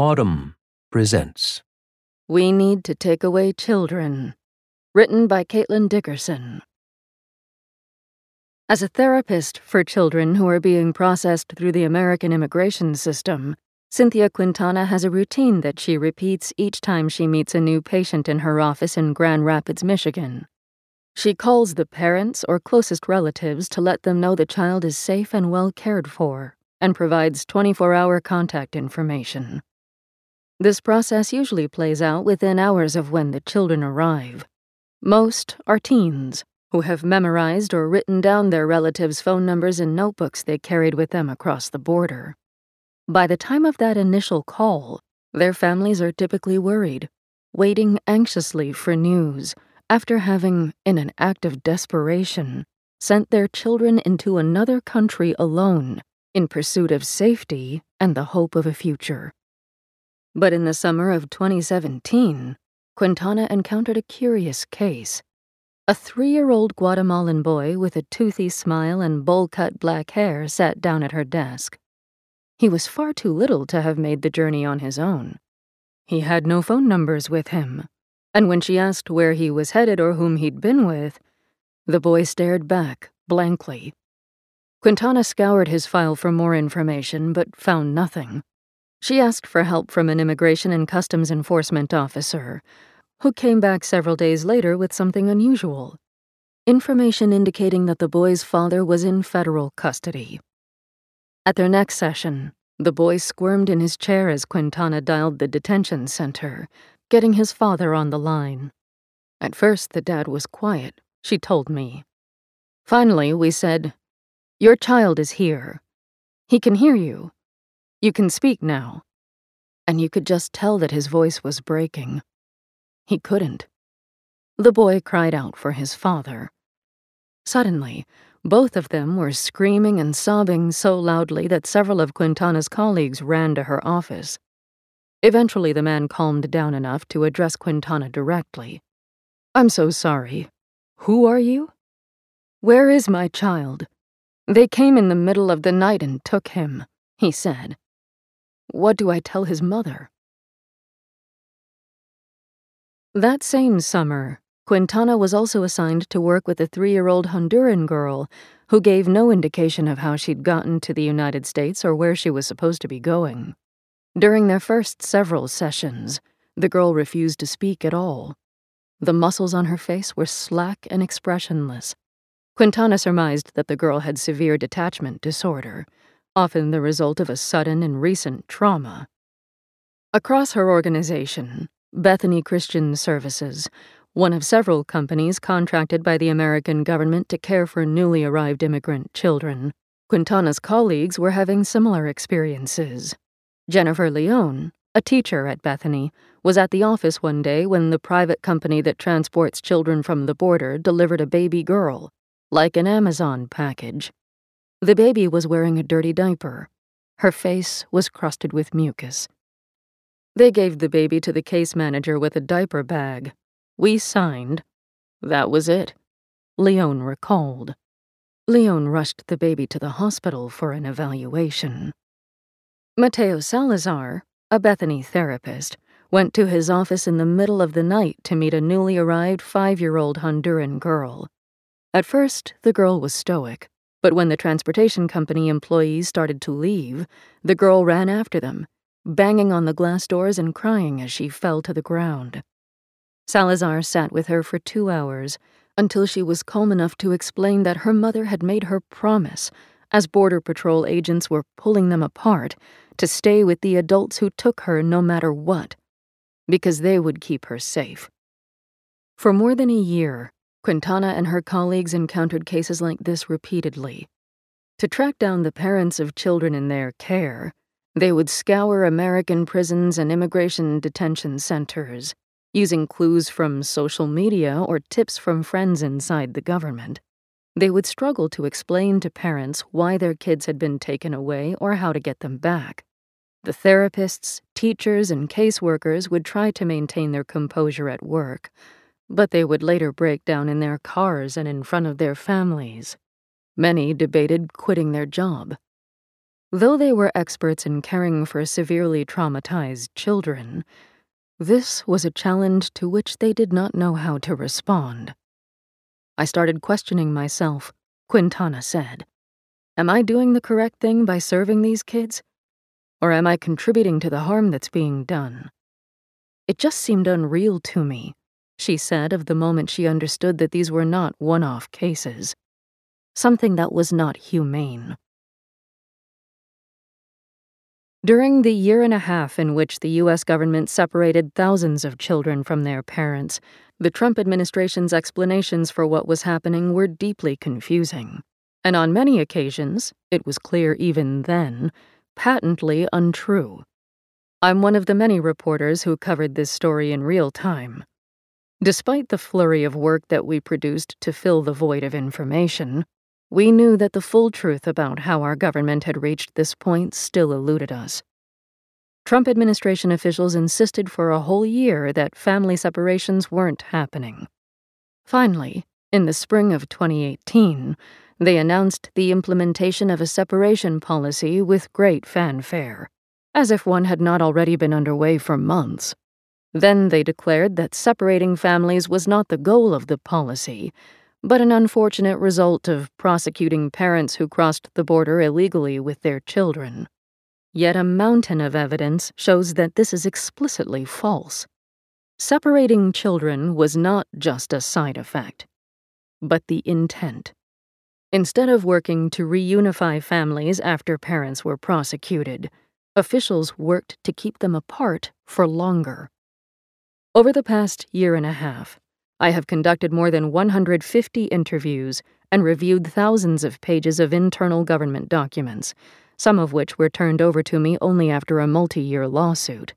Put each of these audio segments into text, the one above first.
Audm presents We Need to Take Away Children, written by Caitlin Dickerson. As a therapist for children who are being processed through the American immigration system, Cynthia Quintana has a routine that she repeats each time she meets a new patient in her office in Grand Rapids, Michigan. She calls the parents or closest relatives to let them know the child is safe and well cared for, and provides 24 hour contact information. This process usually plays out within hours of when the children arrive. Most are teens who have memorized or written down their relatives' phone numbers in notebooks they carried with them across the border. By the time of that initial call, their families are typically worried, waiting anxiously for news after having, in an act of desperation, sent their children into another country alone in pursuit of safety and the hope of a future. But in the summer of 2017, Quintana encountered a curious case. A three year old Guatemalan boy with a toothy smile and bowl cut black hair sat down at her desk. He was far too little to have made the journey on his own. He had no phone numbers with him, and when she asked where he was headed or whom he'd been with, the boy stared back blankly. Quintana scoured his file for more information but found nothing. She asked for help from an immigration and customs enforcement officer, who came back several days later with something unusual information indicating that the boy's father was in federal custody. At their next session, the boy squirmed in his chair as Quintana dialed the detention center, getting his father on the line. At first, the dad was quiet, she told me. Finally, we said, Your child is here. He can hear you. You can speak now. And you could just tell that his voice was breaking. He couldn't. The boy cried out for his father. Suddenly, both of them were screaming and sobbing so loudly that several of Quintana's colleagues ran to her office. Eventually, the man calmed down enough to address Quintana directly. I'm so sorry. Who are you? Where is my child? They came in the middle of the night and took him, he said. What do I tell his mother? That same summer, Quintana was also assigned to work with a three year old Honduran girl who gave no indication of how she'd gotten to the United States or where she was supposed to be going. During their first several sessions, the girl refused to speak at all. The muscles on her face were slack and expressionless. Quintana surmised that the girl had severe detachment disorder often the result of a sudden and recent trauma. Across her organization, Bethany Christian Services, one of several companies contracted by the American government to care for newly arrived immigrant children, Quintana's colleagues were having similar experiences. Jennifer Leone, a teacher at Bethany, was at the office one day when the private company that transports children from the border delivered a baby girl, like an Amazon package. The baby was wearing a dirty diaper. Her face was crusted with mucus. They gave the baby to the case manager with a diaper bag. We signed. That was it. Leone recalled. Leone rushed the baby to the hospital for an evaluation. Mateo Salazar, a Bethany therapist, went to his office in the middle of the night to meet a newly arrived five year old Honduran girl. At first, the girl was stoic. But when the transportation company employees started to leave, the girl ran after them, banging on the glass doors and crying as she fell to the ground. Salazar sat with her for two hours until she was calm enough to explain that her mother had made her promise, as Border Patrol agents were pulling them apart, to stay with the adults who took her no matter what, because they would keep her safe. For more than a year, Quintana and her colleagues encountered cases like this repeatedly. To track down the parents of children in their care, they would scour American prisons and immigration detention centers, using clues from social media or tips from friends inside the government. They would struggle to explain to parents why their kids had been taken away or how to get them back. The therapists, teachers, and caseworkers would try to maintain their composure at work, but they would later break down in their cars and in front of their families. Many debated quitting their job. Though they were experts in caring for severely traumatized children, this was a challenge to which they did not know how to respond. I started questioning myself, Quintana said. Am I doing the correct thing by serving these kids? Or am I contributing to the harm that's being done? It just seemed unreal to me, she said of the moment she understood that these were not one off cases. Something that was not humane. During the year and a half in which the U.S. government separated thousands of children from their parents, the Trump administration's explanations for what was happening were deeply confusing. And on many occasions, it was clear even then, patently untrue. I'm one of the many reporters who covered this story in real time. Despite the flurry of work that we produced to fill the void of information, we knew that the full truth about how our government had reached this point still eluded us. Trump administration officials insisted for a whole year that family separations weren't happening. Finally, in the spring of 2018, they announced the implementation of a separation policy with great fanfare, as if one had not already been underway for months. Then they declared that separating families was not the goal of the policy, but an unfortunate result of prosecuting parents who crossed the border illegally with their children. Yet a mountain of evidence shows that this is explicitly false. Separating children was not just a side effect, but the intent. Instead of working to reunify families after parents were prosecuted, officials worked to keep them apart for longer. Over the past year and a half, I have conducted more than 150 interviews and reviewed thousands of pages of internal government documents, some of which were turned over to me only after a multi year lawsuit.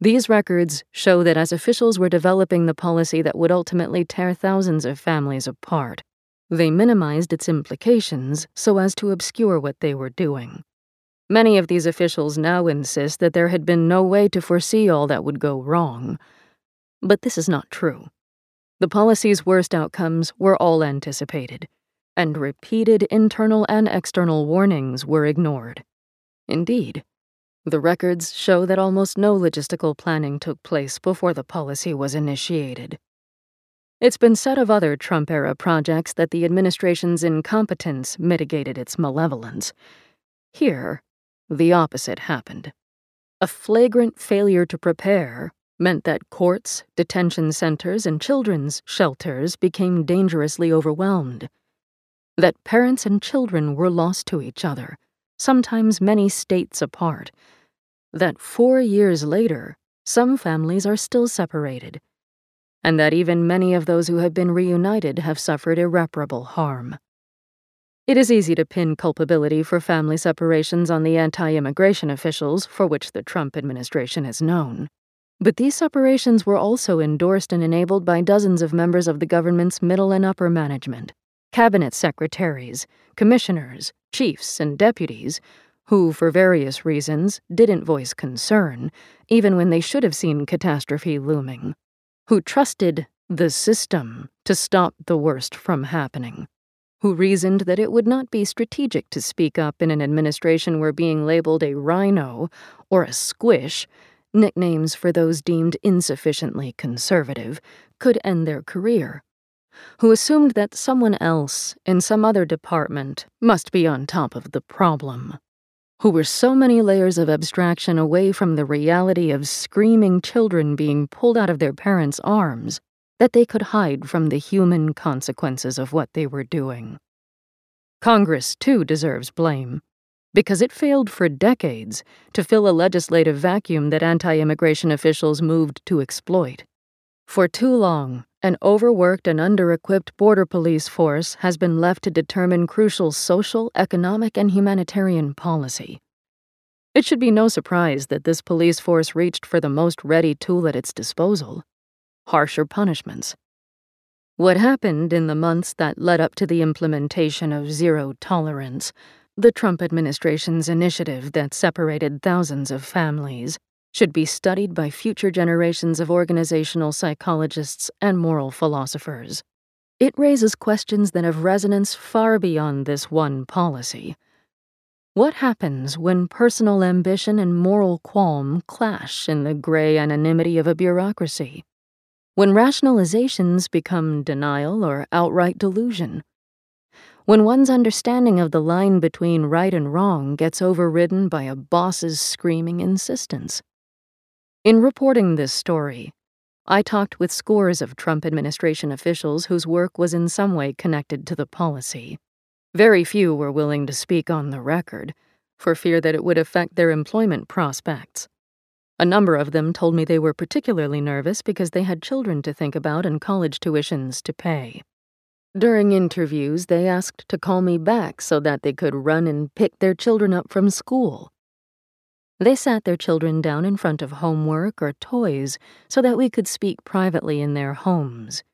These records show that as officials were developing the policy that would ultimately tear thousands of families apart, they minimized its implications so as to obscure what they were doing. Many of these officials now insist that there had been no way to foresee all that would go wrong. But this is not true. The policy's worst outcomes were all anticipated, and repeated internal and external warnings were ignored. Indeed, the records show that almost no logistical planning took place before the policy was initiated. It's been said of other Trump era projects that the administration's incompetence mitigated its malevolence. Here, the opposite happened. A flagrant failure to prepare meant that courts, detention centers, and children's shelters became dangerously overwhelmed. That parents and children were lost to each other, sometimes many states apart. That four years later, some families are still separated. And that even many of those who have been reunited have suffered irreparable harm. It is easy to pin culpability for family separations on the anti immigration officials for which the Trump administration is known. But these separations were also endorsed and enabled by dozens of members of the government's middle and upper management, cabinet secretaries, commissioners, chiefs, and deputies, who, for various reasons, didn't voice concern, even when they should have seen catastrophe looming, who trusted the system to stop the worst from happening, who reasoned that it would not be strategic to speak up in an administration where being labeled a RINO or a squish nicknames for those deemed insufficiently conservative, could end their career, who assumed that someone else in some other department must be on top of the problem, who were so many layers of abstraction away from the reality of screaming children being pulled out of their parents' arms that they could hide from the human consequences of what they were doing. Congress, too, deserves blame because it failed for decades to fill a legislative vacuum that anti immigration officials moved to exploit. For too long, an overworked and under equipped border police force has been left to determine crucial social, economic, and humanitarian policy. It should be no surprise that this police force reached for the most ready tool at its disposal harsher punishments. What happened in the months that led up to the implementation of zero tolerance the Trump administration's initiative that separated thousands of families should be studied by future generations of organizational psychologists and moral philosophers. It raises questions that have resonance far beyond this one policy. What happens when personal ambition and moral qualm clash in the gray anonymity of a bureaucracy? When rationalizations become denial or outright delusion? When one's understanding of the line between right and wrong gets overridden by a boss's screaming insistence? In reporting this story, I talked with scores of Trump administration officials whose work was in some way connected to the policy. Very few were willing to speak on the record, for fear that it would affect their employment prospects. A number of them told me they were particularly nervous because they had children to think about and college tuitions to pay. During interviews, they asked to call me back so that they could run and pick their children up from school. They sat their children down in front of homework or toys so that we could speak privately in their homes.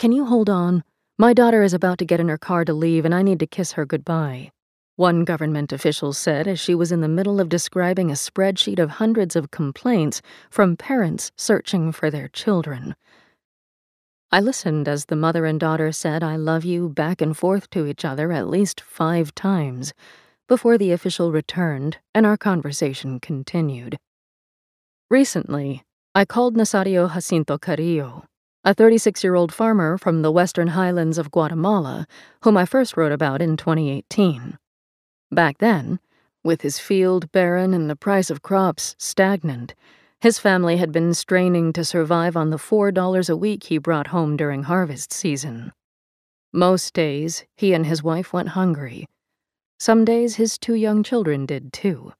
Can you hold on? My daughter is about to get in her car to leave, and I need to kiss her goodbye. One government official said as she was in the middle of describing a spreadsheet of hundreds of complaints from parents searching for their children. I listened as the mother and daughter said, I love you back and forth to each other at least five times before the official returned and our conversation continued. Recently, I called Nazario Jacinto Carrillo, a 36 year old farmer from the western highlands of Guatemala, whom I first wrote about in 2018. Back then, with his field barren and the price of crops stagnant, his family had been straining to survive on the $4 a week he brought home during harvest season. Most days, he and his wife went hungry. Some days, his two young children did too.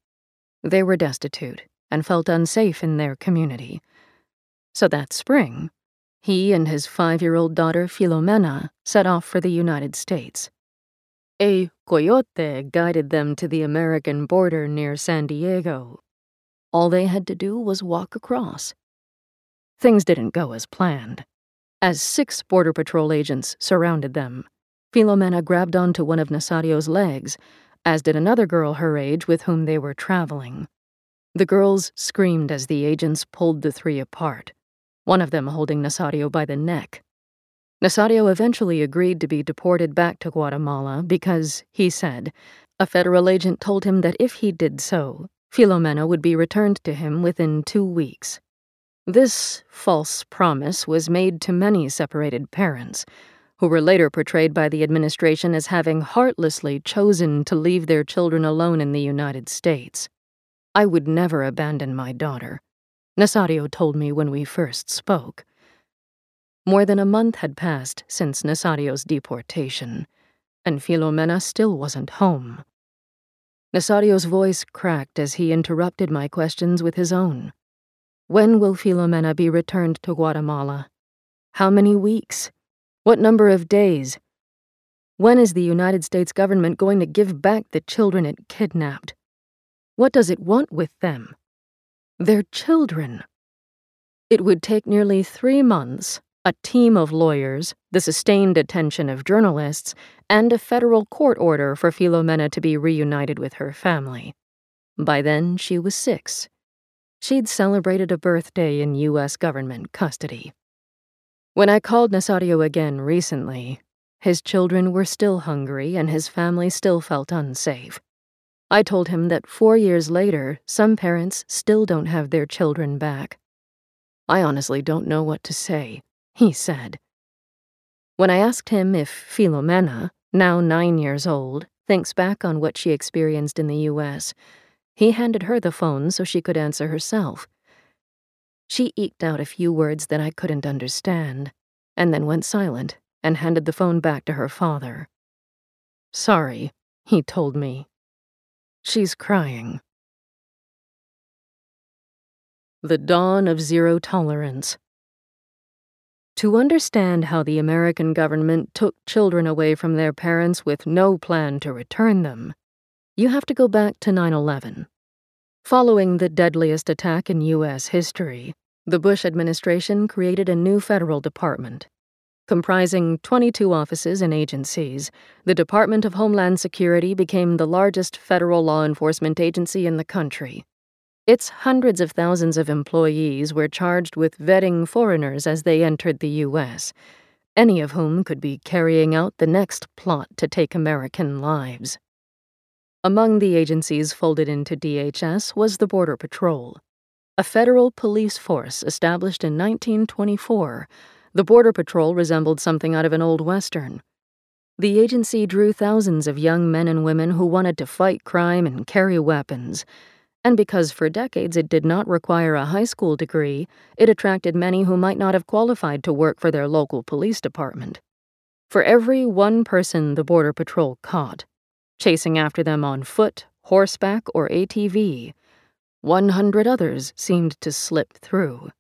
They were destitute and felt unsafe in their community. So that spring, he and his five year old daughter Filomena set off for the United States. A coyote guided them to the American border near San Diego. All they had to do was walk across. Things didn't go as planned. As six Border Patrol agents surrounded them, Filomena grabbed onto one of Nazario's legs, as did another girl her age with whom they were traveling. The girls screamed as the agents pulled the three apart one of them holding Nazario by the neck. Nazario eventually agreed to be deported back to Guatemala because, he said, a federal agent told him that if he did so, Filomena would be returned to him within two weeks. This false promise was made to many separated parents, who were later portrayed by the administration as having heartlessly chosen to leave their children alone in the United States. I would never abandon my daughter. Nazario told me when we first spoke. More than a month had passed since Nazario's deportation, and Filomena still wasn't home. Nazario's voice cracked as he interrupted my questions with his own. When will Filomena be returned to Guatemala? How many weeks? What number of days? When is the United States government going to give back the children it kidnapped? What does it want with them? their children. It would take nearly three months, a team of lawyers, the sustained attention of journalists, and a federal court order for Filomena to be reunited with her family. By then, she was six. She'd celebrated a birthday in U.S. government custody. When I called Nazario again recently, his children were still hungry and his family still felt unsafe. I told him that four years later, some parents still don't have their children back. I honestly don't know what to say, he said. When I asked him if Filomena, now nine years old, thinks back on what she experienced in the U.S., he handed her the phone so she could answer herself. She eked out a few words that I couldn't understand, and then went silent and handed the phone back to her father. Sorry, he told me. She's crying. The Dawn of Zero Tolerance. To understand how the American government took children away from their parents with no plan to return them, you have to go back to 9 11. Following the deadliest attack in U.S. history, the Bush administration created a new federal department, Comprising 22 offices and agencies, the Department of Homeland Security became the largest federal law enforcement agency in the country. Its hundreds of thousands of employees were charged with vetting foreigners as they entered the U.S., any of whom could be carrying out the next plot to take American lives. Among the agencies folded into DHS was the Border Patrol. A federal police force established in 1924, the Border Patrol resembled something out of an old Western. The agency drew thousands of young men and women who wanted to fight crime and carry weapons. And because for decades it did not require a high school degree, it attracted many who might not have qualified to work for their local police department. For every one person the Border Patrol caught, chasing after them on foot, horseback, or ATV. 100 others seemed to slip through.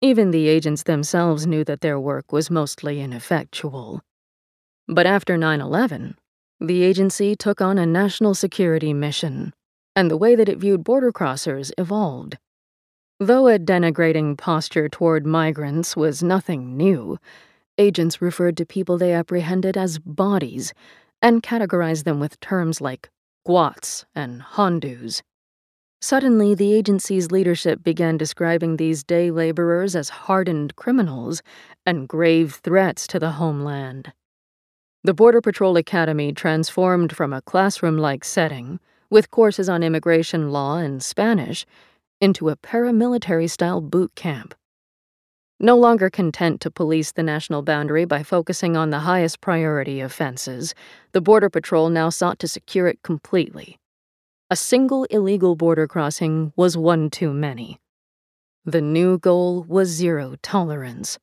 Even the agents themselves knew that their work was mostly ineffectual. But after 9 11, the agency took on a national security mission, and the way that it viewed border crossers evolved. Though a denigrating posture toward migrants was nothing new, agents referred to people they apprehended as bodies and categorized them with terms like guats and hondus. Suddenly, the agency's leadership began describing these day laborers as hardened criminals and grave threats to the homeland. The Border Patrol Academy transformed from a classroom like setting, with courses on immigration law and Spanish, into a paramilitary style boot camp. No longer content to police the national boundary by focusing on the highest priority offenses, the Border Patrol now sought to secure it completely. A single illegal border crossing was one too many. The new goal was zero tolerance.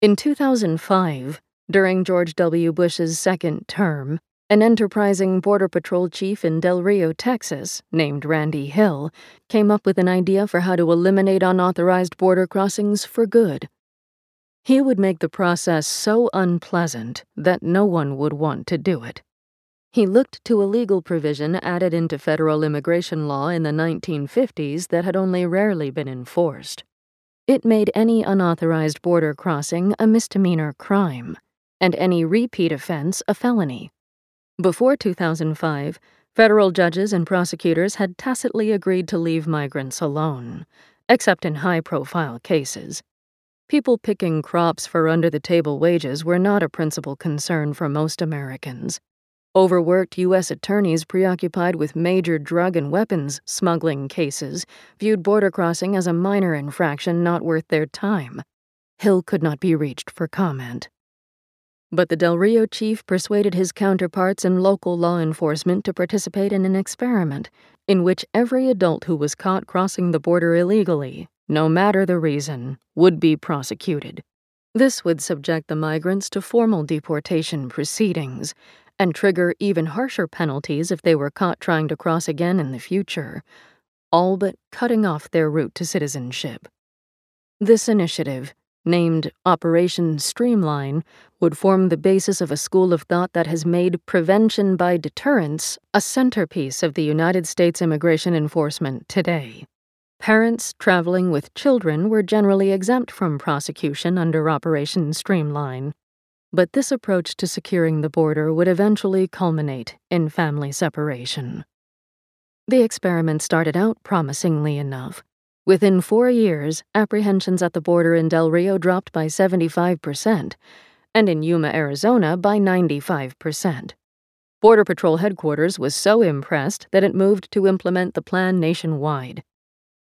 In 2005, during George W. Bush's second term, an enterprising Border Patrol chief in Del Rio, Texas, named Randy Hill, came up with an idea for how to eliminate unauthorized border crossings for good. He would make the process so unpleasant that no one would want to do it. He looked to a legal provision added into federal immigration law in the 1950s that had only rarely been enforced. It made any unauthorized border crossing a misdemeanor crime, and any repeat offense a felony. Before 2005, federal judges and prosecutors had tacitly agreed to leave migrants alone, except in high profile cases. People picking crops for under the table wages were not a principal concern for most Americans. Overworked U.S. attorneys preoccupied with major drug and weapons smuggling cases viewed border crossing as a minor infraction not worth their time. Hill could not be reached for comment. But the Del Rio chief persuaded his counterparts in local law enforcement to participate in an experiment in which every adult who was caught crossing the border illegally, no matter the reason, would be prosecuted. This would subject the migrants to formal deportation proceedings and trigger even harsher penalties if they were caught trying to cross again in the future, all but cutting off their route to citizenship. This initiative, named Operation Streamline, would form the basis of a school of thought that has made prevention by deterrence a centerpiece of the United States immigration enforcement today. Parents traveling with children were generally exempt from prosecution under Operation Streamline, but this approach to securing the border would eventually culminate in family separation. The experiment started out promisingly enough. Within four years, apprehensions at the border in Del Rio dropped by 75%, and in Yuma, Arizona by 95%. Border Patrol headquarters was so impressed that it moved to implement the plan nationwide.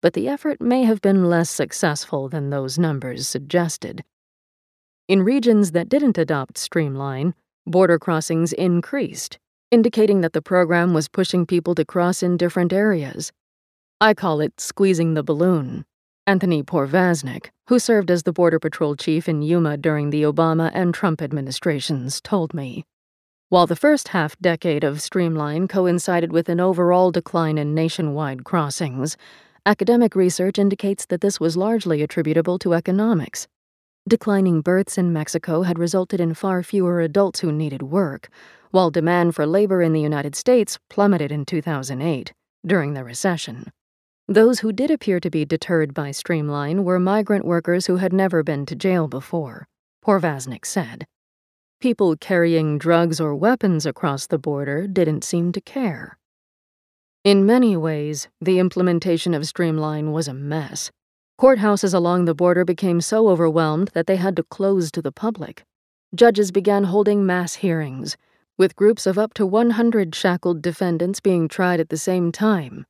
But the effort may have been less successful than those numbers suggested. In regions that didn't adopt Streamline, border crossings increased, indicating that the program was pushing people to cross in different areas, I call it squeezing the balloon. Anthony Porvaznik, who served as the Border Patrol chief in Yuma during the Obama and Trump administrations, told me. While the first half decade of Streamline coincided with an overall decline in nationwide crossings, academic research indicates that this was largely attributable to economics. Declining births in Mexico had resulted in far fewer adults who needed work, while demand for labor in the United States plummeted in 2008, during the recession. Those who did appear to be deterred by Streamline were migrant workers who had never been to jail before, Porvaznik said. People carrying drugs or weapons across the border didn't seem to care. In many ways, the implementation of Streamline was a mess. Courthouses along the border became so overwhelmed that they had to close to the public. Judges began holding mass hearings, with groups of up to 100 shackled defendants being tried at the same time.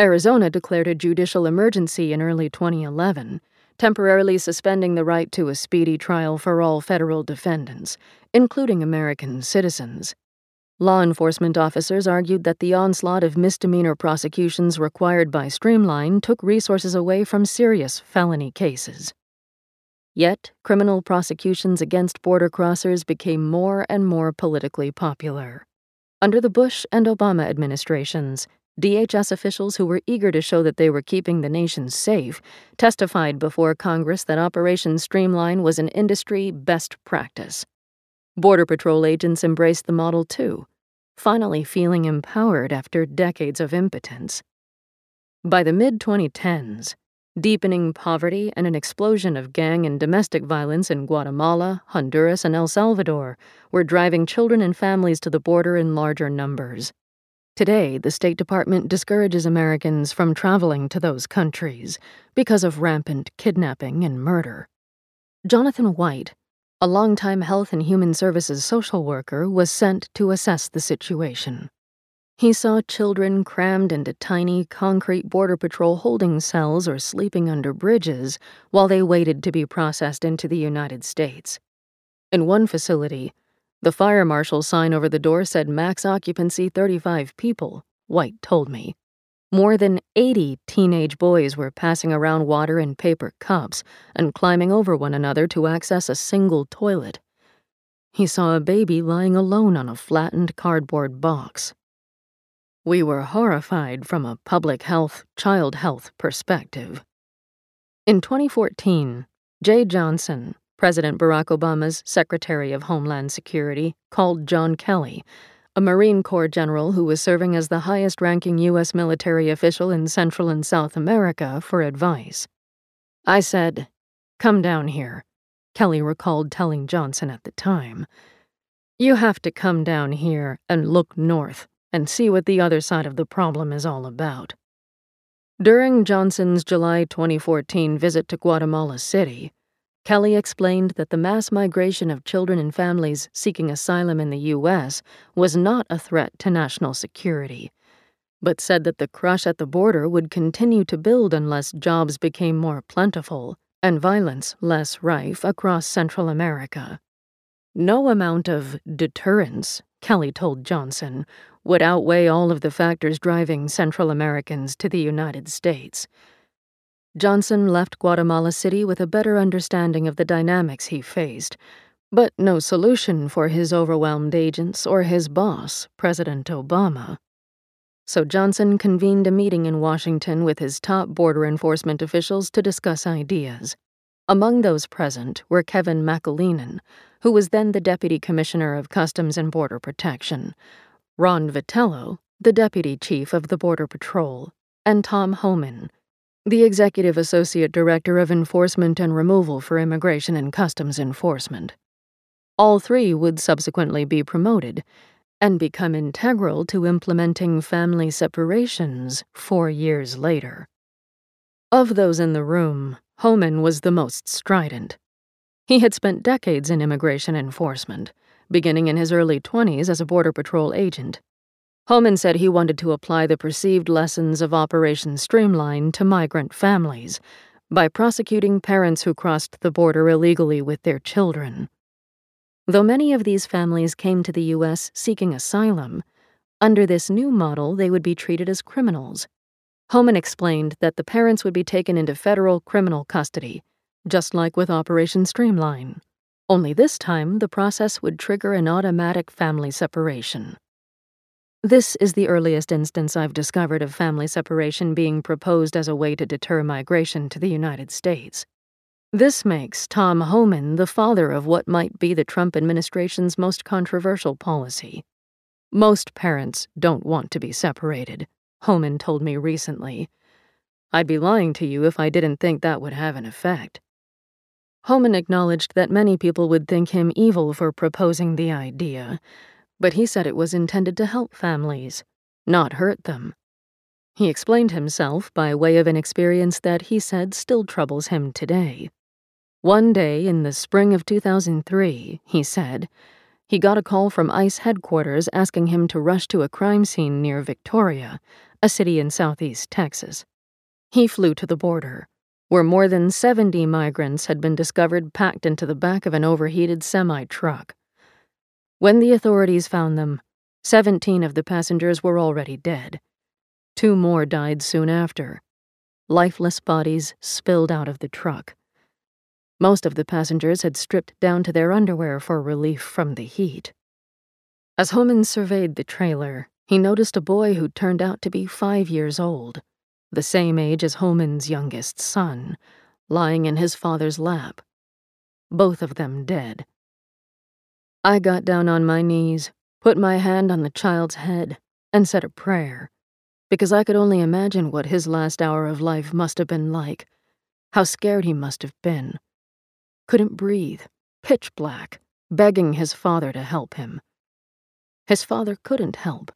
Arizona declared a judicial emergency in early 2011, temporarily suspending the right to a speedy trial for all federal defendants, including American citizens. Law enforcement officers argued that the onslaught of misdemeanor prosecutions required by Streamline took resources away from serious felony cases. Yet, criminal prosecutions against border crossers became more and more politically popular. Under the Bush and Obama administrations, DHS officials who were eager to show that they were keeping the nation safe testified before Congress that Operation Streamline was an industry best practice. Border Patrol agents embraced the model too, finally feeling empowered after decades of impotence. By the mid 2010s, deepening poverty and an explosion of gang and domestic violence in Guatemala, Honduras, and El Salvador were driving children and families to the border in larger numbers. Today, the State Department discourages Americans from traveling to those countries because of rampant kidnapping and murder. Jonathan White, a longtime Health and Human Services social worker, was sent to assess the situation. He saw children crammed into tiny concrete Border Patrol holding cells or sleeping under bridges while they waited to be processed into the United States. In one facility, the fire marshal sign over the door said max occupancy 35 people, White told me. More than 80 teenage boys were passing around water in paper cups and climbing over one another to access a single toilet. He saw a baby lying alone on a flattened cardboard box. We were horrified from a public health, child health perspective. In 2014, Jeh Johnson, President Barack Obama's Secretary of Homeland Security called John Kelly, a Marine Corps general who was serving as the highest ranking U.S. military official in Central and South America, for advice. I said, Come down here, Kelly recalled telling Johnson at the time. You have to come down here and look north and see what the other side of the problem is all about. During Johnson's July 2014 visit to Guatemala City, Kelly explained that the mass migration of children and families seeking asylum in the U.S. was not a threat to national security, but said that the crush at the border would continue to build unless jobs became more plentiful and violence less rife across Central America. No amount of deterrence, Kelly told Johnson, would outweigh all of the factors driving Central Americans to the United States. Johnson left Guatemala City with a better understanding of the dynamics he faced, but no solution for his overwhelmed agents or his boss, President Obama. So Johnson convened a meeting in Washington with his top border enforcement officials to discuss ideas. Among those present were Kevin McAleenan, who was then the Deputy Commissioner of Customs and Border Protection, Ron Vitiello, the Deputy Chief of the Border Patrol, and Tom Homan, the Executive Associate Director of Enforcement and Removal for Immigration and Customs Enforcement. All three would subsequently be promoted and become integral to implementing family separations four years later. Of those in the room, Homan was the most strident. He had spent decades in immigration enforcement, beginning in his early 20s as a Border Patrol agent Homan said he wanted to apply the perceived lessons of Operation Streamline to migrant families by prosecuting parents who crossed the border illegally with their children. Though many of these families came to the U.S. seeking asylum, under this new model they would be treated as criminals. Homan explained that the parents would be taken into federal criminal custody, just like with Operation Streamline. Only this time, the process would trigger an automatic family separation. This is the earliest instance I've discovered of family separation being proposed as a way to deter migration to the United States. This makes Tom Homan the father of what might be the Trump administration's most controversial policy. Most parents don't want to be separated, Homan told me recently. I'd be lying to you if I didn't think that would have an effect. Homan acknowledged that many people would think him evil for proposing the idea, but he said it was intended to help families, not hurt them. He explained himself by way of an experience that he said still troubles him today. One day in the spring of 2003, he said, he got a call from ICE headquarters asking him to rush to a crime scene near Victoria, a city in southeast Texas. He flew to the border, where more than 70 migrants had been discovered packed into the back of an overheated semi truck. When the authorities found them, 17 of the passengers were already dead. Two more died soon after. Lifeless bodies spilled out of the truck. Most of the passengers had stripped down to their underwear for relief from the heat. As Homan surveyed the trailer, he noticed a boy who turned out to be five years old, the same age as Homan's youngest son, lying in his father's lap. Both of them dead. I got down on my knees, put my hand on the child's head, and said a prayer, because I could only imagine what his last hour of life must have been like, how scared he must have been couldn't breathe, pitch black, begging his father to help him. His father couldn't help.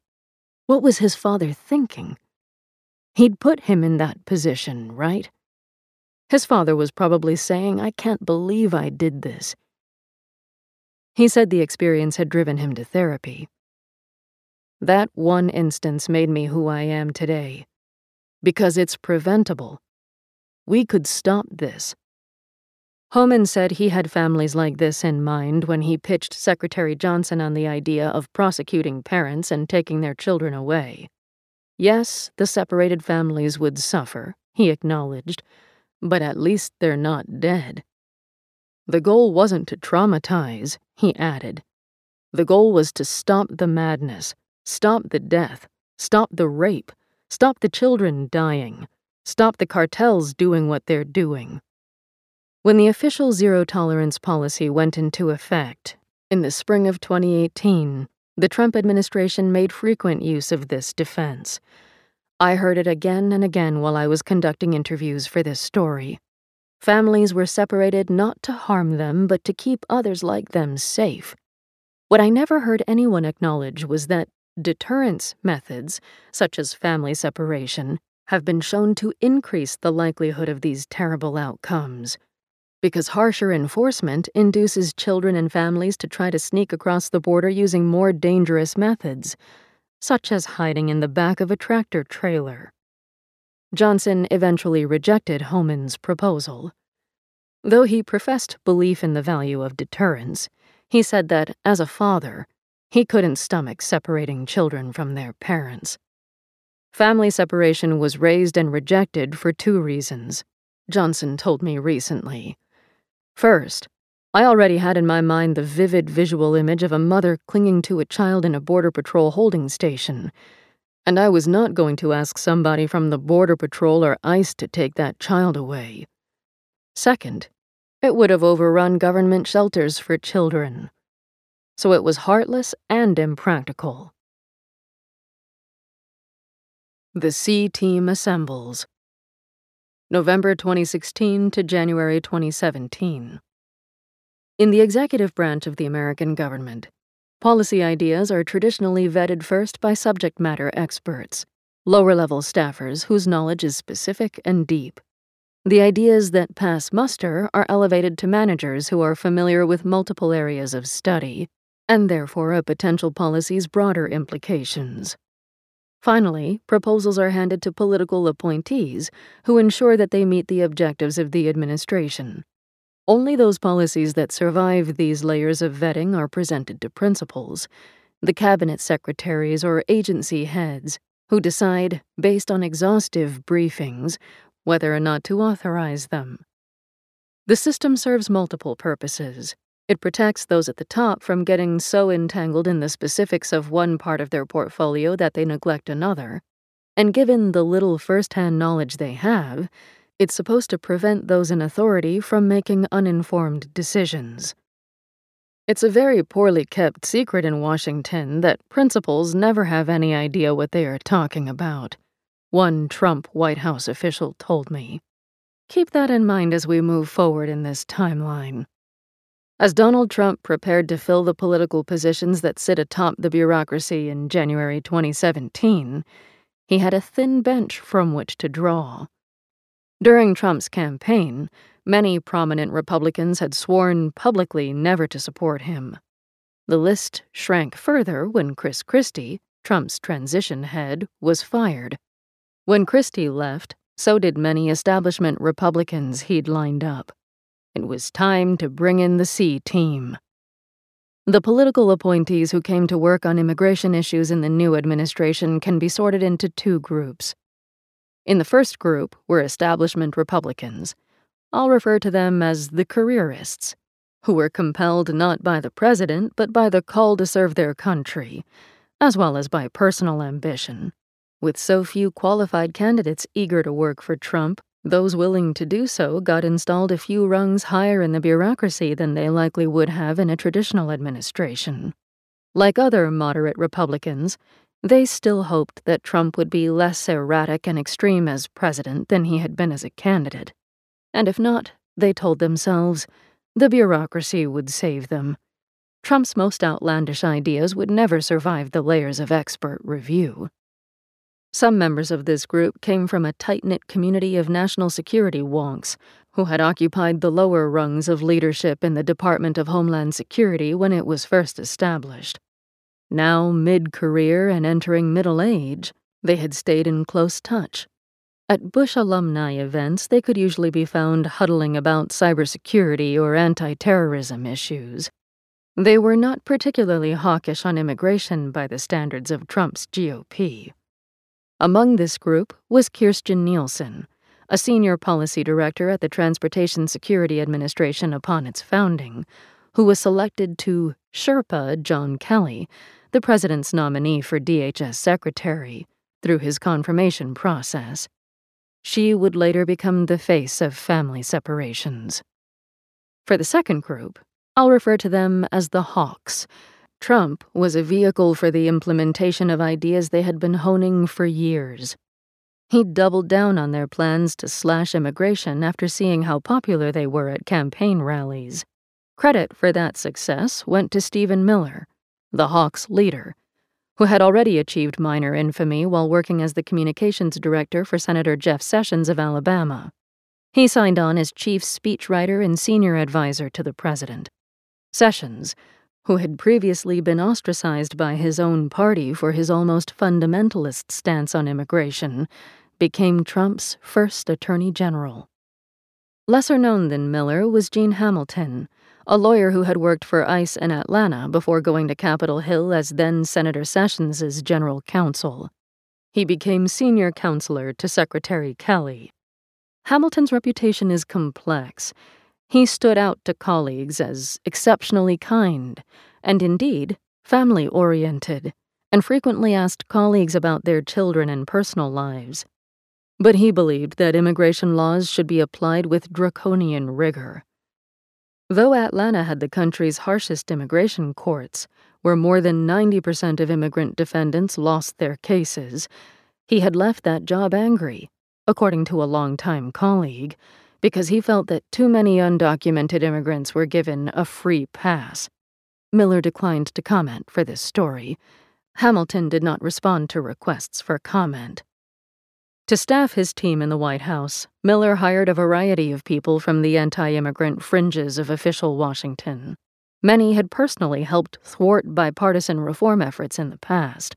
What was his father thinking? He'd put him in that position, right? His father was probably saying, I can't believe I did this. He said the experience had driven him to therapy. That one instance made me who I am today. Because it's preventable. We could stop this. Homan said he had families like this in mind when he pitched Secretary Johnson on the idea of prosecuting parents and taking their children away. Yes, the separated families would suffer, he acknowledged, but at least they're not dead. The goal wasn't to traumatize, he added. The goal was to stop the madness, stop the death, stop the rape, stop the children dying, stop the cartels doing what they're doing. When the official zero tolerance policy went into effect in the spring of 2018, the Trump administration made frequent use of this defense. I heard it again and again while I was conducting interviews for this story. Families were separated not to harm them, but to keep others like them safe. What I never heard anyone acknowledge was that deterrence methods, such as family separation, have been shown to increase the likelihood of these terrible outcomes because harsher enforcement induces children and families to try to sneak across the border using more dangerous methods, such as hiding in the back of a tractor trailer. Johnson eventually rejected Homan's proposal. Though he professed belief in the value of deterrence, he said that, as a father, he couldn't stomach separating children from their parents. Family separation was raised and rejected for two reasons, Johnson told me recently. First, I already had in my mind the vivid visual image of a mother clinging to a child in a Border Patrol holding station, and I was not going to ask somebody from the Border Patrol or ICE to take that child away. Second, it would have overrun government shelters for children. So it was heartless and impractical. The C Team assembles. November 2016 to January 2017. In the executive branch of the American government, policy ideas are traditionally vetted first by subject matter experts, lower level staffers whose knowledge is specific and deep. The ideas that pass muster are elevated to managers who are familiar with multiple areas of study, and therefore a potential policy's broader implications. Finally, proposals are handed to political appointees who ensure that they meet the objectives of the administration. Only those policies that survive these layers of vetting are presented to principals, the cabinet secretaries or agency heads, who decide, based on exhaustive briefings, whether or not to authorize them. The system serves multiple purposes. It protects those at the top from getting so entangled in the specifics of one part of their portfolio that they neglect another. And given the little first hand knowledge they have, it's supposed to prevent those in authority from making uninformed decisions. It's a very poorly kept secret in Washington that principals never have any idea what they are talking about, one Trump White House official told me. Keep that in mind as we move forward in this timeline. As Donald Trump prepared to fill the political positions that sit atop the bureaucracy in January 2017, he had a thin bench from which to draw. During Trump's campaign, many prominent Republicans had sworn publicly never to support him. The list shrank further when Chris Christie, Trump's transition head, was fired. When Christie left, so did many establishment Republicans he'd lined up. It was time to bring in the C team. The political appointees who came to work on immigration issues in the new administration can be sorted into two groups. In the first group were establishment Republicans. I'll refer to them as the careerists, who were compelled not by the president, but by the call to serve their country, as well as by personal ambition. With so few qualified candidates eager to work for Trump, those willing to do so got installed a few rungs higher in the bureaucracy than they likely would have in a traditional administration. Like other moderate Republicans, they still hoped that Trump would be less erratic and extreme as president than he had been as a candidate. And if not, they told themselves, the bureaucracy would save them. Trump's most outlandish ideas would never survive the layers of expert review. Some members of this group came from a tight knit community of national security wonks who had occupied the lower rungs of leadership in the Department of Homeland Security when it was first established. Now, mid career and entering middle age, they had stayed in close touch. At Bush alumni events, they could usually be found huddling about cybersecurity or anti terrorism issues. They were not particularly hawkish on immigration by the standards of Trump's GOP. Among this group was Kirstjen Nielsen, a senior policy director at the Transportation Security Administration upon its founding, who was selected to Sherpa John Kelly, the president's nominee for DHS secretary, through his confirmation process. She would later become the face of family separations. For the second group, I'll refer to them as the Hawks Trump was a vehicle for the implementation of ideas they had been honing for years. He doubled down on their plans to slash immigration after seeing how popular they were at campaign rallies. Credit for that success went to Stephen Miller, the Hawks' leader, who had already achieved minor infamy while working as the communications director for Senator Jeff Sessions of Alabama. He signed on as chief speechwriter and senior advisor to the president. Sessions, who had previously been ostracized by his own party for his almost fundamentalist stance on immigration, became Trump's first attorney general. Lesser known than Miller was Gene Hamilton, a lawyer who had worked for ICE in Atlanta before going to Capitol Hill as then Senator Sessions' general counsel. He became senior counselor to Secretary Kelly. Hamilton's reputation is complex he stood out to colleagues as exceptionally kind, and indeed, family oriented, and frequently asked colleagues about their children and personal lives. But he believed that immigration laws should be applied with draconian rigor. Though Atlanta had the country's harshest immigration courts, where more than 90% of immigrant defendants lost their cases, he had left that job angry, according to a longtime colleague because he felt that too many undocumented immigrants were given a free pass. Miller declined to comment for this story. Hamilton did not respond to requests for comment. To staff his team in the White House, Miller hired a variety of people from the anti immigrant fringes of official Washington. Many had personally helped thwart bipartisan reform efforts in the past.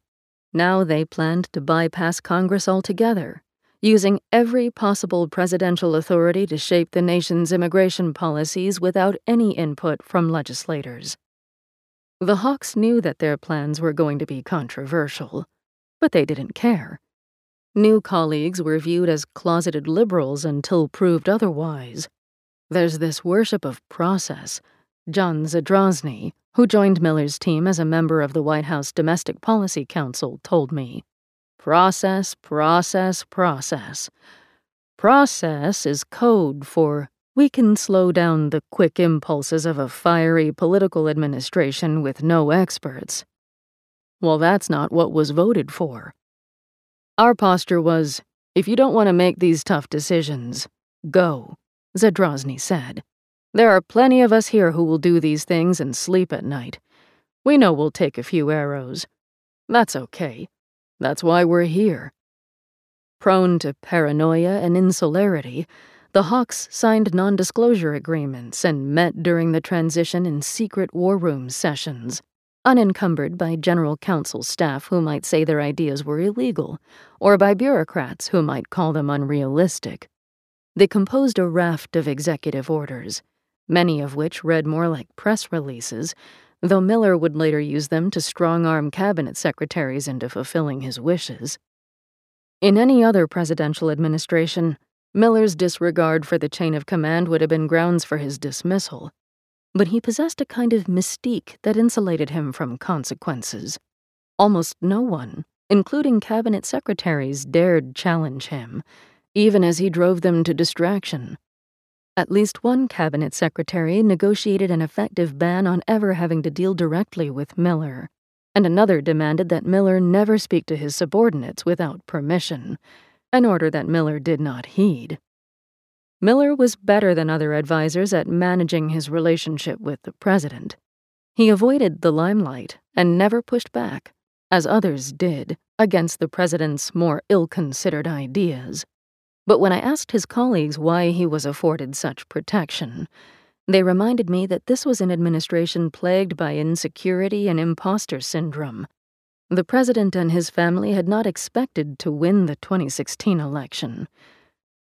Now they planned to bypass Congress altogether using every possible presidential authority to shape the nation's immigration policies without any input from legislators. The Hawks knew that their plans were going to be controversial, but they didn't care. New colleagues were viewed as closeted liberals until proved otherwise. There's this worship of process. John Zadrozny, who joined Miller's team as a member of the White House Domestic Policy Council, told me. Process, process, process. Process is code for we can slow down the quick impulses of a fiery political administration with no experts. Well, that's not what was voted for. Our posture was if you don't want to make these tough decisions, go, Zadrozny said. There are plenty of us here who will do these things and sleep at night. We know we'll take a few arrows. That's okay. That's why we're here. Prone to paranoia and insularity, the Hawks signed non disclosure agreements and met during the transition in secret war room sessions. Unencumbered by general counsel staff who might say their ideas were illegal, or by bureaucrats who might call them unrealistic. They composed a raft of executive orders, many of which read more like press releases, though Miller would later use them to strong arm cabinet secretaries into fulfilling his wishes. In any other presidential administration, Miller's disregard for the chain of command would have been grounds for his dismissal but he possessed a kind of mystique that insulated him from consequences. Almost no one, including cabinet secretaries, dared challenge him, even as he drove them to distraction. At least one cabinet secretary negotiated an effective ban on ever having to deal directly with Miller, and another demanded that Miller never speak to his subordinates without permission, an order that Miller did not heed. Miller was better than other advisers at managing his relationship with the president. He avoided the limelight and never pushed back, as others did, against the president's more ill considered ideas. But when I asked his colleagues why he was afforded such protection, they reminded me that this was an administration plagued by insecurity and imposter syndrome. The president and his family had not expected to win the 2016 election.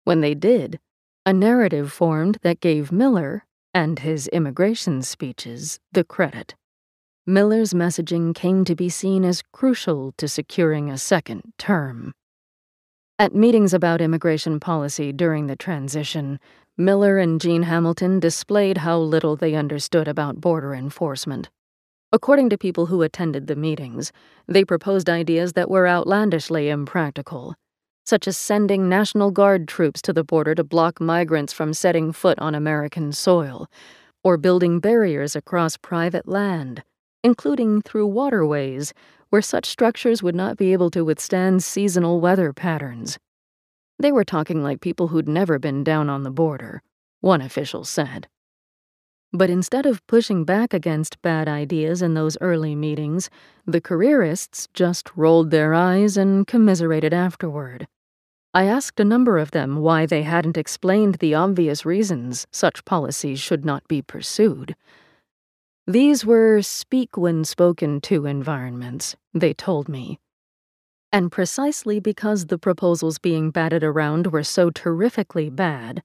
When they did, a narrative formed that gave Miller, and his immigration speeches, the credit. Miller's messaging came to be seen as crucial to securing a second term. At meetings about immigration policy during the transition, Miller and Gene Hamilton displayed how little they understood about border enforcement. According to people who attended the meetings, they proposed ideas that were outlandishly impractical such as sending National Guard troops to the border to block migrants from setting foot on American soil, or building barriers across private land, including through waterways where such structures would not be able to withstand seasonal weather patterns. They were talking like people who'd never been down on the border, one official said. But instead of pushing back against bad ideas in those early meetings, the careerists just rolled their eyes and commiserated afterward. I asked a number of them why they hadn't explained the obvious reasons such policies should not be pursued. These were speak when spoken to environments, they told me. And precisely because the proposals being batted around were so terrifically bad,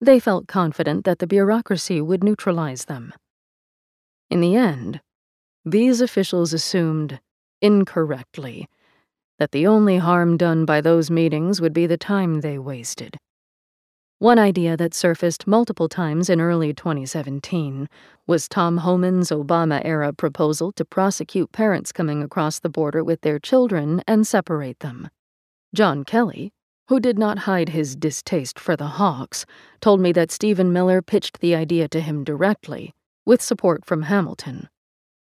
they felt confident that the bureaucracy would neutralize them. In the end, these officials assumed, incorrectly, that the only harm done by those meetings would be the time they wasted. One idea that surfaced multiple times in early 2017 was Tom Homan's Obama era proposal to prosecute parents coming across the border with their children and separate them. John Kelly, who did not hide his distaste for the Hawks, told me that Stephen Miller pitched the idea to him directly, with support from Hamilton.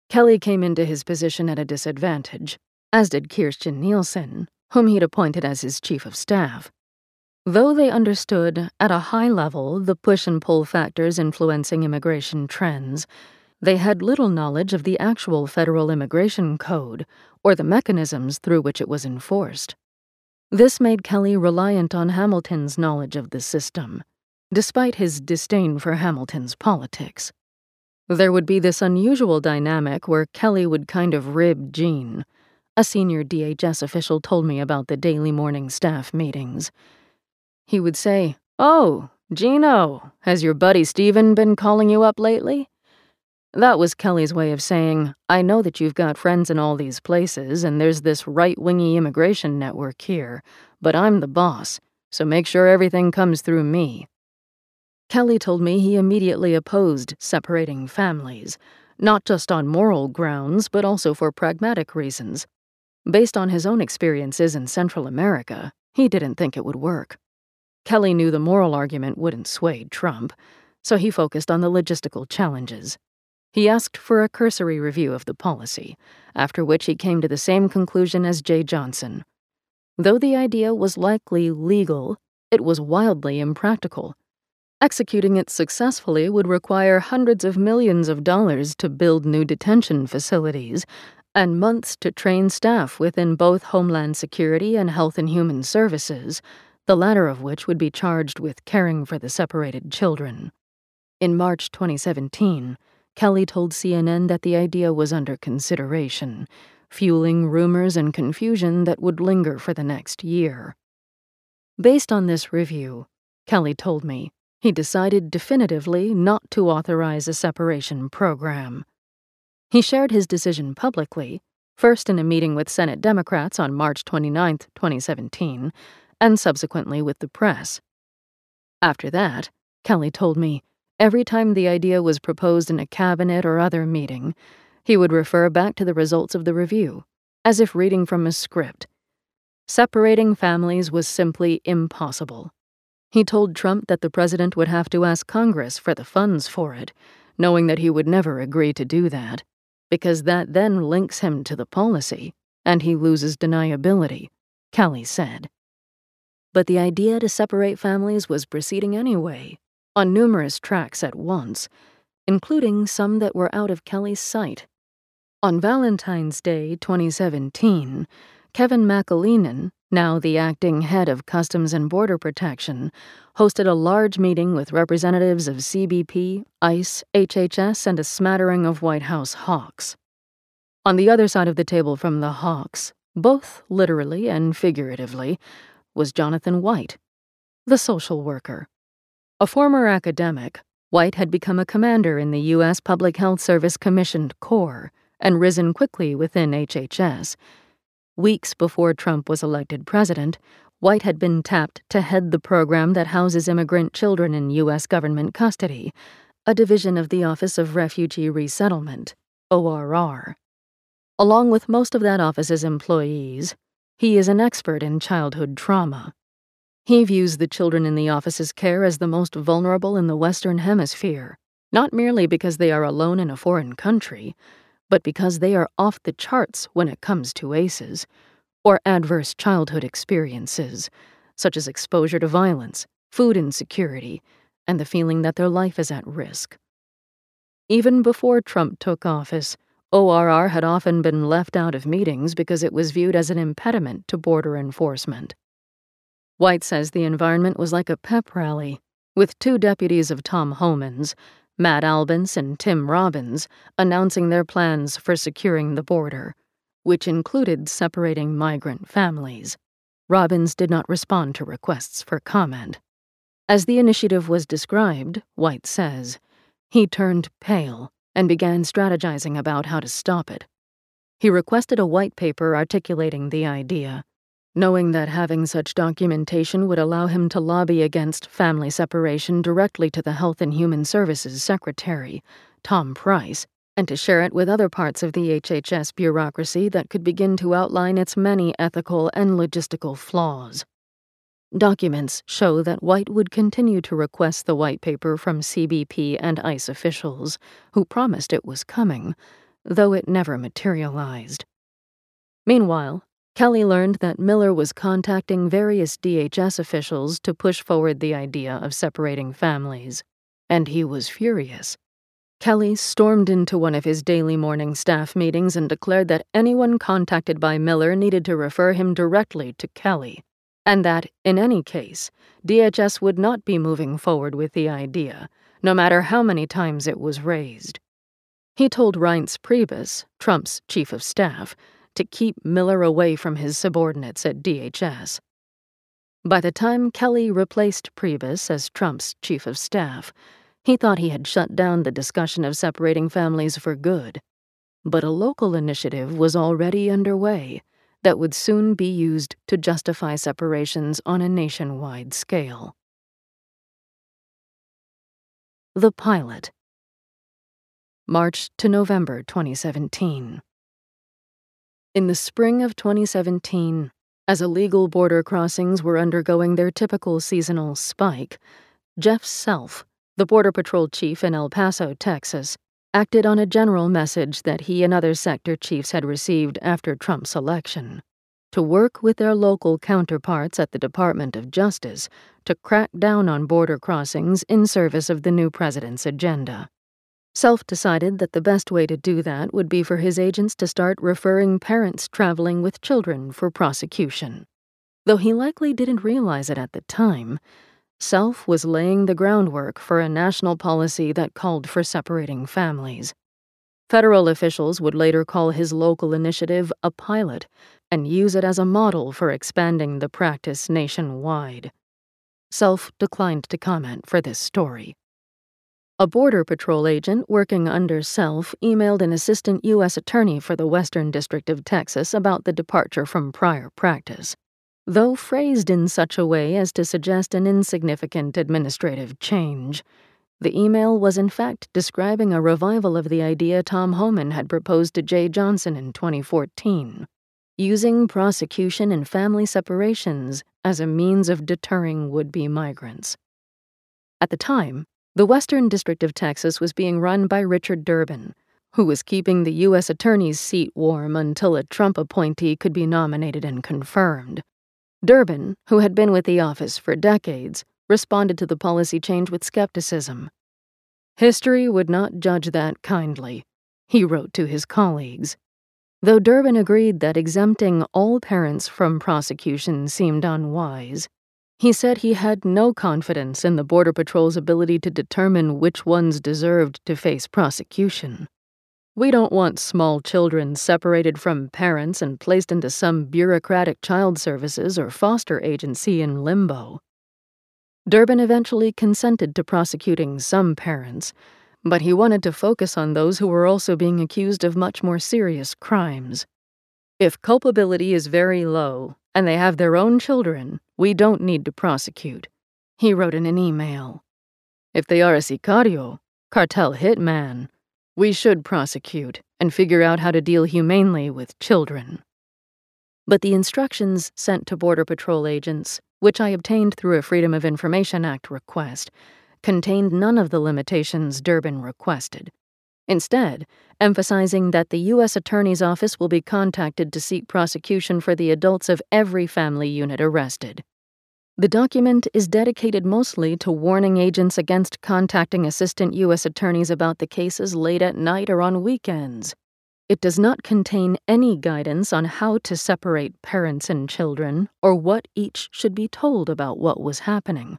Kelly came into his position at a disadvantage, as did Kirstjen Nielsen, whom he'd appointed as his chief of staff. Though they understood, at a high level, the push and pull factors influencing immigration trends, they had little knowledge of the actual federal immigration code or the mechanisms through which it was enforced. This made Kelly reliant on Hamilton's knowledge of the system, despite his disdain for Hamilton's politics. There would be this unusual dynamic where Kelly would kind of rib Gene. A senior DHS official told me about the daily morning staff meetings. He would say, Oh, Gino, has your buddy Stephen been calling you up lately? That was Kelly's way of saying, I know that you've got friends in all these places, and there's this right wingy immigration network here, but I'm the boss, so make sure everything comes through me. Kelly told me he immediately opposed separating families, not just on moral grounds, but also for pragmatic reasons. Based on his own experiences in Central America, he didn't think it would work. Kelly knew the moral argument wouldn't sway Trump, so he focused on the logistical challenges. He asked for a cursory review of the policy, after which he came to the same conclusion as Jeh Johnson. Though the idea was likely legal, it was wildly impractical. Executing it successfully would require hundreds of millions of dollars to build new detention facilities and months to train staff within both Homeland Security and Health and Human Services, the latter of which would be charged with caring for the separated children. In March 2017, Kelly told CNN that the idea was under consideration, fueling rumors and confusion that would linger for the next year. Based on this review, Kelly told me, he decided definitively not to authorize a separation program. He shared his decision publicly, first in a meeting with Senate Democrats on March 29, 2017, and subsequently with the press. After that, Kelly told me, every time the idea was proposed in a cabinet or other meeting, he would refer back to the results of the review, as if reading from a script. Separating families was simply impossible. He told Trump that the president would have to ask Congress for the funds for it, knowing that he would never agree to do that, because that then links him to the policy, and he loses deniability, Kelly said. But the idea to separate families was proceeding anyway, on numerous tracks at once, including some that were out of Kelly's sight. On Valentine's Day 2017, Kevin McAleenan, now the acting head of Customs and Border Protection, hosted a large meeting with representatives of CBP, ICE, HHS, and a smattering of White House hawks. On the other side of the table from the hawks, both literally and figuratively, was Jonathan White, the social worker. A former academic, White had become a commander in the U.S. Public Health Service commissioned corps and risen quickly within HHS Weeks before Trump was elected president, White had been tapped to head the program that houses immigrant children in U.S. government custody, a division of the Office of Refugee Resettlement, ORR. Along with most of that office's employees, he is an expert in childhood trauma. He views the children in the office's care as the most vulnerable in the Western Hemisphere, not merely because they are alone in a foreign country, but because they are off the charts when it comes to ACEs, or adverse childhood experiences, such as exposure to violence, food insecurity, and the feeling that their life is at risk. Even before Trump took office, ORR had often been left out of meetings because it was viewed as an impediment to border enforcement. White says the environment was like a pep rally, with two deputies of Tom Homan's, Matt Albence and Tim Robbins announcing their plans for securing the border, which included separating migrant families. Robbins did not respond to requests for comment. As the initiative was described, White says, he turned pale and began strategizing about how to stop it. He requested a white paper articulating the idea, knowing that having such documentation would allow him to lobby against family separation directly to the Health and Human Services Secretary, Tom Price, and to share it with other parts of the HHS bureaucracy that could begin to outline its many ethical and logistical flaws. Documents show that White would continue to request the white paper from CBP and ICE officials, who promised it was coming, though it never materialized. Meanwhile, Kelly learned that Miller was contacting various DHS officials to push forward the idea of separating families, and he was furious. Kelly stormed into one of his daily morning staff meetings and declared that anyone contacted by Miller needed to refer him directly to Kelly, and that, in any case, DHS would not be moving forward with the idea, no matter how many times it was raised. He told Reince Priebus, Trump's chief of staff, to keep Miller away from his subordinates at DHS. By the time Kelly replaced Priebus as Trump's chief of staff, he thought he had shut down the discussion of separating families for good. But a local initiative was already underway that would soon be used to justify separations on a nationwide scale. The Pilot March to November 2017. In the spring of 2017, as illegal border crossings were undergoing their typical seasonal spike, Jeff Self, the Border Patrol chief in El Paso, Texas, acted on a general message that he and other sector chiefs had received after Trump's election to work with their local counterparts at the Department of Justice to crack down on border crossings in service of the new president's agenda. Self decided that the best way to do that would be for his agents to start referring parents traveling with children for prosecution. Though he likely didn't realize it at the time, Self was laying the groundwork for a national policy that called for separating families. Federal officials would later call his local initiative a pilot and use it as a model for expanding the practice nationwide. Self declined to comment for this story. A Border Patrol agent working under Self emailed an assistant U.S. attorney for the Western District of Texas about the departure from prior practice, though phrased in such a way as to suggest an insignificant administrative change. The email was in fact describing a revival of the idea Tom Homan had proposed to Jeh Johnson in 2014 using prosecution and family separations as a means of deterring would be migrants. At the time, the Western District of Texas was being run by Richard Durbin, who was keeping the U.S. Attorney's seat warm until a Trump appointee could be nominated and confirmed. Durbin, who had been with the office for decades, responded to the policy change with skepticism. History would not judge that kindly, he wrote to his colleagues. Though Durbin agreed that exempting all parents from prosecution seemed unwise, he said he had no confidence in the Border Patrol's ability to determine which ones deserved to face prosecution. We don't want small children separated from parents and placed into some bureaucratic child services or foster agency in limbo. Durbin eventually consented to prosecuting some parents, but he wanted to focus on those who were also being accused of much more serious crimes. If culpability is very low and they have their own children, we don't need to prosecute, he wrote in an email. If they are a sicario, cartel hitman, we should prosecute and figure out how to deal humanely with children. But the instructions sent to Border Patrol agents, which I obtained through a Freedom of Information Act request, contained none of the limitations Durbin requested. Instead, emphasizing that the U.S. Attorney's Office will be contacted to seek prosecution for the adults of every family unit arrested. The document is dedicated mostly to warning agents against contacting assistant U.S. attorneys about the cases late at night or on weekends. It does not contain any guidance on how to separate parents and children or what each should be told about what was happening.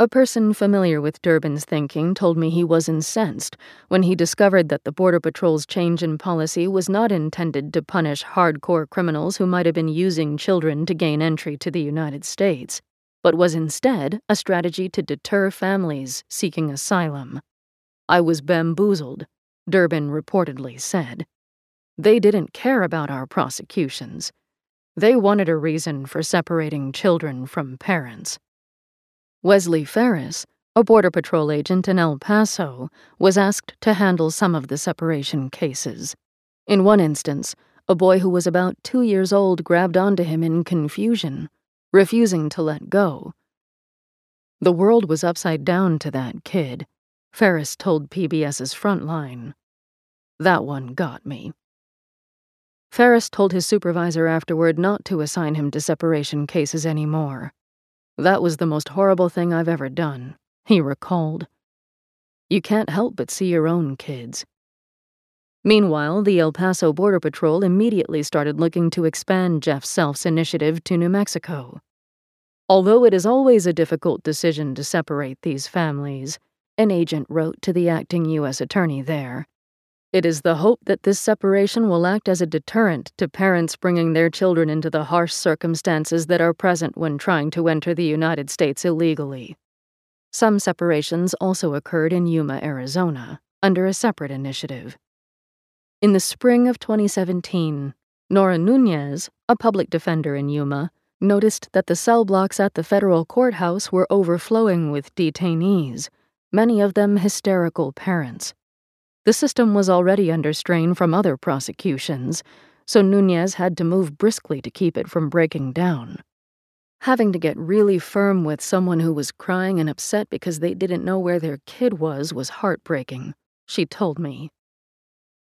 A person familiar with Durbin's thinking told me he was incensed when he discovered that the Border Patrol's change in policy was not intended to punish hardcore criminals who might have been using children to gain entry to the United States, but was instead a strategy to deter families seeking asylum. I was bamboozled, Durbin reportedly said. They didn't care about our prosecutions. They wanted a reason for separating children from parents. Wesley Ferris, a Border Patrol agent in El Paso, was asked to handle some of the separation cases. In one instance, a boy who was about two years old grabbed onto him in confusion, refusing to let go. The world was upside down to that kid, Ferris told PBS's Frontline. That one got me. Ferris told his supervisor afterward not to assign him to separation cases anymore. That was the most horrible thing I've ever done, he recalled. You can't help but see your own kids. Meanwhile, the El Paso Border Patrol immediately started looking to expand Jeff Self's initiative to New Mexico. Although it is always a difficult decision to separate these families, an agent wrote to the acting U.S. attorney there. It is the hope that this separation will act as a deterrent to parents bringing their children into the harsh circumstances that are present when trying to enter the United States illegally. Some separations also occurred in Yuma, Arizona, under a separate initiative. In the spring of 2017, Nora Nunez, a public defender in Yuma, noticed that the cell blocks at the federal courthouse were overflowing with detainees, many of them hysterical parents. The system was already under strain from other prosecutions, so Nunez had to move briskly to keep it from breaking down. Having to get really firm with someone who was crying and upset because they didn't know where their kid was was heartbreaking, she told me.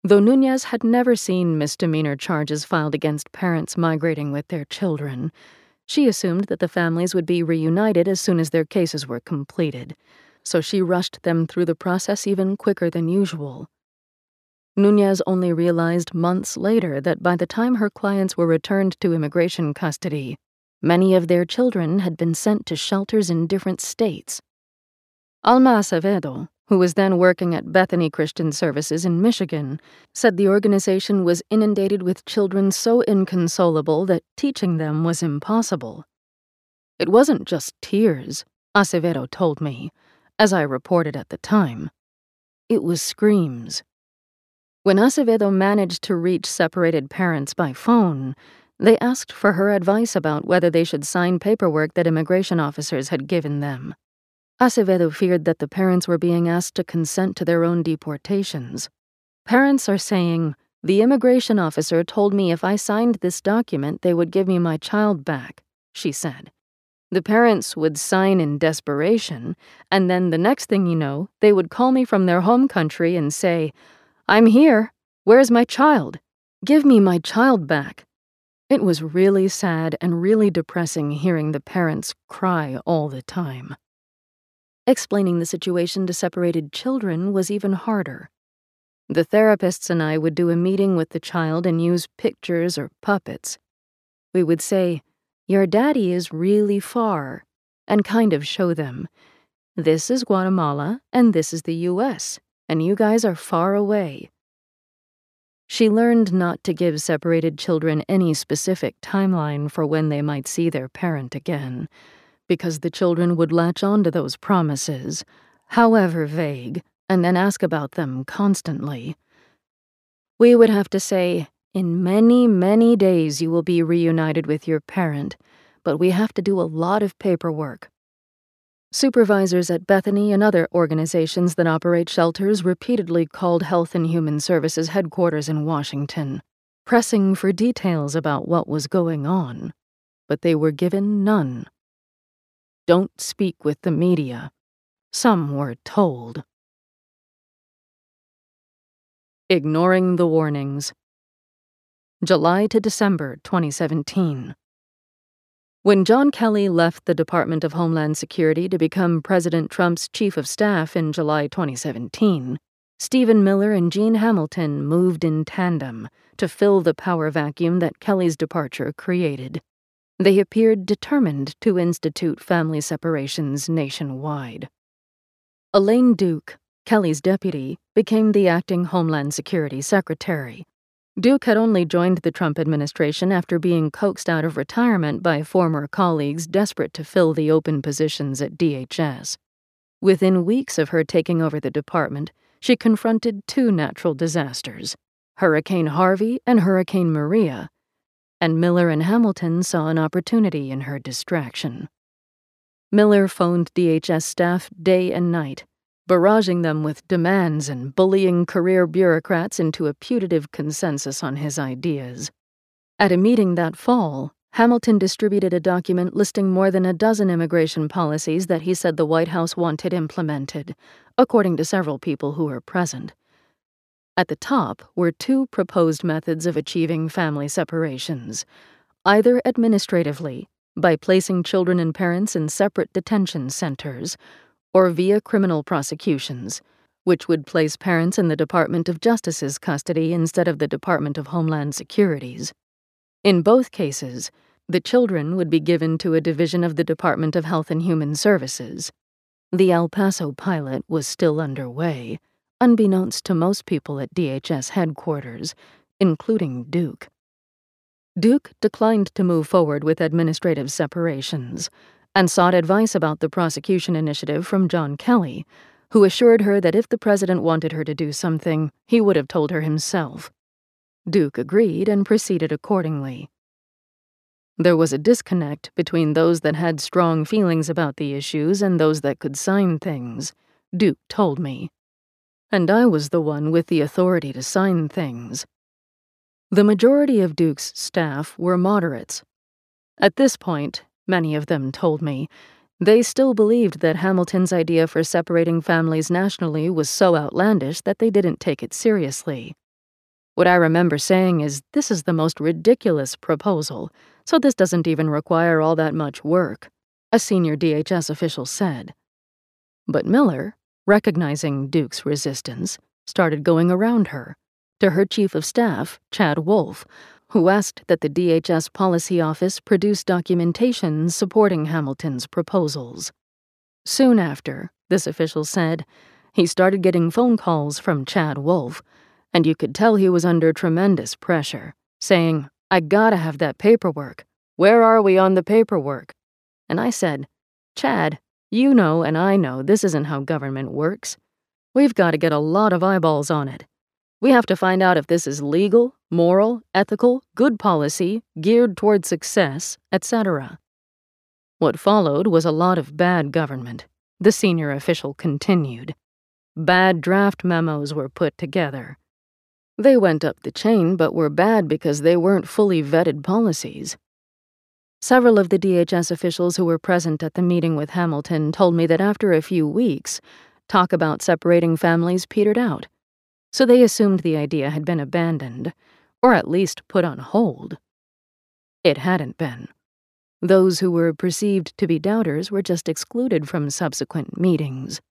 Though Nunez had never seen misdemeanor charges filed against parents migrating with their children, she assumed that the families would be reunited as soon as their cases were completed so she rushed them through the process even quicker than usual. Nunez only realized months later that by the time her clients were returned to immigration custody, Many of their children had been sent to shelters in different states. Alma Acevedo, who was then working at Bethany Christian Services in Michigan, said the organization was inundated with children so inconsolable that teaching them was impossible. It wasn't just tears, Acevedo told me, as I reported at the time. It was screams. When Acevedo managed to reach separated parents by phone, they asked for her advice about whether they should sign paperwork that immigration officers had given them. Acevedo feared that the parents were being asked to consent to their own deportations. Parents are saying, The immigration officer told me if I signed this document, they would give me my child back, she said. The parents would sign in desperation, and then the next thing you know, they would call me from their home country and say, I'm here. Where's my child? Give me my child back. It was really sad and really depressing hearing the parents cry all the time. Explaining the situation to separated children was even harder. The therapists and I would do a meeting with the child and use pictures or puppets. We would say, Your daddy is really far, and kind of show them, This is Guatemala and this is the US, and you guys are far away. She learned not to give separated children any specific timeline for when they might see their parent again, because the children would latch on to those promises, however vague, and then ask about them constantly. We would have to say, In many, many days you will be reunited with your parent, but we have to do a lot of paperwork. Supervisors at Bethany and other organizations that operate shelters repeatedly called Health and Human Services headquarters in Washington, pressing for details about what was going on, but they were given none. Don't speak with the media, some were told. Ignoring the warnings. July to December 2017. When John Kelly left the Department of Homeland Security to become President Trump's chief of staff in July 2017, Stephen Miller and Gene Hamilton moved in tandem to fill the power vacuum that Kelly's departure created. They appeared determined to institute family separations nationwide. Elaine Duke, Kelly's deputy, became the acting Homeland Security Secretary, Duke had only joined the Trump administration after being coaxed out of retirement by former colleagues desperate to fill the open positions at DHS. Within weeks of her taking over the department, she confronted two natural disasters Hurricane Harvey and Hurricane Maria, and Miller and Hamilton saw an opportunity in her distraction. Miller phoned DHS staff day and night, barraging them with demands and bullying career bureaucrats into a putative consensus on his ideas. At a meeting that fall, Hamilton distributed a document listing more than a dozen immigration policies that he said the White House wanted implemented, according to several people who were present. At the top were two proposed methods of achieving family separations either administratively, by placing children and parents in separate detention centers, or via criminal prosecutions, which would place parents in the Department of Justice's custody instead of the Department of Homeland Security's. In both cases, the children would be given to a division of the Department of Health and Human Services. The El Paso pilot was still underway, unbeknownst to most people at DHS headquarters, including Duke. Duke declined to move forward with administrative separations, and sought advice about the prosecution initiative from John Kelly, who assured her that if the president wanted her to do something, he would have told her himself. Duke agreed and proceeded accordingly. There was a disconnect between those that had strong feelings about the issues and those that could sign things, Duke told me. And I was the one with the authority to sign things. The majority of Duke's staff were moderates. At this point, many of them told me, they still believed that Hamilton's idea for separating families nationally was so outlandish that they didn't take it seriously. What I remember saying is, This is the most ridiculous proposal, so this doesn't even require all that much work, a senior DHS official said. But Miller, recognizing Duke's resistance, started going around her, to her chief of staff, Chad Wolf, who asked that the DHS Policy Office produce documentation supporting Hamilton's proposals. Soon after, this official said, he started getting phone calls from Chad Wolf, and you could tell he was under tremendous pressure, saying, I gotta have that paperwork. Where are we on the paperwork? And I said, Chad, you know and I know this isn't how government works. We've got to get a lot of eyeballs on it. We have to find out if this is legal, moral, ethical, good policy, geared toward success, etc. What followed was a lot of bad government, the senior official continued. Bad draft memos were put together. They went up the chain, but were bad because they weren't fully vetted policies. Several of the DHS officials who were present at the meeting with Hamilton told me that after a few weeks, talk about separating families petered out so they assumed the idea had been abandoned, or at least put on hold. It hadn't been. Those who were perceived to be doubters were just excluded from subsequent meetings.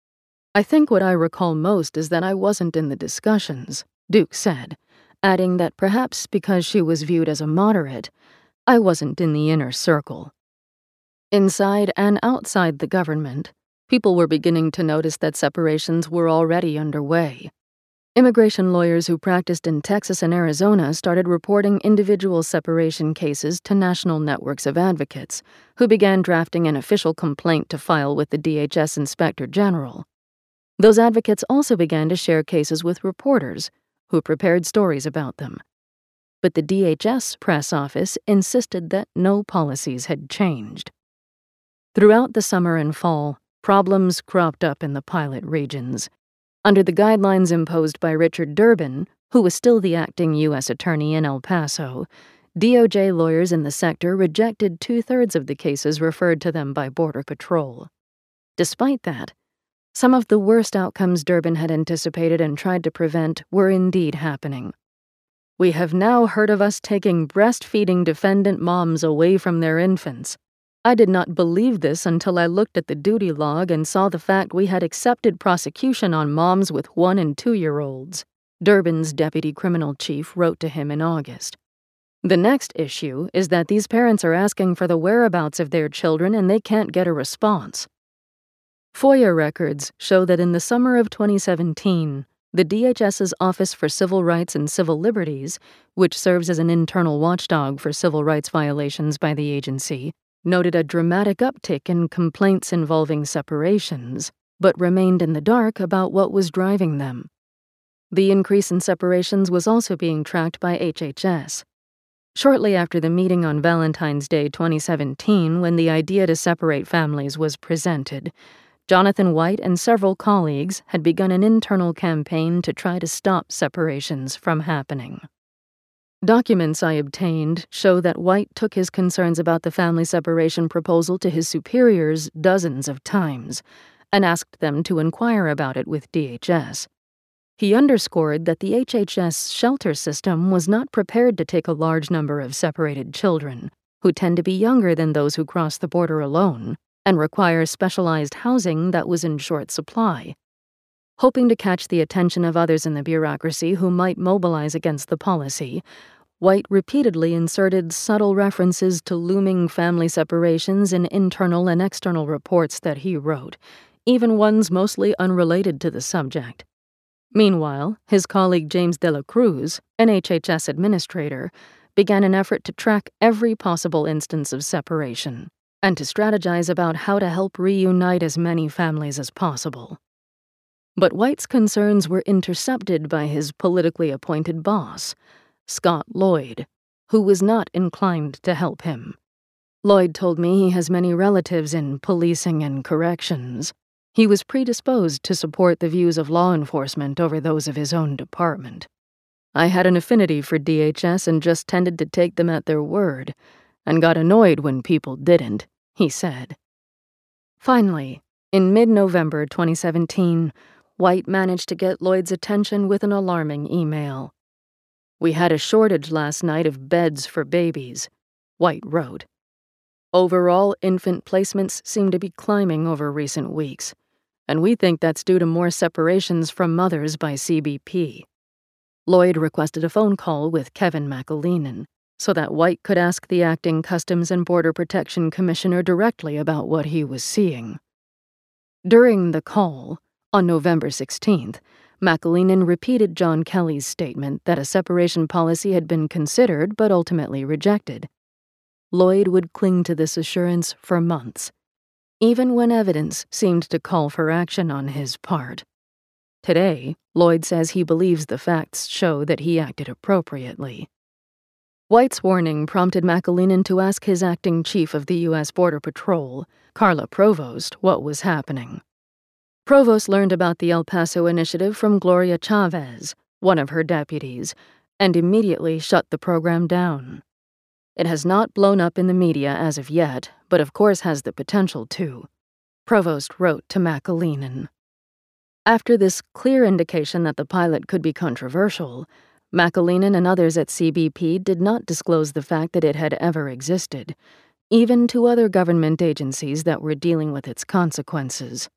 I think what I recall most is that I wasn't in the discussions, Duke said, adding that perhaps because she was viewed as a moderate, I wasn't in the inner circle. Inside and outside the government, people were beginning to notice that separations were already underway. Immigration lawyers who practiced in Texas and Arizona started reporting individual separation cases to national networks of advocates, who began drafting an official complaint to file with the DHS Inspector General. Those advocates also began to share cases with reporters, who prepared stories about them. But the DHS press office insisted that no policies had changed. Throughout the summer and fall, problems cropped up in the pilot regions. Under the guidelines imposed by Richard Durbin, who was still the acting U.S. Attorney in El Paso, DOJ lawyers in the sector rejected two thirds of the cases referred to them by Border Patrol. Despite that, some of the worst outcomes Durbin had anticipated and tried to prevent were indeed happening. We have now heard of us taking breastfeeding defendant moms away from their infants, I did not believe this until I looked at the duty log and saw the fact we had accepted prosecution on moms with one and two year olds. Durbin's deputy criminal chief wrote to him in August. The next issue is that these parents are asking for the whereabouts of their children and they can't get a response. FOIA records show that in the summer of 2017, the DHS's Office for Civil Rights and Civil Liberties, which serves as an internal watchdog for civil rights violations by the agency, noted a dramatic uptick in complaints involving separations, but remained in the dark about what was driving them. The increase in separations was also being tracked by HHS. Shortly after the meeting on Valentine's Day 2017, when the idea to separate families was presented, Jonathan White and several colleagues had begun an internal campaign to try to stop separations from happening. Documents I obtained show that White took his concerns about the family separation proposal to his superiors dozens of times and asked them to inquire about it with DHS. He underscored that the HHS shelter system was not prepared to take a large number of separated children, who tend to be younger than those who cross the border alone, and require specialized housing that was in short supply. Hoping to catch the attention of others in the bureaucracy who might mobilize against the policy, White repeatedly inserted subtle references to looming family separations in internal and external reports that he wrote, even ones mostly unrelated to the subject. Meanwhile, his colleague James de la Cruz, an HHS administrator, began an effort to track every possible instance of separation and to strategize about how to help reunite as many families as possible. But White's concerns were intercepted by his politically appointed boss, Scott Lloyd, who was not inclined to help him. Lloyd told me he has many relatives in policing and corrections. He was predisposed to support the views of law enforcement over those of his own department. I had an affinity for DHS and just tended to take them at their word, and got annoyed when people didn't, he said. Finally, in mid November 2017, White managed to get Lloyd's attention with an alarming email. We had a shortage last night of beds for babies, White wrote. Overall, infant placements seem to be climbing over recent weeks, and we think that's due to more separations from mothers by CBP. Lloyd requested a phone call with Kevin McAleenan, so that White could ask the acting Customs and Border Protection Commissioner directly about what he was seeing. During the call, on November 16th, McAleenan repeated John Kelly's statement that a separation policy had been considered but ultimately rejected. Lloyd would cling to this assurance for months, even when evidence seemed to call for action on his part. Today, Lloyd says he believes the facts show that he acted appropriately. White's warning prompted McAleenan to ask his acting chief of the U.S. Border Patrol, Carla Provost, what was happening. Provost learned about the El Paso initiative from Gloria Chavez, one of her deputies, and immediately shut the program down. It has not blown up in the media as of yet, but of course has the potential to. Provost wrote to McAleenan. After this clear indication that the pilot could be controversial, McAleenan and others at CBP did not disclose the fact that it had ever existed, even to other government agencies that were dealing with its consequences.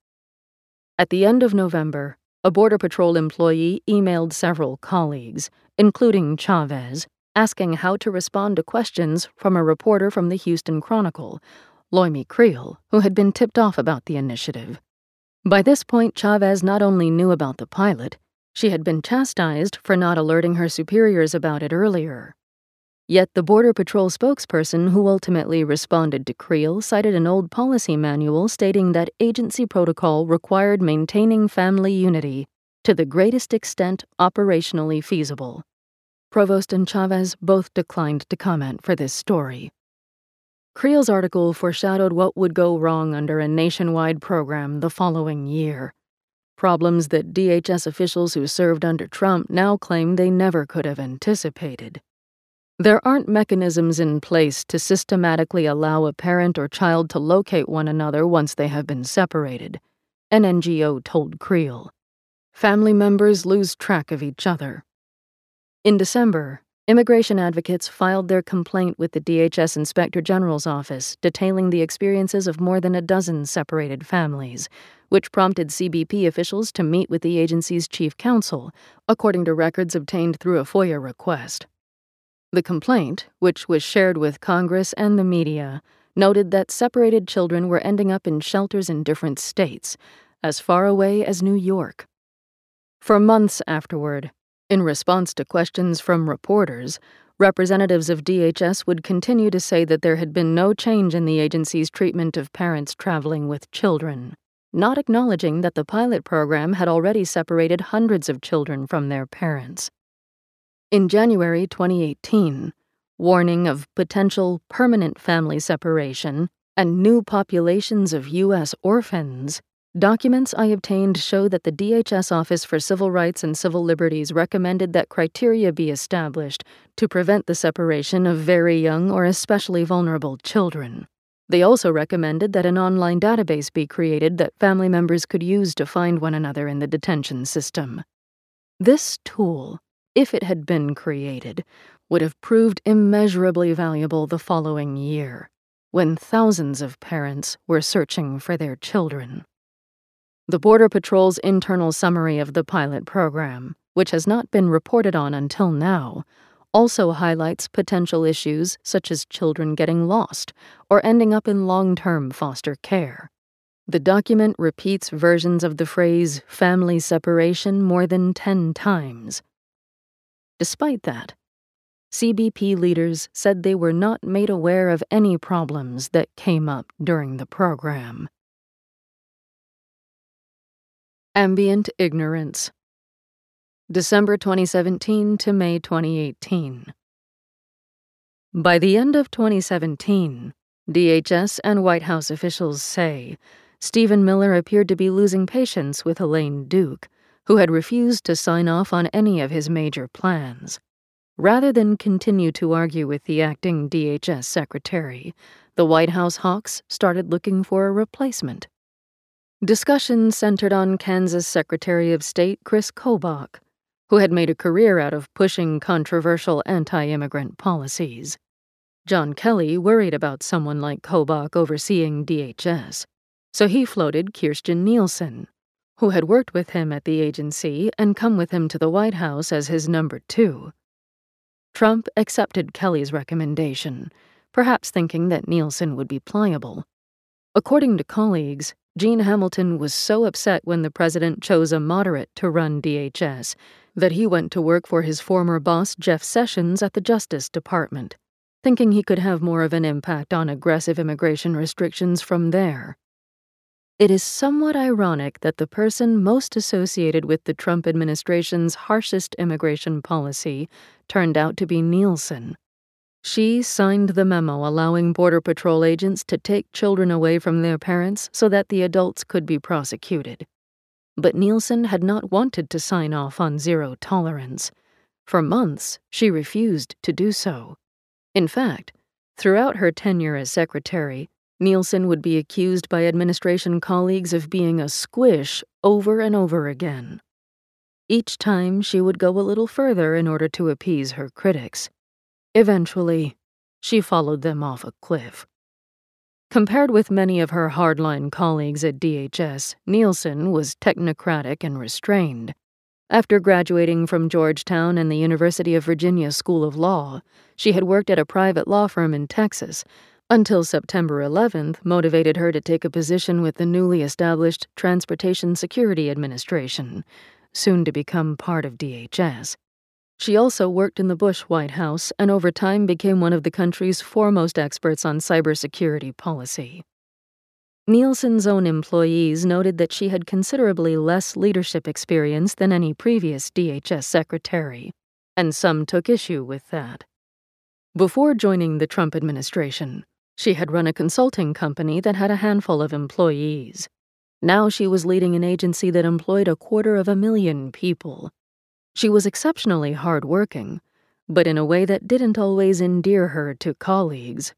At the end of November, a Border Patrol employee emailed several colleagues, including Chavez, asking how to respond to questions from a reporter from the Houston Chronicle, Lomi Kriel, who had been tipped off about the initiative. By this point, Chavez not only knew about the pilot, she had been chastised for not alerting her superiors about it earlier. Yet the Border Patrol spokesperson who ultimately responded to Kriel cited an old policy manual stating that agency protocol required maintaining family unity to the greatest extent operationally feasible. Provost and Chavez both declined to comment for this story. Kriel's article foreshadowed what would go wrong under a nationwide program the following year. Problems that DHS officials who served under Trump now claim they never could have anticipated. There aren't mechanisms in place to systematically allow a parent or child to locate one another once they have been separated, an NGO told Kriel. Family members lose track of each other. In December, immigration advocates filed their complaint with the DHS Inspector General's office detailing the experiences of more than a dozen separated families, which prompted CBP officials to meet with the agency's chief counsel, according to records obtained through a FOIA request. The complaint, which was shared with Congress and the media, noted that separated children were ending up in shelters in different states, as far away as New York. For months afterward, in response to questions from reporters, representatives of DHS would continue to say that there had been no change in the agency's treatment of parents traveling with children, not acknowledging that the pilot program had already separated hundreds of children from their parents. In January 2018, warning of potential permanent family separation and new populations of U.S. orphans, documents I obtained show that the DHS Office for Civil Rights and Civil Liberties recommended that criteria be established to prevent the separation of very young or especially vulnerable children. They also recommended that an online database be created that family members could use to find one another in the detention system. This tool if it had been created, would have proved immeasurably valuable the following year, when thousands of parents were searching for their children. The Border Patrol's internal summary of the pilot program, which has not been reported on until now, also highlights potential issues such as children getting lost or ending up in long term foster care. The document repeats versions of the phrase family separation more than 10 times, Despite that, CBP leaders said they were not made aware of any problems that came up during the program. Ambient Ignorance December 2017 to May 2018. By the end of 2017, DHS and White House officials say Stephen Miller appeared to be losing patience with Elaine Duke who had refused to sign off on any of his major plans. Rather than continue to argue with the acting DHS secretary, the White House hawks started looking for a replacement. Discussion centered on Kansas Secretary of State Chris Kobach, who had made a career out of pushing controversial anti immigrant policies. John Kelly worried about someone like Kobach overseeing DHS, so he floated Kirstjen Nielsen, who had worked with him at the agency and come with him to the White House as his number two. Trump accepted Kelly's recommendation, perhaps thinking that Nielsen would be pliable. According to colleagues, Gene Hamilton was so upset when the president chose a moderate to run DHS that he went to work for his former boss, Jeff Sessions, at the Justice Department, thinking he could have more of an impact on aggressive immigration restrictions from there. It is somewhat ironic that the person most associated with the Trump administration's harshest immigration policy turned out to be Nielsen. She signed the memo allowing Border Patrol agents to take children away from their parents so that the adults could be prosecuted. But Nielsen had not wanted to sign off on zero tolerance. For months, she refused to do so. In fact, throughout her tenure as secretary, Nielsen would be accused by administration colleagues of being a squish over and over again. Each time, she would go a little further in order to appease her critics. Eventually, she followed them off a cliff. Compared with many of her hardline colleagues at DHS, Nielsen was technocratic and restrained. After graduating from Georgetown and the University of Virginia School of Law, she had worked at a private law firm in Texas until September 11th motivated her to take a position with the newly established Transportation Security Administration, soon to become part of DHS. She also worked in the Bush White House and over time became one of the country's foremost experts on cybersecurity policy. Nielsen's own employees noted that she had considerably less leadership experience than any previous DHS secretary, and some took issue with that. Before joining the Trump administration, she had run a consulting company that had a handful of employees. Now she was leading an agency that employed a quarter of a million people. She was exceptionally hardworking, but in a way that didn't always endear her to colleagues.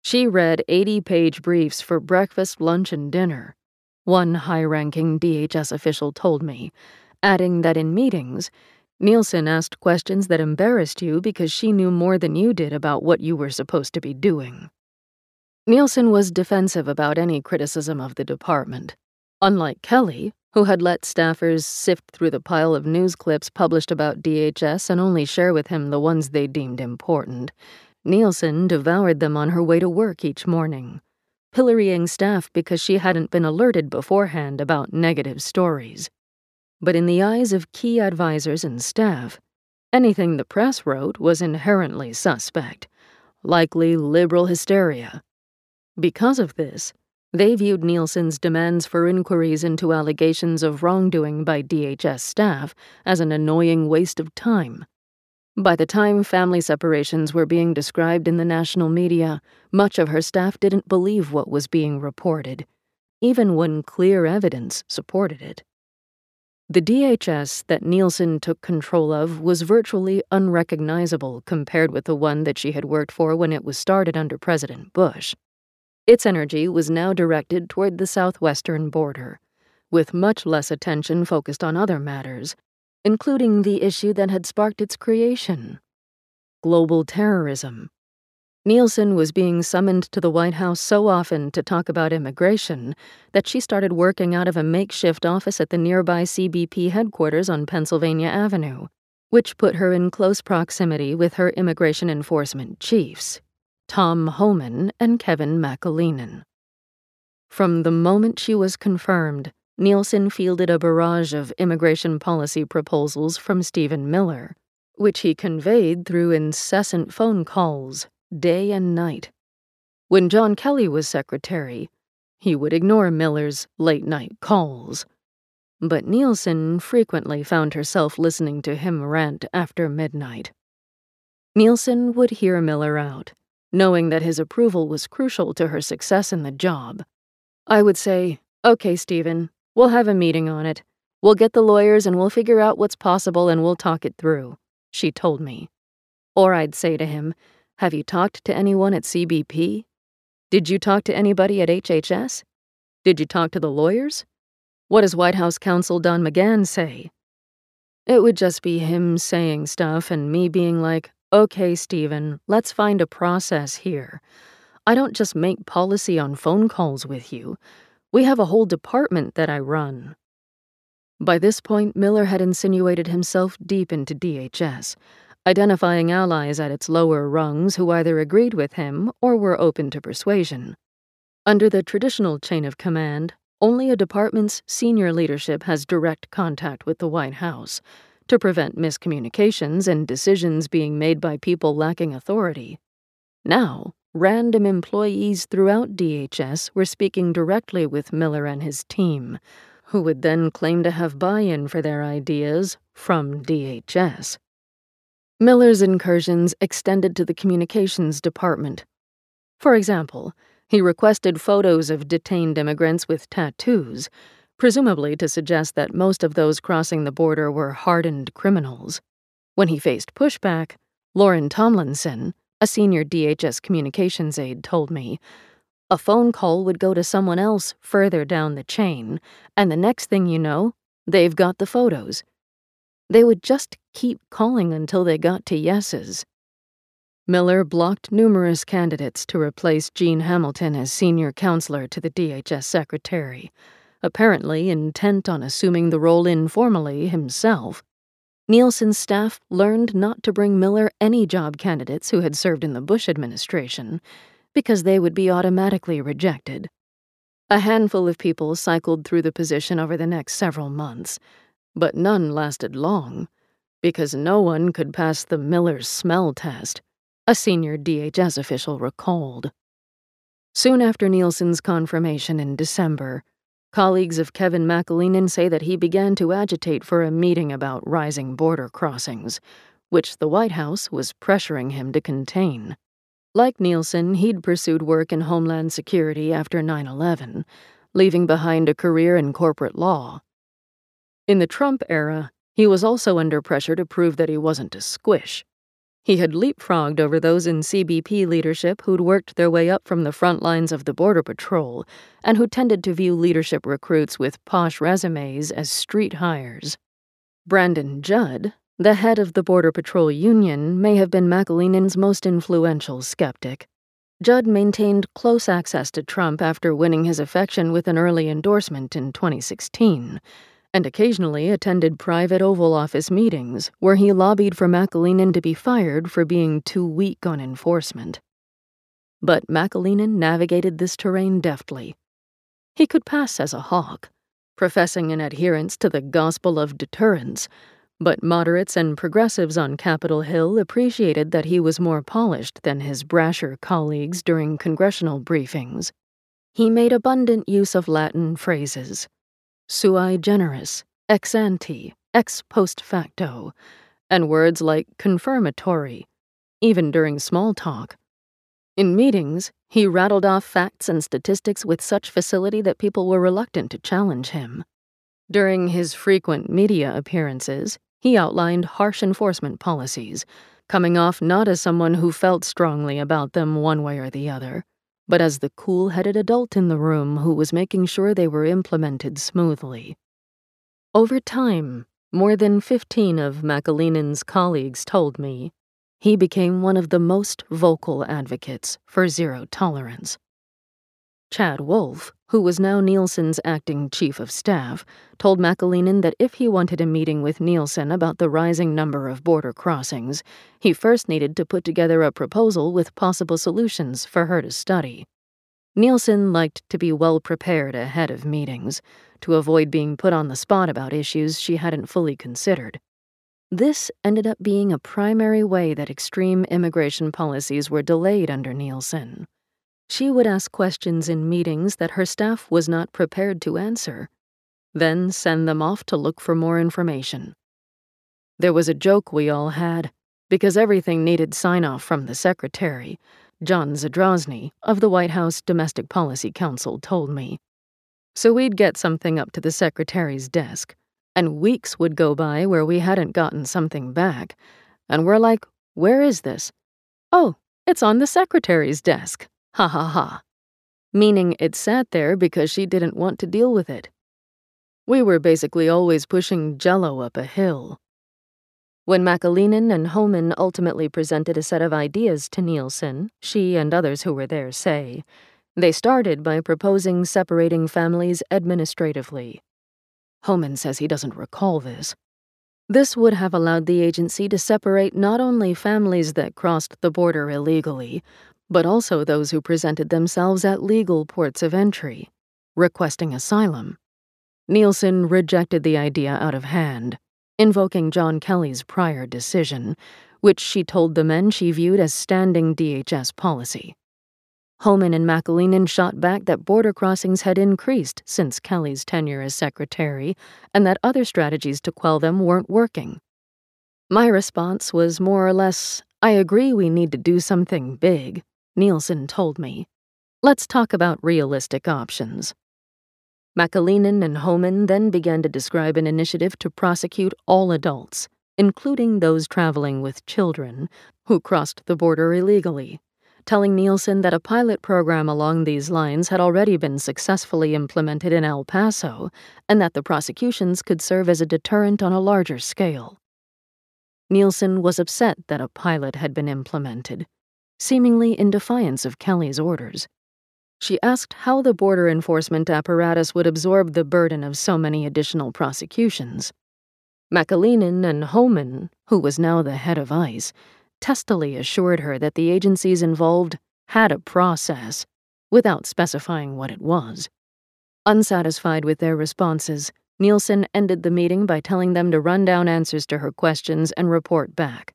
She read 80 page briefs for breakfast, lunch, and dinner, one high ranking DHS official told me, adding that in meetings, Nielsen asked questions that embarrassed you because she knew more than you did about what you were supposed to be doing. Nielsen was defensive about any criticism of the department. Unlike Kelly, who had let staffers sift through the pile of news clips published about DHS and only share with him the ones they deemed important, Nielsen devoured them on her way to work each morning, pillorying staff because she hadn't been alerted beforehand about negative stories. But in the eyes of key advisors and staff, anything the press wrote was inherently suspect, likely liberal hysteria because of this, they viewed Nielsen's demands for inquiries into allegations of wrongdoing by DHS staff as an annoying waste of time. By the time family separations were being described in the national media, much of her staff didn't believe what was being reported, even when clear evidence supported it. The DHS that Nielsen took control of was virtually unrecognizable compared with the one that she had worked for when it was started under President Bush. Its energy was now directed toward the southwestern border, with much less attention focused on other matters, including the issue that had sparked its creation global terrorism. Nielsen was being summoned to the White House so often to talk about immigration that she started working out of a makeshift office at the nearby CBP headquarters on Pennsylvania Avenue, which put her in close proximity with her immigration enforcement chiefs. Tom Homan, and Kevin McAleenan. From the moment she was confirmed, Nielsen fielded a barrage of immigration policy proposals from Stephen Miller, which he conveyed through incessant phone calls, day and night. When John Kelly was secretary, he would ignore Miller's late night calls. But Nielsen frequently found herself listening to him rant after midnight. Nielsen would hear Miller out, knowing that his approval was crucial to her success in the job. I would say, Okay, Stephen, we'll have a meeting on it. We'll get the lawyers and we'll figure out what's possible and we'll talk it through, she told me. Or I'd say to him, Have you talked to anyone at CBP? Did you talk to anybody at HHS? Did you talk to the lawyers? What does White House counsel Don McGahn say? It would just be him saying stuff and me being like, Okay, Stephen, let's find a process here. I don't just make policy on phone calls with you. We have a whole department that I run. By this point, Miller had insinuated himself deep into DHS, identifying allies at its lower rungs who either agreed with him or were open to persuasion. Under the traditional chain of command, only a department's senior leadership has direct contact with the White House to prevent miscommunications and decisions being made by people lacking authority. Now, random employees throughout DHS were speaking directly with Miller and his team, who would then claim to have buy in for their ideas from DHS. Miller's incursions extended to the communications department. For example, he requested photos of detained immigrants with tattoos, presumably to suggest that most of those crossing the border were hardened criminals. When he faced pushback, Lauren Tomlinson, a senior DHS communications aide, told me a phone call would go to someone else further down the chain, and the next thing you know, they've got the photos. They would just keep calling until they got to yeses. Miller blocked numerous candidates to replace Gene Hamilton as senior counselor to the DHS secretary, apparently intent on assuming the role informally himself. Nielsen's staff learned not to bring Miller any job candidates who had served in the Bush administration because they would be automatically rejected. A handful of people cycled through the position over the next several months, but none lasted long because no one could pass the Miller's smell test a senior DHS official recalled. Soon after Nielsen's confirmation in December, colleagues of Kevin McAleenan say that he began to agitate for a meeting about rising border crossings, which the White House was pressuring him to contain. Like Nielsen, he'd pursued work in Homeland Security after 9 11, leaving behind a career in corporate law. In the Trump era, he was also under pressure to prove that he wasn't a squish. He had leapfrogged over those in CBP leadership who'd worked their way up from the front lines of the Border Patrol and who tended to view leadership recruits with posh resumes as street hires. Brandon Judd, the head of the Border Patrol Union, may have been McAleenan's most influential skeptic. Judd maintained close access to Trump after winning his affection with an early endorsement in 2016 and occasionally attended private Oval Office meetings where he lobbied for McAleenan to be fired for being too weak on enforcement. But McAleenan navigated this terrain deftly. He could pass as a hawk, professing an adherence to the gospel of deterrence, but moderates and progressives on Capitol Hill appreciated that he was more polished than his brasher colleagues during congressional briefings. He made abundant use of Latin phrases sui generis, ex ante, ex post facto, and words like confirmatory, even during small talk. In meetings, he rattled off facts and statistics with such facility that people were reluctant to challenge him. During his frequent media appearances, he outlined harsh enforcement policies, coming off not as someone who felt strongly about them one way or the other, but as the cool headed adult in the room who was making sure they were implemented smoothly. Over time, more than 15 of McAleenan's colleagues told me he became one of the most vocal advocates for zero tolerance. Chad Wolf, who was now Nielsen's acting chief of staff, told McAleenan that if he wanted a meeting with Nielsen about the rising number of border crossings, he first needed to put together a proposal with possible solutions for her to study. Nielsen liked to be well prepared ahead of meetings, to avoid being put on the spot about issues she hadn't fully considered. This ended up being a primary way that extreme immigration policies were delayed under Nielsen. She would ask questions in meetings that her staff was not prepared to answer, then send them off to look for more information. There was a joke we all had, because everything needed sign off from the secretary, John Zadrozny of the White House Domestic Policy Council told me. So we'd get something up to the secretary's desk, and weeks would go by where we hadn't gotten something back, and we're like, Where is this? Oh, it's on the secretary's desk. Ha ha ha. Meaning it sat there because she didn't want to deal with it. We were basically always pushing jello up a hill. When McAleenan and Homan ultimately presented a set of ideas to Nielsen, she and others who were there say, they started by proposing separating families administratively. Homan says he doesn't recall this. This would have allowed the agency to separate not only families that crossed the border illegally, but also those who presented themselves at legal ports of entry, requesting asylum. Nielsen rejected the idea out of hand, invoking John Kelly's prior decision, which she told the men she viewed as standing DHS policy. Homan and McAleenan shot back that border crossings had increased since Kelly's tenure as secretary and that other strategies to quell them weren't working. My response was more or less I agree we need to do something big, Nielsen told me. Let's talk about realistic options. McAleenan and Homan then began to describe an initiative to prosecute all adults, including those traveling with children, who crossed the border illegally telling Nielsen that a pilot program along these lines had already been successfully implemented in El Paso and that the prosecutions could serve as a deterrent on a larger scale. Nielsen was upset that a pilot had been implemented, seemingly in defiance of Kelly's orders. She asked how the border enforcement apparatus would absorb the burden of so many additional prosecutions. McAleenan and Homan, who was now the head of ICE, testily assured her that the agencies involved had a process, without specifying what it was. Unsatisfied with their responses, Nielsen ended the meeting by telling them to run down answers to her questions and report back.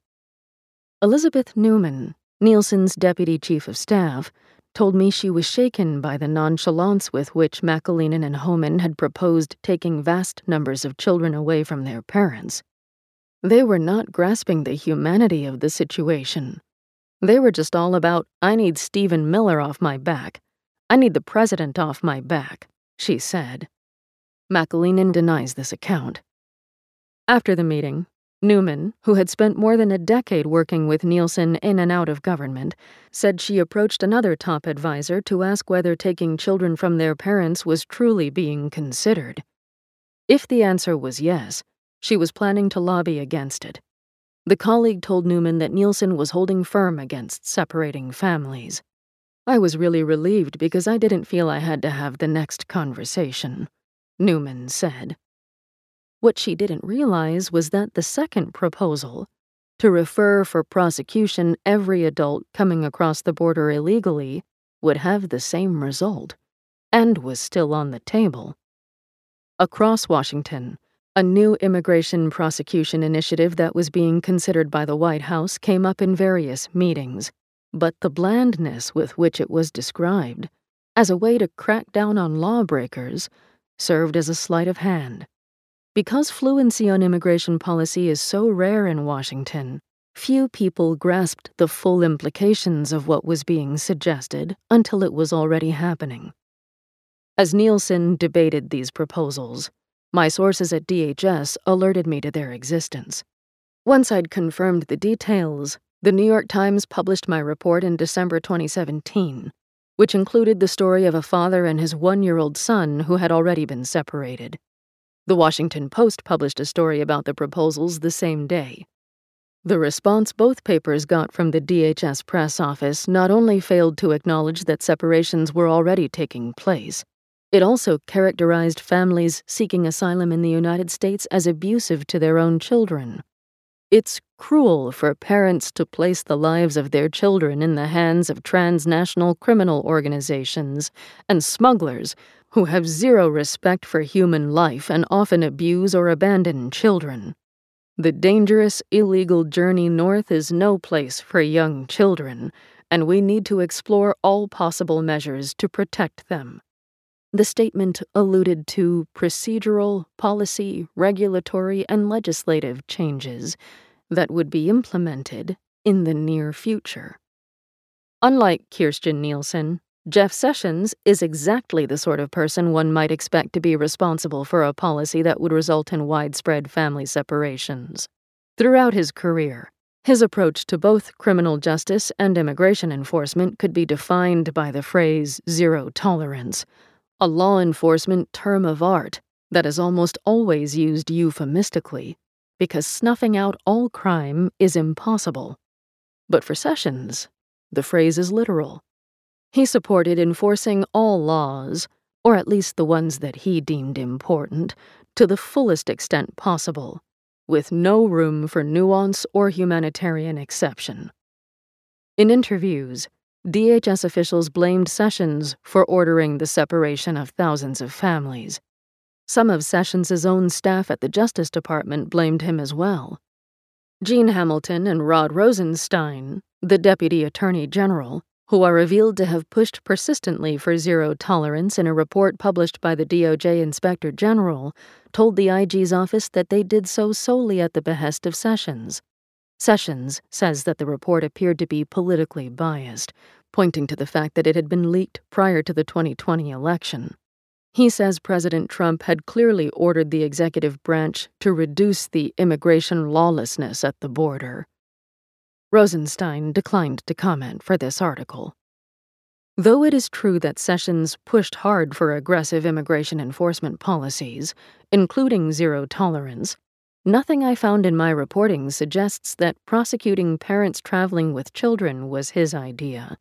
Elizabeth Newman, Nielsen's deputy chief of staff, told me she was shaken by the nonchalance with which McAleenan and Homan had proposed taking vast numbers of children away from their parents. They were not grasping the humanity of the situation. They were just all about, I need Stephen Miller off my back. I need the president off my back, she said. McAleenan denies this account. After the meeting, Newman, who had spent more than a decade working with Nielsen in and out of government, said she approached another top advisor to ask whether taking children from their parents was truly being considered. If the answer was yes, she was planning to lobby against it. The colleague told Newman that Nielsen was holding firm against separating families. I was really relieved because I didn't feel I had to have the next conversation, Newman said. What she didn't realize was that the second proposal, to refer for prosecution every adult coming across the border illegally, would have the same result, and was still on the table. Across Washington, a new immigration prosecution initiative that was being considered by the White House came up in various meetings, but the blandness with which it was described, as a way to crack down on lawbreakers, served as a sleight of hand. Because fluency on immigration policy is so rare in Washington, few people grasped the full implications of what was being suggested until it was already happening. As Nielsen debated these proposals, my sources at DHS alerted me to their existence. Once I'd confirmed the details, the New York Times published my report in December 2017, which included the story of a father and his one year old son who had already been separated. The Washington Post published a story about the proposals the same day. The response both papers got from the DHS press office not only failed to acknowledge that separations were already taking place, it also characterized families seeking asylum in the United States as abusive to their own children. It's cruel for parents to place the lives of their children in the hands of transnational criminal organizations and smugglers who have zero respect for human life and often abuse or abandon children. The dangerous, illegal journey north is no place for young children, and we need to explore all possible measures to protect them. The statement alluded to procedural, policy, regulatory, and legislative changes that would be implemented in the near future. Unlike Kirstjen Nielsen, Jeff Sessions is exactly the sort of person one might expect to be responsible for a policy that would result in widespread family separations. Throughout his career, his approach to both criminal justice and immigration enforcement could be defined by the phrase zero tolerance, a law enforcement term of art that is almost always used euphemistically, because snuffing out all crime is impossible. But for Sessions, the phrase is literal. He supported enforcing all laws, or at least the ones that he deemed important, to the fullest extent possible, with no room for nuance or humanitarian exception. In interviews, DHS officials blamed Sessions for ordering the separation of thousands of families. Some of Sessions' own staff at the Justice Department blamed him as well. Gene Hamilton and Rod Rosenstein, the Deputy Attorney General, who are revealed to have pushed persistently for zero tolerance in a report published by the DOJ Inspector General, told the IG's office that they did so solely at the behest of Sessions. Sessions says that the report appeared to be politically biased, pointing to the fact that it had been leaked prior to the 2020 election. He says President Trump had clearly ordered the executive branch to reduce the immigration lawlessness at the border. Rosenstein declined to comment for this article. Though it is true that Sessions pushed hard for aggressive immigration enforcement policies, including zero tolerance, nothing I found in my reporting suggests that prosecuting parents traveling with children was his idea,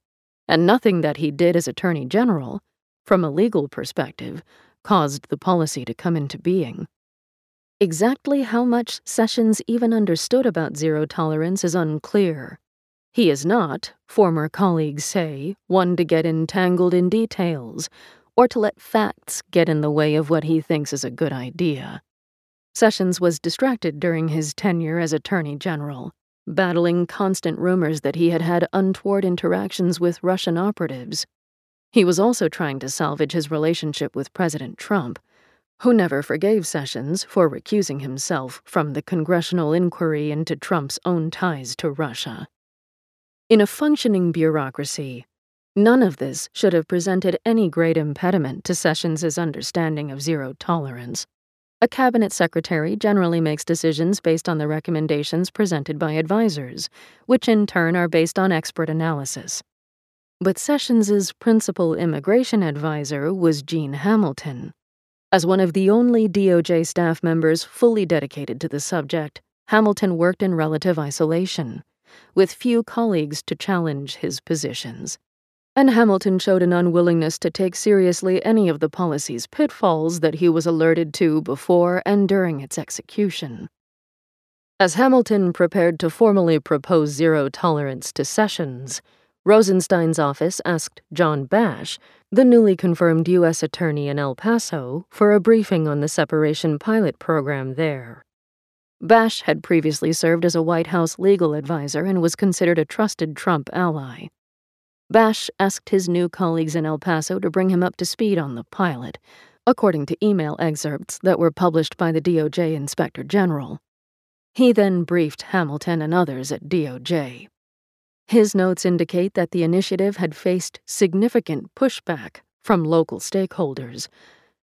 and nothing that he did as Attorney General, from a legal perspective, caused the policy to come into being. Exactly how much Sessions even understood about zero tolerance is unclear. He is not, former colleagues say, one to get entangled in details, or to let facts get in the way of what he thinks is a good idea. Sessions was distracted during his tenure as Attorney General, battling constant rumors that he had had untoward interactions with Russian operatives. He was also trying to salvage his relationship with President Trump who never forgave Sessions for recusing himself from the congressional inquiry into Trump's own ties to Russia. In a functioning bureaucracy, none of this should have presented any great impediment to Sessions' understanding of zero tolerance. A cabinet secretary generally makes decisions based on the recommendations presented by advisers, which in turn are based on expert analysis. But Sessions' principal immigration advisor was Gene Hamilton, as one of the only DOJ staff members fully dedicated to the subject, Hamilton worked in relative isolation, with few colleagues to challenge his positions. And Hamilton showed an unwillingness to take seriously any of the policy's pitfalls that he was alerted to before and during its execution. As Hamilton prepared to formally propose zero tolerance to Sessions, Rosenstein's office asked John Bash, the newly confirmed U.S. Attorney in El Paso, for a briefing on the separation pilot program there. Bash had previously served as a White House legal advisor and was considered a trusted Trump ally. Bash asked his new colleagues in El Paso to bring him up to speed on the pilot, according to email excerpts that were published by the DOJ Inspector General. He then briefed Hamilton and others at DOJ. His notes indicate that the initiative had faced significant pushback from local stakeholders.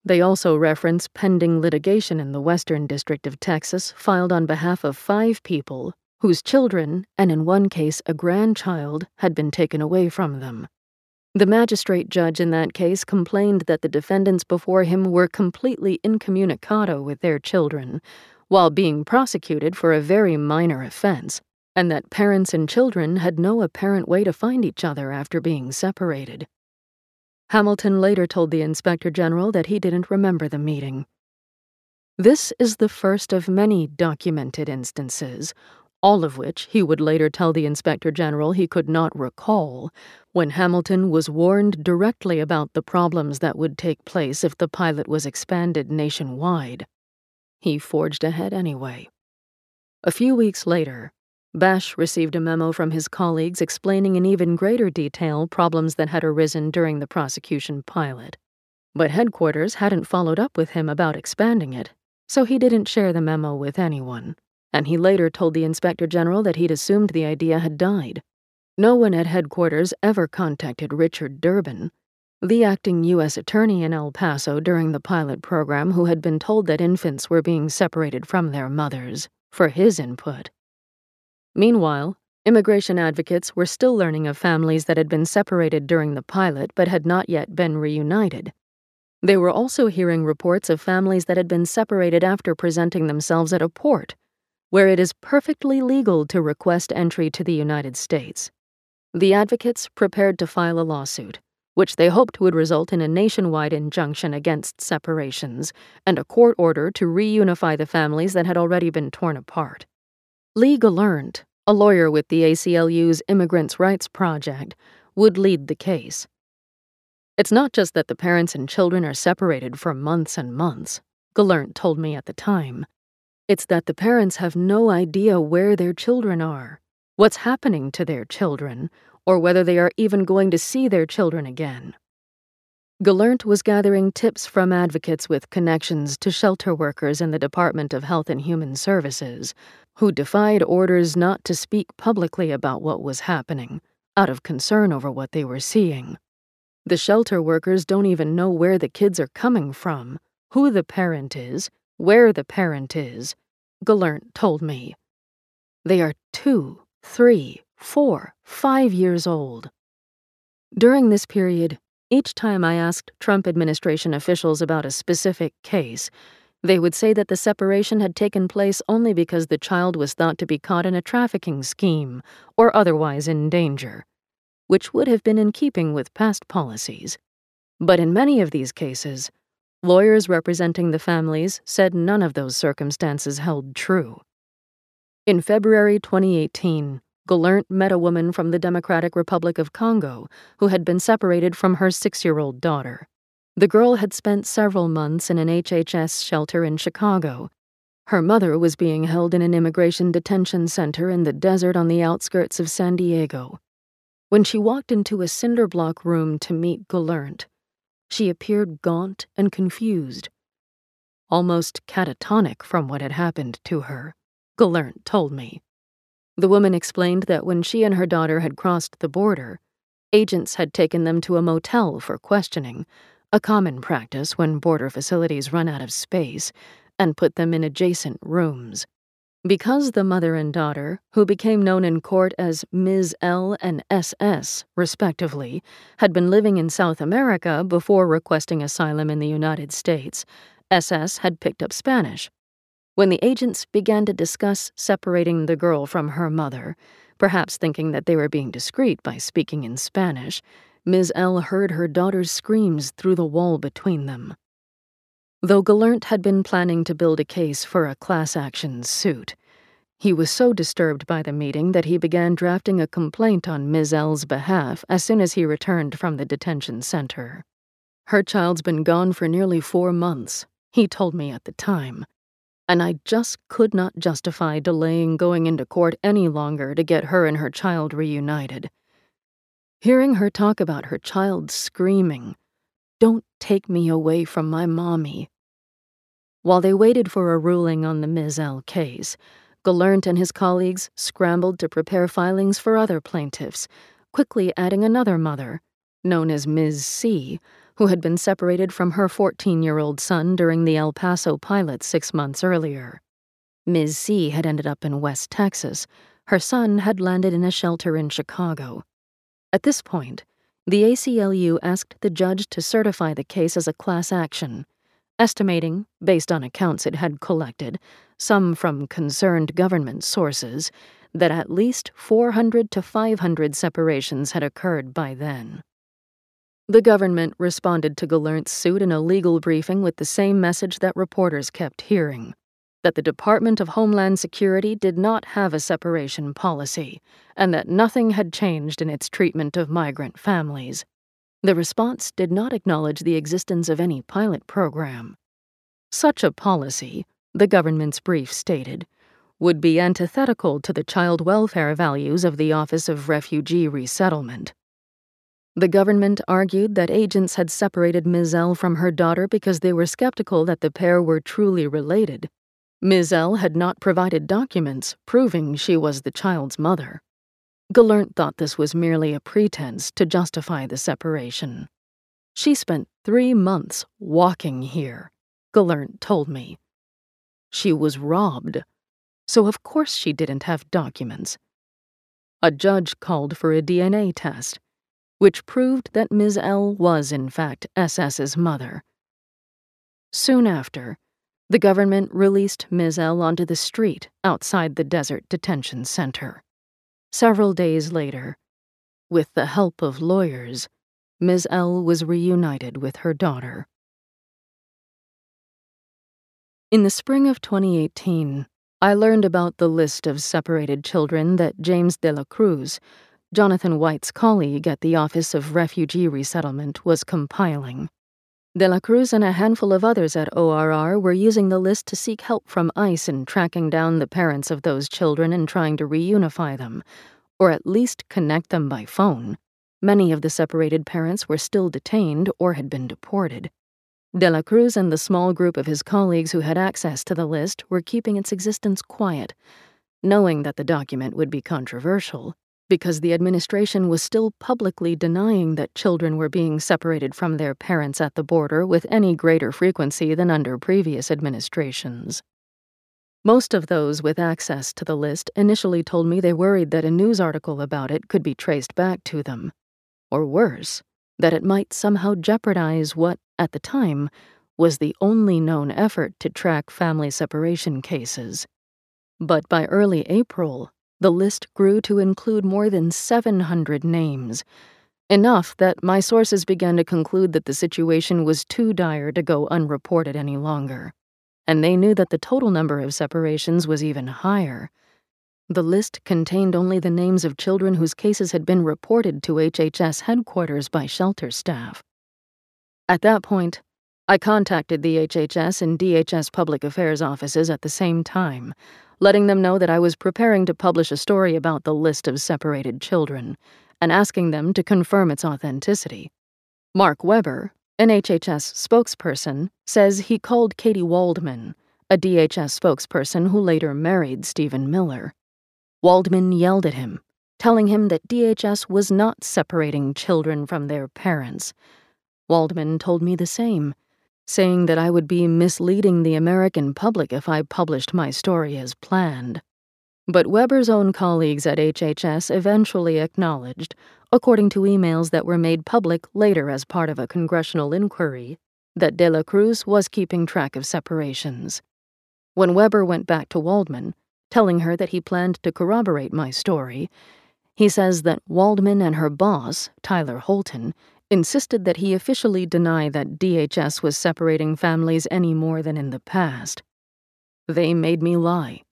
They also reference pending litigation in the Western District of Texas filed on behalf of five people whose children, and in one case a grandchild, had been taken away from them. The magistrate judge in that case complained that the defendants before him were completely incommunicado with their children, while being prosecuted for a very minor offense and that parents and children had no apparent way to find each other after being separated. Hamilton later told the Inspector General that he didn't remember the meeting. This is the first of many documented instances, all of which he would later tell the Inspector General he could not recall, when Hamilton was warned directly about the problems that would take place if the pilot was expanded nationwide. He forged ahead anyway. A few weeks later, Bash received a memo from his colleagues explaining in even greater detail problems that had arisen during the prosecution pilot. But headquarters hadn't followed up with him about expanding it, so he didn't share the memo with anyone, and he later told the Inspector General that he'd assumed the idea had died. No one at headquarters ever contacted Richard Durbin, the acting U.S. Attorney in El Paso during the pilot program who had been told that infants were being separated from their mothers, for his input. Meanwhile, immigration advocates were still learning of families that had been separated during the pilot but had not yet been reunited. They were also hearing reports of families that had been separated after presenting themselves at a port, where it is perfectly legal to request entry to the United States. The advocates prepared to file a lawsuit, which they hoped would result in a nationwide injunction against separations and a court order to reunify the families that had already been torn apart. Lee Gelernt, a lawyer with the ACLU's Immigrants' Rights Project, would lead the case. It's not just that the parents and children are separated for months and months, Gelernt told me at the time. It's that the parents have no idea where their children are, what's happening to their children, or whether they are even going to see their children again. Gelernt was gathering tips from advocates with connections to shelter workers in the Department of Health and Human Services who defied orders not to speak publicly about what was happening, out of concern over what they were seeing. The shelter workers don't even know where the kids are coming from, who the parent is, where the parent is, Gelernt told me. They are two, three, four, five years old. During this period, each time I asked Trump administration officials about a specific case, they would say that the separation had taken place only because the child was thought to be caught in a trafficking scheme or otherwise in danger, which would have been in keeping with past policies. But in many of these cases, lawyers representing the families said none of those circumstances held true. In February 2018, Gelernt met a woman from the Democratic Republic of Congo who had been separated from her six year old daughter. The girl had spent several months in an HHS shelter in Chicago. Her mother was being held in an immigration detention center in the desert on the outskirts of San Diego. When she walked into a cinder block room to meet Gelernt, she appeared gaunt and confused, almost catatonic from what had happened to her, Gelernt told me. The woman explained that when she and her daughter had crossed the border, agents had taken them to a motel for questioning, a common practice when border facilities run out of space, and put them in adjacent rooms. Because the mother and daughter, who became known in court as Ms. L and SS, respectively, had been living in South America before requesting asylum in the United States, SS had picked up Spanish when the agents began to discuss separating the girl from her mother, perhaps thinking that they were being discreet by speaking in Spanish, Ms. L heard her daughter's screams through the wall between them. Though Gelernt had been planning to build a case for a class action suit, he was so disturbed by the meeting that he began drafting a complaint on Ms. L's behalf as soon as he returned from the detention center. Her child's been gone for nearly four months, he told me at the time and I just could not justify delaying going into court any longer to get her and her child reunited. Hearing her talk about her child screaming, Don't take me away from my mommy. While they waited for a ruling on the Ms. L case, Gelernt and his colleagues scrambled to prepare filings for other plaintiffs, quickly adding another mother, known as Ms. C, who had been separated from her 14 year old son during the El Paso pilot six months earlier. Ms. C had ended up in West Texas. Her son had landed in a shelter in Chicago. At this point, the ACLU asked the judge to certify the case as a class action, estimating, based on accounts it had collected, some from concerned government sources, that at least 400 to 500 separations had occurred by then. The government responded to Gelernt's suit in a legal briefing with the same message that reporters kept hearing that the Department of Homeland Security did not have a separation policy, and that nothing had changed in its treatment of migrant families. The response did not acknowledge the existence of any pilot program. Such a policy, the government's brief stated, would be antithetical to the child welfare values of the Office of Refugee Resettlement. The government argued that agents had separated. L from her daughter because they were skeptical that the pair were truly related. Ms. L had not provided documents proving she was the child's mother. Gelernt thought this was merely a pretense to justify the separation. She spent three months walking here, Gelernt told me. She was robbed, so of course she didn't have documents. A judge called for a DNA test which proved that Ms. L was, in fact, SS's mother. Soon after, the government released Ms. L onto the street outside the Desert Detention Center. Several days later, with the help of lawyers, Ms. L was reunited with her daughter. In the spring of 2018, I learned about the list of separated children that James de la Cruz, Jonathan White's colleague at the Office of Refugee Resettlement, was compiling. De la Cruz and a handful of others at ORR were using the list to seek help from ICE in tracking down the parents of those children and trying to reunify them, or at least connect them by phone. Many of the separated parents were still detained or had been deported. De la Cruz and the small group of his colleagues who had access to the list were keeping its existence quiet, knowing that the document would be controversial because the administration was still publicly denying that children were being separated from their parents at the border with any greater frequency than under previous administrations. Most of those with access to the list initially told me they worried that a news article about it could be traced back to them. Or worse, that it might somehow jeopardize what, at the time, was the only known effort to track family separation cases. But by early April, the list grew to include more than 700 names, enough that my sources began to conclude that the situation was too dire to go unreported any longer. And they knew that the total number of separations was even higher. The list contained only the names of children whose cases had been reported to HHS headquarters by shelter staff. At that point, I contacted the HHS and DHS public affairs offices at the same time letting them know that I was preparing to publish a story about the list of separated children and asking them to confirm its authenticity. Mark Weber, an HHS spokesperson, says he called Katie Waldman, a DHS spokesperson who later married Stephen Miller. Waldman yelled at him, telling him that DHS was not separating children from their parents. Waldman told me the same saying that I would be misleading the American public if I published my story as planned. But Weber's own colleagues at HHS eventually acknowledged, according to emails that were made public later as part of a congressional inquiry, that De La Cruz was keeping track of separations. When Weber went back to Waldman, telling her that he planned to corroborate my story, he says that Waldman and her boss, Tyler Houlton, insisted that he officially deny that DHS was separating families any more than in the past. They made me lie,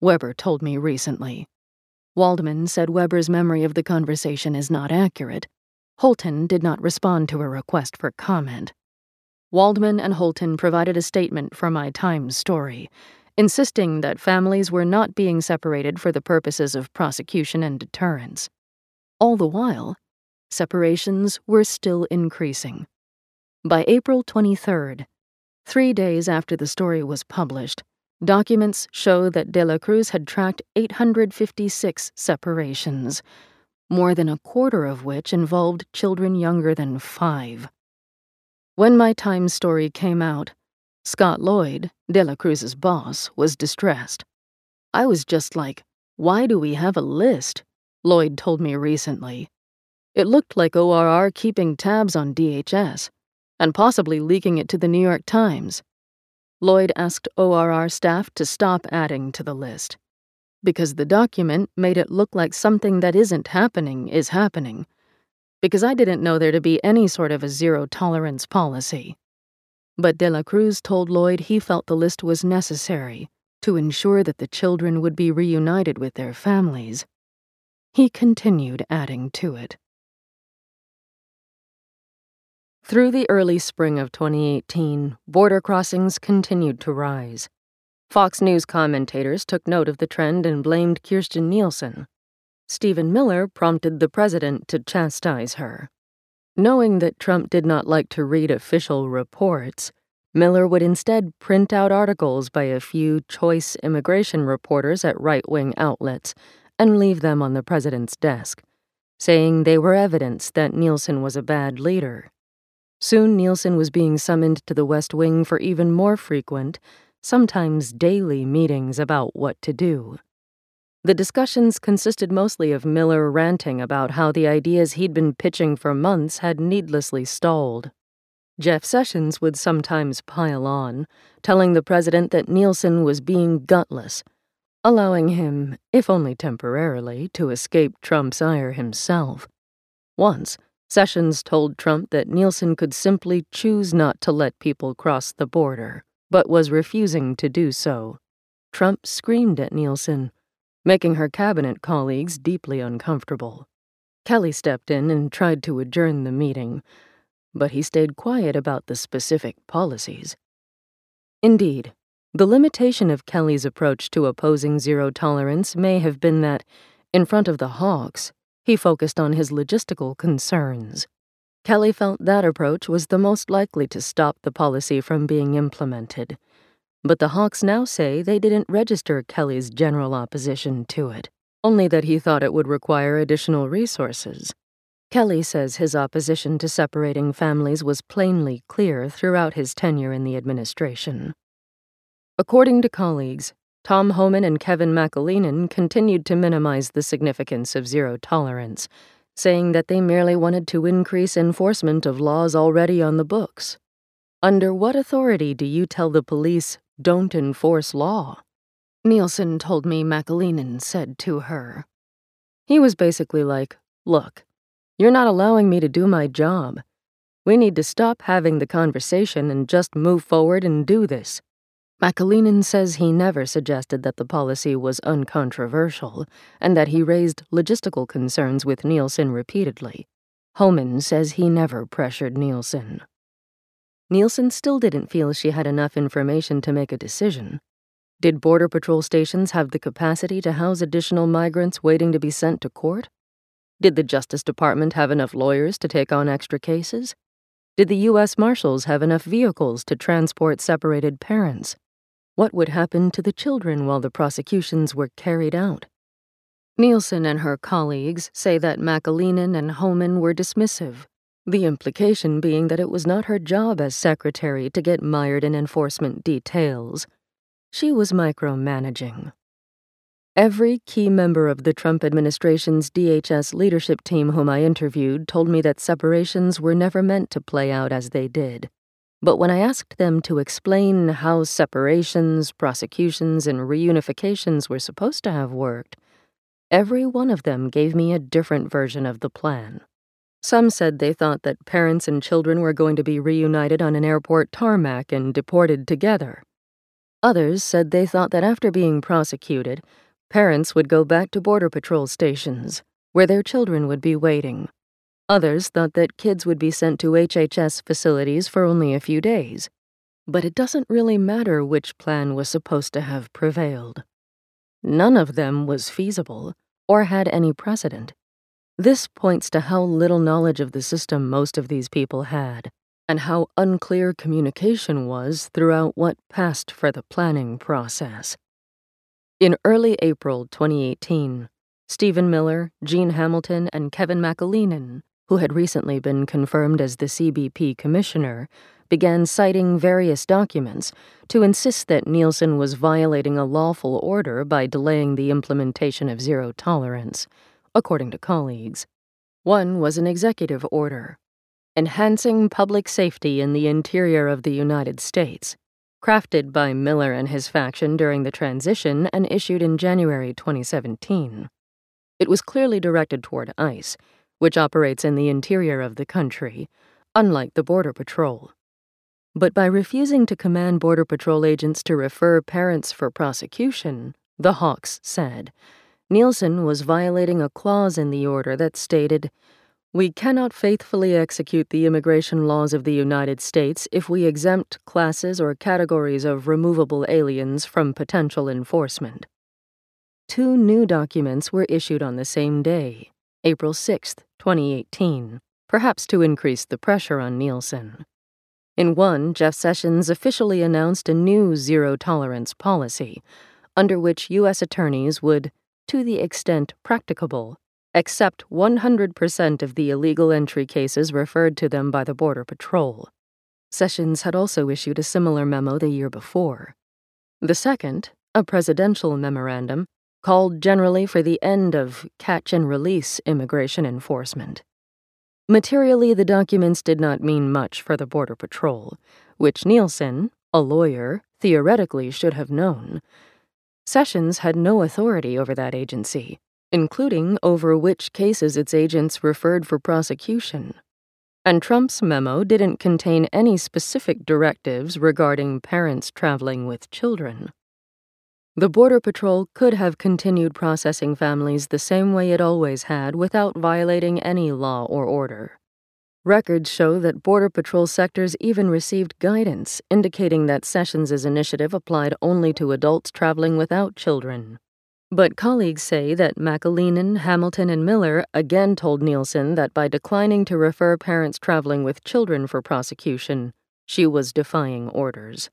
Weber told me recently. Waldman said Weber's memory of the conversation is not accurate. Houlton did not respond to a request for comment. Waldman and Houlton provided a statement for my Times story, insisting that families were not being separated for the purposes of prosecution and deterrence. All the while, separations were still increasing. By April 23rd, three days after the story was published, documents show that De La Cruz had tracked 856 separations, more than a quarter of which involved children younger than five. When my Times story came out, Scott Lloyd, De La Cruz's boss, was distressed. I was just like, why do we have a list? Lloyd told me recently. It looked like ORR keeping tabs on DHS, and possibly leaking it to the New York Times. Lloyd asked ORR staff to stop adding to the list, because the document made it look like something that isn't happening is happening, because I didn't know there to be any sort of a zero tolerance policy. But De La Cruz told Lloyd he felt the list was necessary to ensure that the children would be reunited with their families. He continued adding to it. Through the early spring of 2018, border crossings continued to rise. Fox News commentators took note of the trend and blamed Kirstjen Nielsen. Stephen Miller prompted the president to chastise her. Knowing that Trump did not like to read official reports, Miller would instead print out articles by a few choice immigration reporters at right wing outlets and leave them on the president's desk, saying they were evidence that Nielsen was a bad leader. Soon Nielsen was being summoned to the West Wing for even more frequent, sometimes daily meetings about what to do. The discussions consisted mostly of Miller ranting about how the ideas he'd been pitching for months had needlessly stalled. Jeff Sessions would sometimes pile on, telling the president that Nielsen was being gutless, allowing him, if only temporarily, to escape Trump's ire himself. Once, Sessions told Trump that Nielsen could simply choose not to let people cross the border, but was refusing to do so. Trump screamed at Nielsen, making her cabinet colleagues deeply uncomfortable. Kelly stepped in and tried to adjourn the meeting, but he stayed quiet about the specific policies. Indeed, the limitation of Kelly's approach to opposing zero tolerance may have been that, in front of the Hawks, he focused on his logistical concerns. Kelly felt that approach was the most likely to stop the policy from being implemented. But the Hawks now say they didn't register Kelly's general opposition to it, only that he thought it would require additional resources. Kelly says his opposition to separating families was plainly clear throughout his tenure in the administration. According to colleagues, Tom Homan and Kevin McAleenan continued to minimize the significance of zero tolerance, saying that they merely wanted to increase enforcement of laws already on the books. Under what authority do you tell the police, don't enforce law? Nielsen told me McAleenan said to her. He was basically like, Look, you're not allowing me to do my job. We need to stop having the conversation and just move forward and do this. McAleenan says he never suggested that the policy was uncontroversial and that he raised logistical concerns with Nielsen repeatedly. Homan says he never pressured Nielsen. Nielsen still didn't feel she had enough information to make a decision. Did Border Patrol stations have the capacity to house additional migrants waiting to be sent to court? Did the Justice Department have enough lawyers to take on extra cases? Did the U.S. Marshals have enough vehicles to transport separated parents? What would happen to the children while the prosecutions were carried out? Nielsen and her colleagues say that McAleenan and Homan were dismissive, the implication being that it was not her job as secretary to get mired in enforcement details. She was micromanaging. Every key member of the Trump administration's DHS leadership team whom I interviewed told me that separations were never meant to play out as they did. But when I asked them to explain how separations, prosecutions, and reunifications were supposed to have worked, every one of them gave me a different version of the plan. Some said they thought that parents and children were going to be reunited on an airport tarmac and deported together. Others said they thought that after being prosecuted, parents would go back to Border Patrol stations, where their children would be waiting. Others thought that kids would be sent to HHS facilities for only a few days. But it doesn't really matter which plan was supposed to have prevailed. None of them was feasible or had any precedent. This points to how little knowledge of the system most of these people had, and how unclear communication was throughout what passed for the planning process. In early April 2018, Stephen Miller, Gene Hamilton, and Kevin McAleenan who had recently been confirmed as the CBP commissioner, began citing various documents to insist that Nielsen was violating a lawful order by delaying the implementation of zero tolerance, according to colleagues. One was an executive order, enhancing public safety in the interior of the United States, crafted by Miller and his faction during the transition and issued in January 2017. It was clearly directed toward ICE which operates in the interior of the country, unlike the Border Patrol. But by refusing to command Border Patrol agents to refer parents for prosecution, the Hawks said, Nielsen was violating a clause in the order that stated, We cannot faithfully execute the immigration laws of the United States if we exempt classes or categories of removable aliens from potential enforcement. Two new documents were issued on the same day, April 6, 2018, perhaps to increase the pressure on Nielsen. In one, Jeff Sessions officially announced a new zero tolerance policy, under which U.S. attorneys would, to the extent practicable, accept 100% of the illegal entry cases referred to them by the Border Patrol. Sessions had also issued a similar memo the year before. The second, a presidential memorandum, called generally for the end of catch and release immigration enforcement. Materially, the documents did not mean much for the Border Patrol, which Nielsen, a lawyer, theoretically should have known. Sessions had no authority over that agency, including over which cases its agents referred for prosecution. And Trump's memo didn't contain any specific directives regarding parents traveling with children. The Border Patrol could have continued processing families the same way it always had without violating any law or order. Records show that Border Patrol sectors even received guidance indicating that Sessions' initiative applied only to adults traveling without children. But colleagues say that McAleenan, Hamilton, and Miller again told Nielsen that by declining to refer parents traveling with children for prosecution, she was defying orders.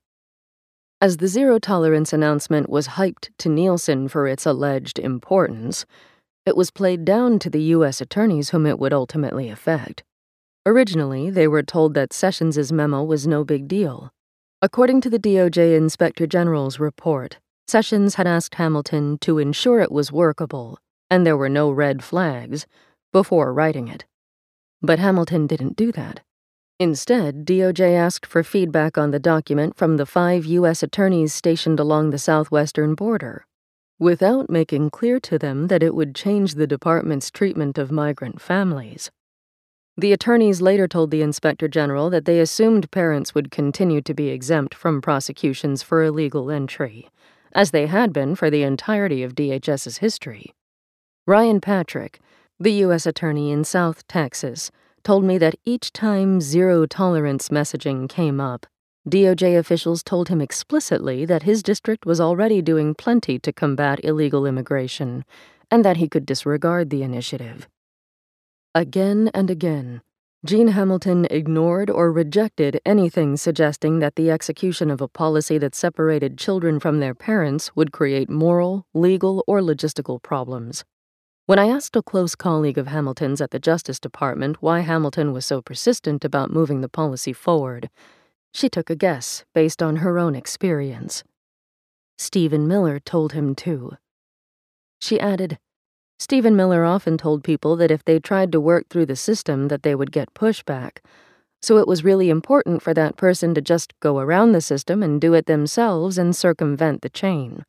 As the zero tolerance announcement was hyped to Nielsen for its alleged importance, it was played down to the U.S. attorneys whom it would ultimately affect. Originally, they were told that Sessions' memo was no big deal. According to the DOJ Inspector General's report, Sessions had asked Hamilton to ensure it was workable and there were no red flags before writing it. But Hamilton didn't do that. Instead, DOJ asked for feedback on the document from the five U.S. attorneys stationed along the southwestern border, without making clear to them that it would change the department's treatment of migrant families. The attorneys later told the Inspector General that they assumed parents would continue to be exempt from prosecutions for illegal entry, as they had been for the entirety of DHS's history. Ryan Patrick, the U.S. Attorney in South Texas, told me that each time zero tolerance messaging came up, DOJ officials told him explicitly that his district was already doing plenty to combat illegal immigration and that he could disregard the initiative. Again and again, Gene Hamilton ignored or rejected anything suggesting that the execution of a policy that separated children from their parents would create moral, legal, or logistical problems. When I asked a close colleague of Hamilton's at the Justice Department why Hamilton was so persistent about moving the policy forward, she took a guess based on her own experience. Stephen Miller told him too. She added, Stephen Miller often told people that if they tried to work through the system that they would get pushback. So it was really important for that person to just go around the system and do it themselves and circumvent the chain.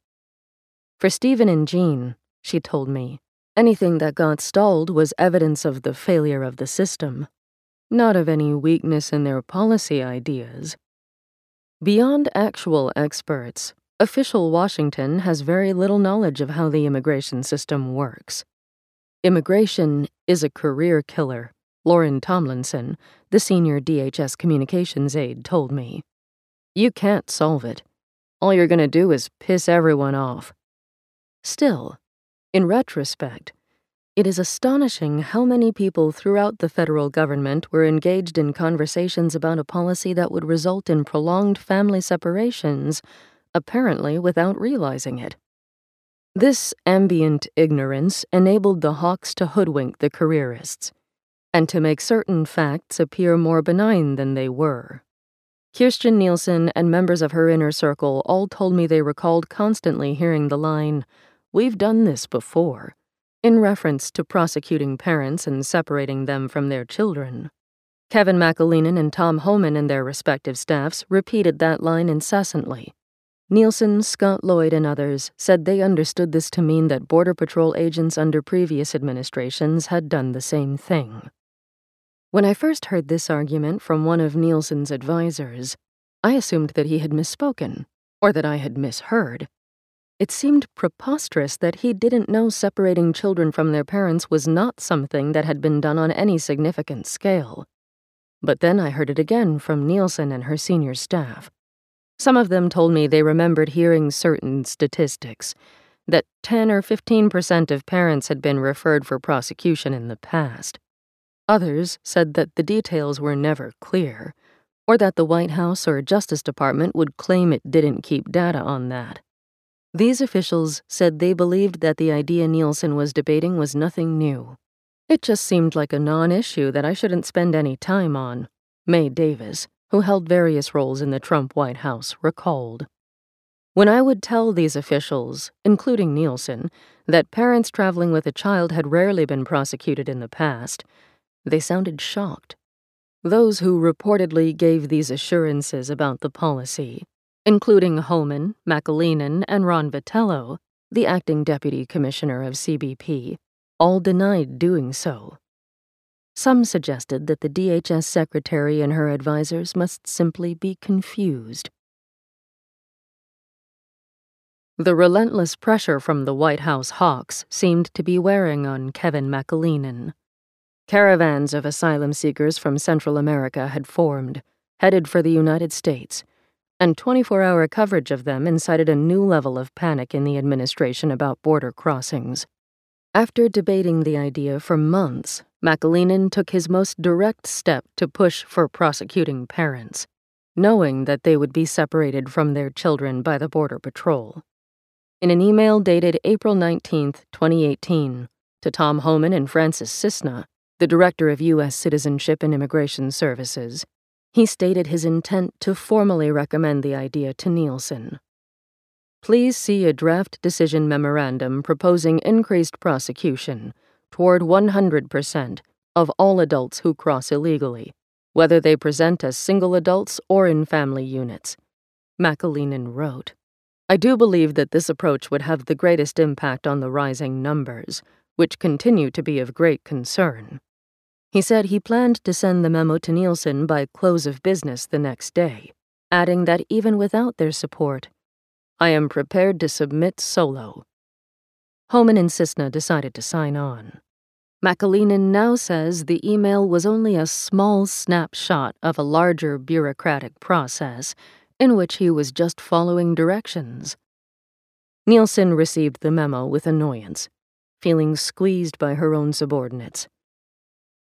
For Stephen and Gene, she told me, Anything that got stalled was evidence of the failure of the system, not of any weakness in their policy ideas. Beyond actual experts, official Washington has very little knowledge of how the immigration system works. Immigration is a career killer, Lauren Tomlinson, the senior DHS communications aide, told me. You can't solve it. All you're going to do is piss everyone off. Still, in retrospect, it is astonishing how many people throughout the federal government were engaged in conversations about a policy that would result in prolonged family separations, apparently without realizing it. This ambient ignorance enabled the hawks to hoodwink the careerists, and to make certain facts appear more benign than they were. Kirstjen Nielsen and members of her inner circle all told me they recalled constantly hearing the line, We've done this before, in reference to prosecuting parents and separating them from their children. Kevin McAleenan and Tom Homan and their respective staffs repeated that line incessantly. Nielsen, Scott Lloyd, and others said they understood this to mean that Border Patrol agents under previous administrations had done the same thing. When I first heard this argument from one of Nielsen's advisers, I assumed that he had misspoken, or that I had misheard. It seemed preposterous that he didn't know separating children from their parents was not something that had been done on any significant scale. But then I heard it again from Nielsen and her senior staff. Some of them told me they remembered hearing certain statistics that 10 or 15% of parents had been referred for prosecution in the past. Others said that the details were never clear, or that the White House or Justice Department would claim it didn't keep data on that. These officials said they believed that the idea Nielsen was debating was nothing new. It just seemed like a non issue that I shouldn't spend any time on. May Davis, who held various roles in the Trump White House, recalled. When I would tell these officials, including Nielsen, that parents traveling with a child had rarely been prosecuted in the past, they sounded shocked. Those who reportedly gave these assurances about the policy including Homan, McAleenan, and Ron Vitiello, the acting deputy commissioner of CBP, all denied doing so. Some suggested that the DHS secretary and her advisers must simply be confused. The relentless pressure from the White House hawks seemed to be wearing on Kevin McAleenan. Caravans of asylum seekers from Central America had formed, headed for the United States, and 24 hour coverage of them incited a new level of panic in the administration about border crossings. After debating the idea for months, McAleenan took his most direct step to push for prosecuting parents, knowing that they would be separated from their children by the Border Patrol. In an email dated April 19, 2018, to Tom Homan and Francis Cissna, the Director of U.S. Citizenship and Immigration Services, he stated his intent to formally recommend the idea to Nielsen. Please see a draft decision memorandum proposing increased prosecution toward 100% of all adults who cross illegally, whether they present as single adults or in family units. McAleenan wrote. I do believe that this approach would have the greatest impact on the rising numbers, which continue to be of great concern. He said he planned to send the memo to Nielsen by close of business the next day, adding that even without their support, I am prepared to submit solo. Homan and Cissna decided to sign on. McAleenan now says the email was only a small snapshot of a larger bureaucratic process in which he was just following directions. Nielsen received the memo with annoyance, feeling squeezed by her own subordinates.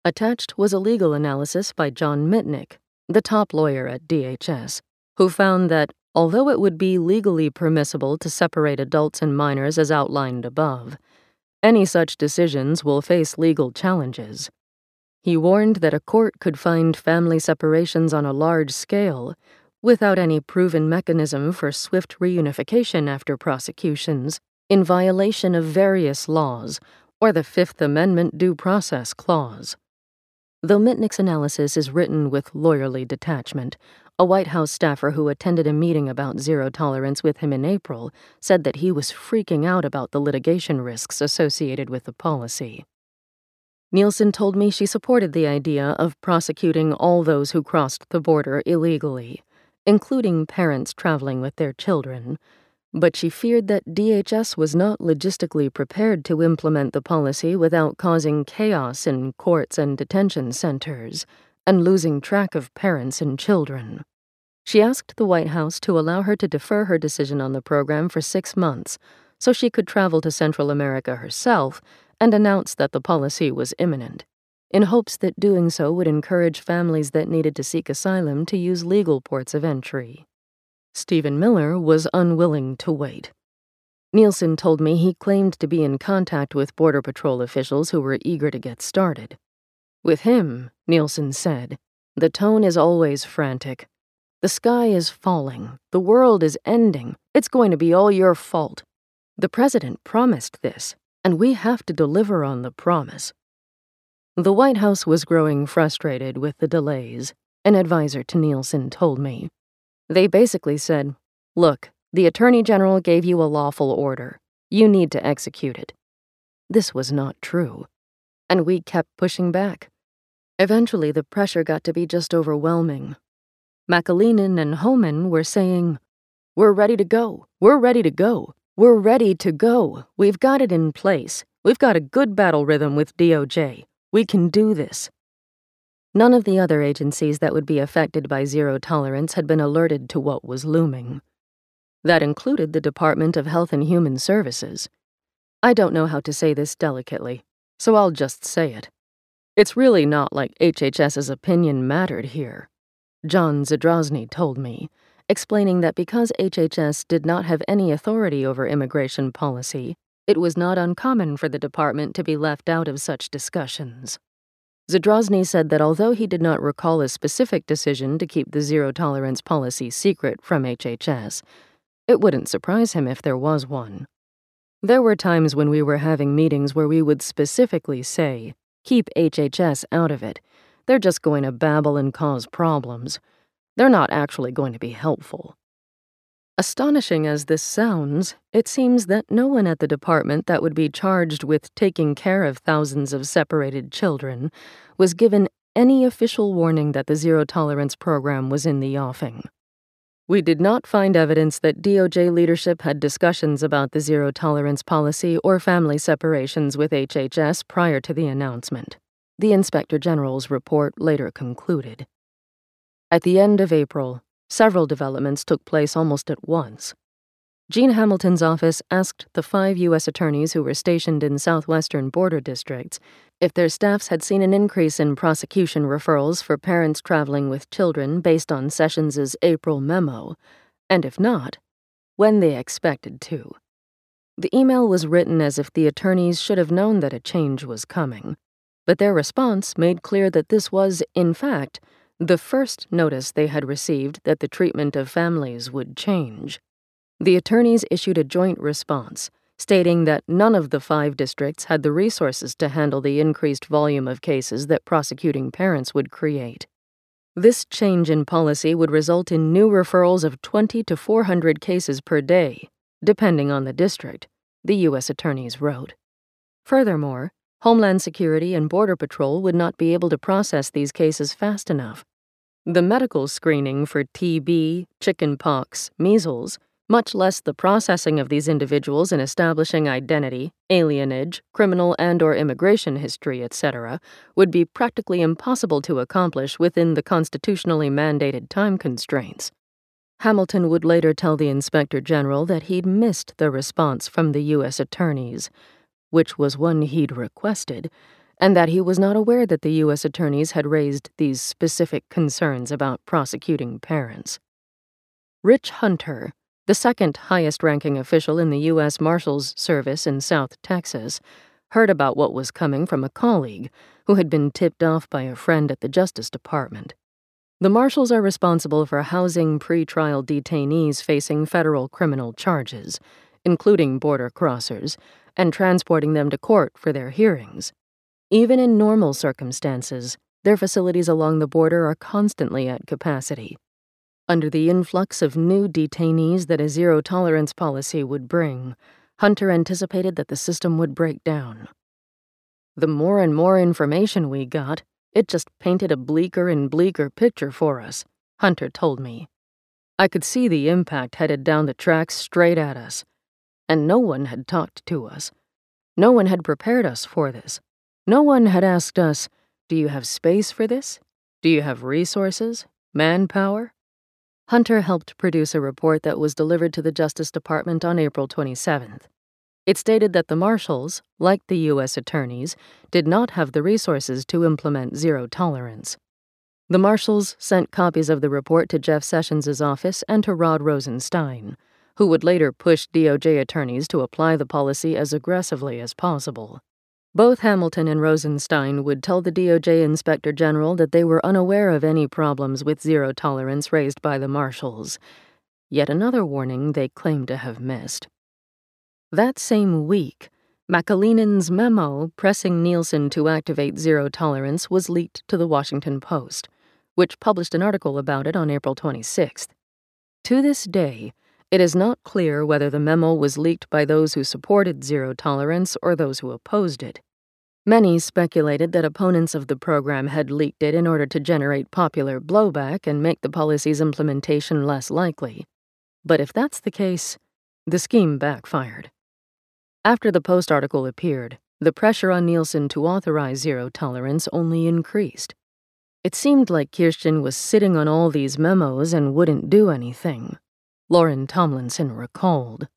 Attached was a legal analysis by John Mitnick, the top lawyer at DHS, who found that although it would be legally permissible to separate adults and minors as outlined above, any such decisions will face legal challenges. He warned that a court could find family separations on a large scale without any proven mechanism for swift reunification after prosecutions in violation of various laws or the Fifth Amendment Due Process Clause. Though Mitnick's analysis is written with lawyerly detachment, a White House staffer who attended a meeting about zero tolerance with him in April said that he was freaking out about the litigation risks associated with the policy. Nielsen told me she supported the idea of prosecuting all those who crossed the border illegally, including parents traveling with their children, but she feared that DHS was not logistically prepared to implement the policy without causing chaos in courts and detention centers and losing track of parents and children. She asked the White House to allow her to defer her decision on the program for six months so she could travel to Central America herself and announce that the policy was imminent, in hopes that doing so would encourage families that needed to seek asylum to use legal ports of entry. Stephen Miller was unwilling to wait. Nielsen told me he claimed to be in contact with Border Patrol officials who were eager to get started. With him, Nielsen said, the tone is always frantic. The sky is falling. The world is ending. It's going to be all your fault. The president promised this, and we have to deliver on the promise. The White House was growing frustrated with the delays, an advisor to Nielsen told me. They basically said, Look, the Attorney General gave you a lawful order. You need to execute it. This was not true. And we kept pushing back. Eventually, the pressure got to be just overwhelming. McAleenan and Homan were saying, We're ready to go. We're ready to go. We're ready to go. We've got it in place. We've got a good battle rhythm with DOJ. We can do this. None of the other agencies that would be affected by zero tolerance had been alerted to what was looming. That included the Department of Health and Human Services. I don't know how to say this delicately, so I'll just say it. It's really not like HHS's opinion mattered here. John Zadrozny told me, explaining that because HHS did not have any authority over immigration policy, it was not uncommon for the department to be left out of such discussions. Zadrozny said that although he did not recall a specific decision to keep the zero tolerance policy secret from HHS, it wouldn't surprise him if there was one. There were times when we were having meetings where we would specifically say, keep HHS out of it. They're just going to babble and cause problems. They're not actually going to be helpful. Astonishing as this sounds, it seems that no one at the department that would be charged with taking care of thousands of separated children was given any official warning that the zero tolerance program was in the offing. We did not find evidence that DOJ leadership had discussions about the zero tolerance policy or family separations with HHS prior to the announcement, the Inspector General's report later concluded. At the end of April, Several developments took place almost at once. Gene Hamilton's office asked the five U.S. attorneys who were stationed in southwestern border districts if their staffs had seen an increase in prosecution referrals for parents traveling with children based on Sessions's April memo, and if not, when they expected to. The email was written as if the attorneys should have known that a change was coming, but their response made clear that this was, in fact, the first notice they had received that the treatment of families would change. The attorneys issued a joint response, stating that none of the five districts had the resources to handle the increased volume of cases that prosecuting parents would create. This change in policy would result in new referrals of 20 to 400 cases per day, depending on the district, the U.S. attorneys wrote. Furthermore, Homeland Security and Border Patrol would not be able to process these cases fast enough. The medical screening for TB, chickenpox, measles, much less the processing of these individuals and establishing identity, alienage, criminal and or immigration history, etc., would be practically impossible to accomplish within the constitutionally mandated time constraints. Hamilton would later tell the Inspector General that he'd missed the response from the U.S. attorneys, which was one he'd requested, and that he was not aware that the U.S. attorneys had raised these specific concerns about prosecuting parents. Rich Hunter, the second highest ranking official in the U.S. Marshals Service in South Texas, heard about what was coming from a colleague who had been tipped off by a friend at the Justice Department. The Marshals are responsible for housing pretrial detainees facing federal criminal charges, including border crossers, and transporting them to court for their hearings. Even in normal circumstances, their facilities along the border are constantly at capacity. Under the influx of new detainees that a zero tolerance policy would bring, Hunter anticipated that the system would break down. The more and more information we got, it just painted a bleaker and bleaker picture for us, Hunter told me. I could see the impact headed down the tracks straight at us, and no one had talked to us. No one had prepared us for this. No one had asked us, Do you have space for this? Do you have resources? Manpower? Hunter helped produce a report that was delivered to the Justice Department on April 27th. It stated that the marshals, like the U.S. attorneys, did not have the resources to implement zero tolerance. The marshals sent copies of the report to Jeff Sessions' office and to Rod Rosenstein who would later push DOJ attorneys to apply the policy as aggressively as possible. Both Hamilton and Rosenstein would tell the DOJ Inspector General that they were unaware of any problems with zero tolerance raised by the marshals. Yet another warning they claimed to have missed. That same week, McAleenan's memo pressing Nielsen to activate zero tolerance was leaked to the Washington Post, which published an article about it on April 26th. To this day, it is not clear whether the memo was leaked by those who supported zero tolerance or those who opposed it. Many speculated that opponents of the program had leaked it in order to generate popular blowback and make the policy's implementation less likely. But if that's the case, the scheme backfired. After the Post article appeared, the pressure on Nielsen to authorize zero tolerance only increased. It seemed like Kirstjen was sitting on all these memos and wouldn't do anything. Lauren Tomlinson recalled.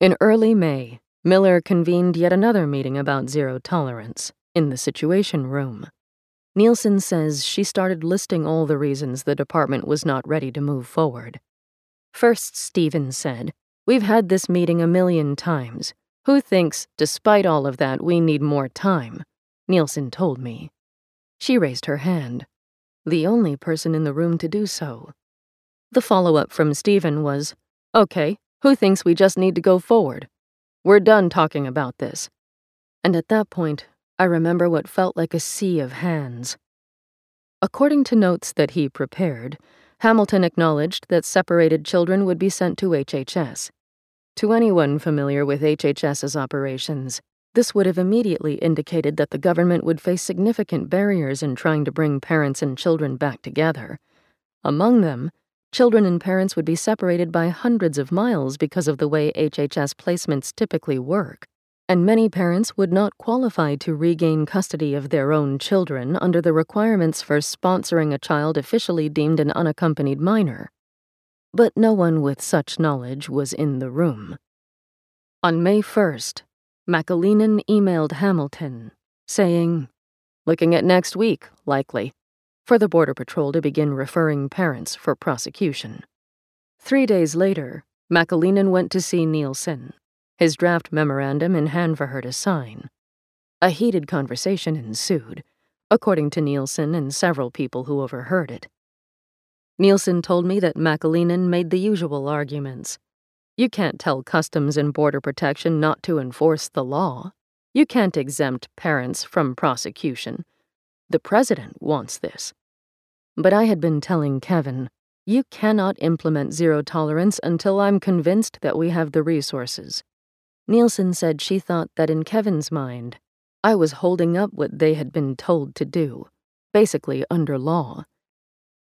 In early May, Miller convened yet another meeting about zero tolerance in the Situation Room. Nielsen says she started listing all the reasons the department was not ready to move forward. First, Stevens said, We've had this meeting a million times. Who thinks, despite all of that, we need more time? Nielsen told me. She raised her hand, the only person in the room to do so. The follow up from Stephen was Okay, who thinks we just need to go forward? We're done talking about this. And at that point, I remember what felt like a sea of hands. According to notes that he prepared, Hamilton acknowledged that separated children would be sent to HHS. To anyone familiar with HHS's operations, this would have immediately indicated that the government would face significant barriers in trying to bring parents and children back together. Among them, children and parents would be separated by hundreds of miles because of the way HHS placements typically work, and many parents would not qualify to regain custody of their own children under the requirements for sponsoring a child officially deemed an unaccompanied minor. But no one with such knowledge was in the room. On May 1st, McAleenan emailed Hamilton, saying, Looking at next week, likely, for the Border Patrol to begin referring parents for prosecution. Three days later, McAleenan went to see Nielsen, his draft memorandum in hand for her to sign. A heated conversation ensued, according to Nielsen and several people who overheard it. Nielsen told me that McAleenan made the usual arguments you can't tell Customs and Border Protection not to enforce the law. You can't exempt parents from prosecution. The president wants this. But I had been telling Kevin, you cannot implement zero tolerance until I'm convinced that we have the resources. Nielsen said she thought that in Kevin's mind, I was holding up what they had been told to do, basically under law.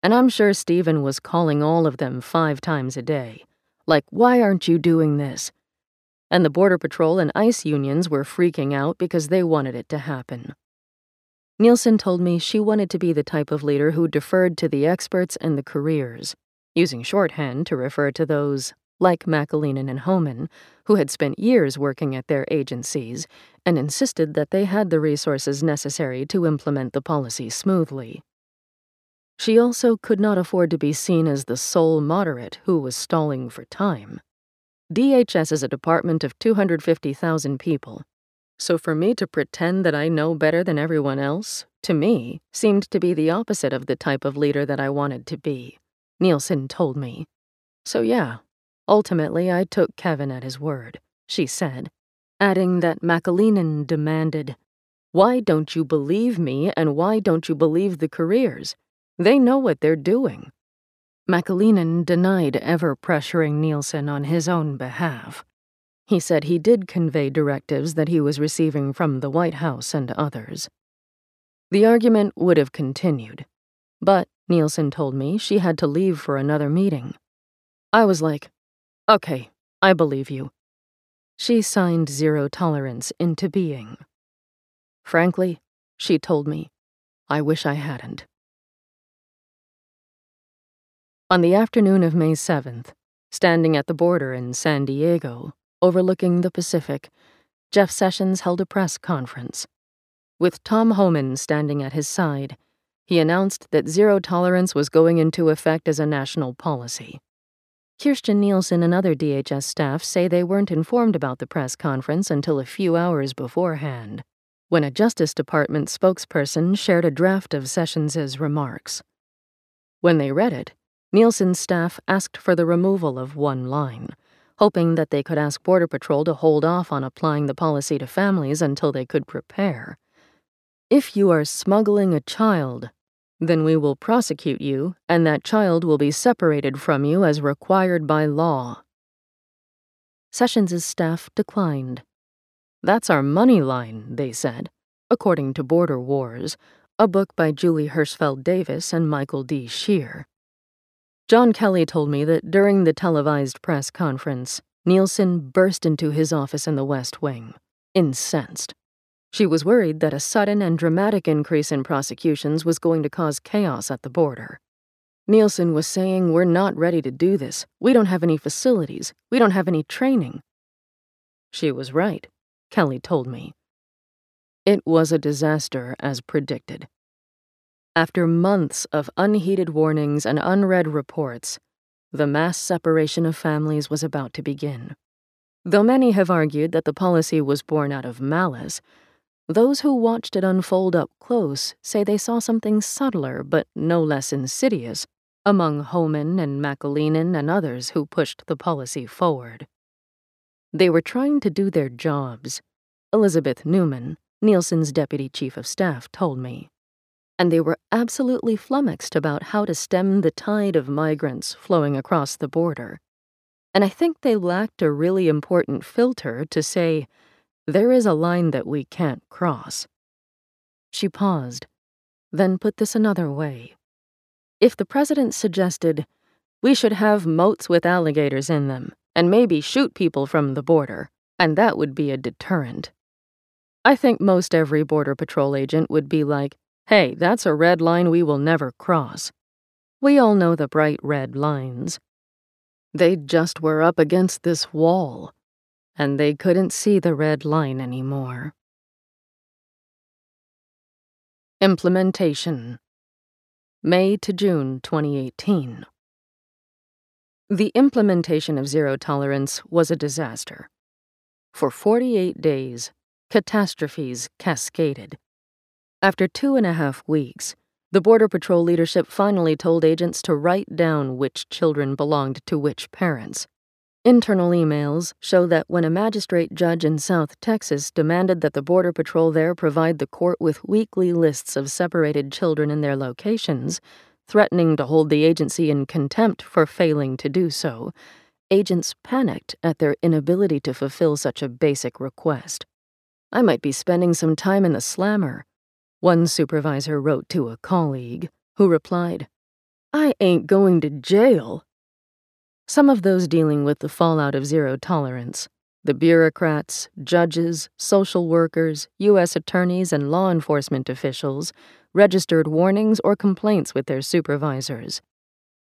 And I'm sure Stephen was calling all of them five times a day like, why aren't you doing this? And the Border Patrol and ICE unions were freaking out because they wanted it to happen. Nielsen told me she wanted to be the type of leader who deferred to the experts and the careers, using shorthand to refer to those, like McAleenan and Homan, who had spent years working at their agencies and insisted that they had the resources necessary to implement the policy smoothly. She also could not afford to be seen as the sole moderate who was stalling for time. DHS is a department of 250,000 people, so for me to pretend that I know better than everyone else, to me, seemed to be the opposite of the type of leader that I wanted to be, Nielsen told me. So yeah, ultimately I took Kevin at his word, she said, adding that McAleenan demanded, Why don't you believe me and why don't you believe the careers? They know what they're doing. McAleenan denied ever pressuring Nielsen on his own behalf. He said he did convey directives that he was receiving from the White House and others. The argument would have continued, but Nielsen told me she had to leave for another meeting. I was like, okay, I believe you. She signed zero tolerance into being. Frankly, she told me, I wish I hadn't. On the afternoon of May 7th, standing at the border in San Diego, overlooking the Pacific, Jeff Sessions held a press conference. With Tom Homan standing at his side, he announced that zero tolerance was going into effect as a national policy. Kirstjen Nielsen and other DHS staff say they weren't informed about the press conference until a few hours beforehand, when a Justice Department spokesperson shared a draft of Sessions's remarks. When they read it, Nielsen's staff asked for the removal of one line, hoping that they could ask Border Patrol to hold off on applying the policy to families until they could prepare. If you are smuggling a child, then we will prosecute you, and that child will be separated from you as required by law. Sessions' staff declined. That's our money line, they said, according to Border Wars, a book by Julie Hirschfeld Davis and Michael D. Shear. John Kelly told me that during the televised press conference, Nielsen burst into his office in the West Wing, incensed. She was worried that a sudden and dramatic increase in prosecutions was going to cause chaos at the border. Nielsen was saying, We're not ready to do this. We don't have any facilities. We don't have any training. She was right, Kelly told me. It was a disaster as predicted. After months of unheeded warnings and unread reports, the mass separation of families was about to begin. Though many have argued that the policy was born out of malice, those who watched it unfold up close say they saw something subtler but no less insidious among Homan and McAleenan and others who pushed the policy forward. They were trying to do their jobs, Elizabeth Newman, Nielsen's deputy chief of staff, told me and they were absolutely flummoxed about how to stem the tide of migrants flowing across the border. And I think they lacked a really important filter to say, there is a line that we can't cross. She paused, then put this another way. If the president suggested, we should have moats with alligators in them, and maybe shoot people from the border, and that would be a deterrent. I think most every Border Patrol agent would be like, hey, that's a red line we will never cross. We all know the bright red lines. They just were up against this wall, and they couldn't see the red line anymore. Implementation May to June 2018. The implementation of zero tolerance was a disaster. For 48 days, catastrophes cascaded. After two and a half weeks, the Border Patrol leadership finally told agents to write down which children belonged to which parents. Internal emails show that when a magistrate judge in South Texas demanded that the Border Patrol there provide the court with weekly lists of separated children and their locations, threatening to hold the agency in contempt for failing to do so, agents panicked at their inability to fulfill such a basic request. I might be spending some time in the slammer, one supervisor wrote to a colleague, who replied, I ain't going to jail. Some of those dealing with the fallout of zero tolerance, the bureaucrats, judges, social workers, U.S. attorneys, and law enforcement officials, registered warnings or complaints with their supervisors.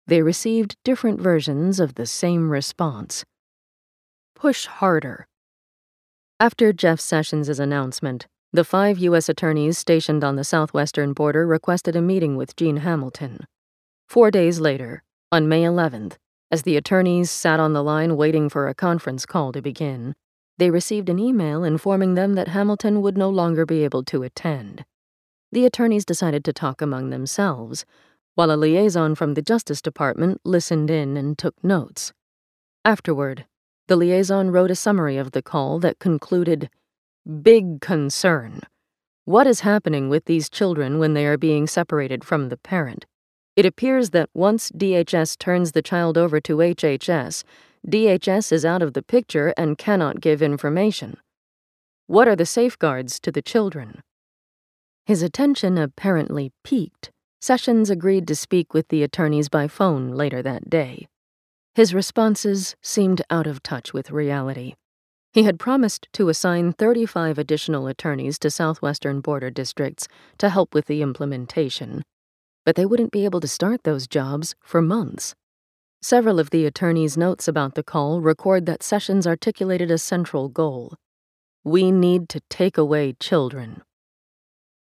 They received different versions of the same response push harder. After Jeff Sessions' announcement, the five U.S. attorneys stationed on the southwestern border requested a meeting with Gene Hamilton. Four days later, on May 11th, as the attorneys sat on the line waiting for a conference call to begin, they received an email informing them that Hamilton would no longer be able to attend. The attorneys decided to talk among themselves, while a liaison from the Justice Department listened in and took notes. Afterward, the liaison wrote a summary of the call that concluded Big concern. What is happening with these children when they are being separated from the parent? It appears that once DHS turns the child over to HHS, DHS is out of the picture and cannot give information. What are the safeguards to the children? His attention apparently piqued. Sessions agreed to speak with the attorneys by phone later that day. His responses seemed out of touch with reality. He had promised to assign 35 additional attorneys to southwestern border districts to help with the implementation, but they wouldn't be able to start those jobs for months. Several of the attorneys' notes about the call record that Sessions articulated a central goal We need to take away children.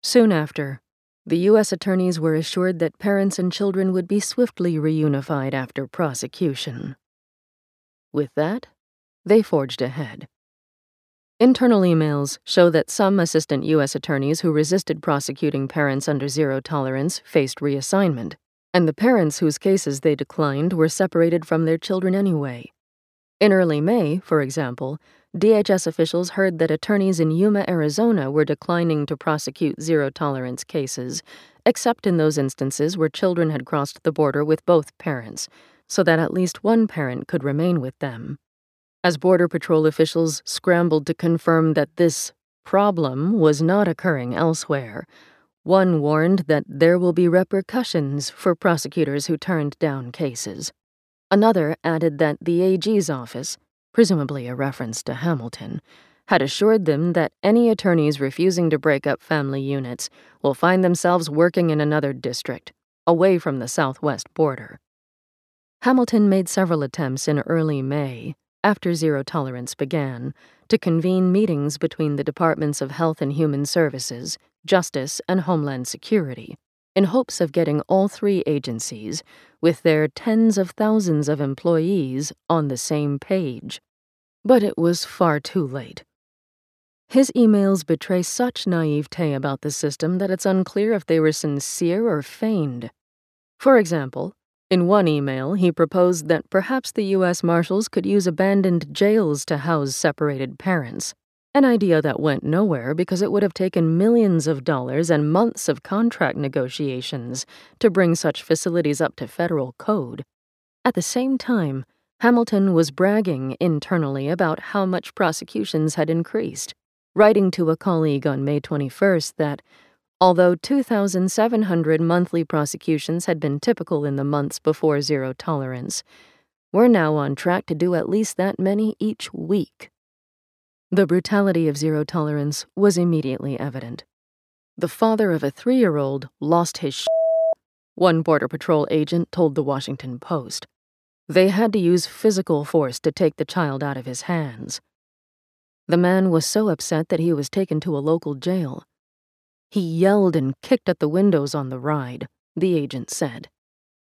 Soon after, the U.S. attorneys were assured that parents and children would be swiftly reunified after prosecution. With that, they forged ahead. Internal emails show that some assistant U.S. attorneys who resisted prosecuting parents under zero tolerance faced reassignment, and the parents whose cases they declined were separated from their children anyway. In early May, for example, DHS officials heard that attorneys in Yuma, Arizona were declining to prosecute zero tolerance cases, except in those instances where children had crossed the border with both parents, so that at least one parent could remain with them. As Border Patrol officials scrambled to confirm that this problem was not occurring elsewhere, one warned that there will be repercussions for prosecutors who turned down cases. Another added that the AG's office, presumably a reference to Hamilton, had assured them that any attorneys refusing to break up family units will find themselves working in another district, away from the southwest border. Hamilton made several attempts in early May, after zero tolerance began, to convene meetings between the Departments of Health and Human Services, Justice, and Homeland Security in hopes of getting all three agencies, with their tens of thousands of employees, on the same page. But it was far too late. His emails betray such naivete about the system that it's unclear if they were sincere or feigned. For example, in one email, he proposed that perhaps the U.S. Marshals could use abandoned jails to house separated parents. An idea that went nowhere because it would have taken millions of dollars and months of contract negotiations to bring such facilities up to federal code. At the same time, Hamilton was bragging internally about how much prosecutions had increased, writing to a colleague on May 21st that, although 2,700 monthly prosecutions had been typical in the months before zero tolerance, we're now on track to do at least that many each week. The brutality of zero tolerance was immediately evident. The father of a three year old lost his sh- one Border Patrol agent told the Washington Post. They had to use physical force to take the child out of his hands. The man was so upset that he was taken to a local jail. He yelled and kicked at the windows on the ride, the agent said.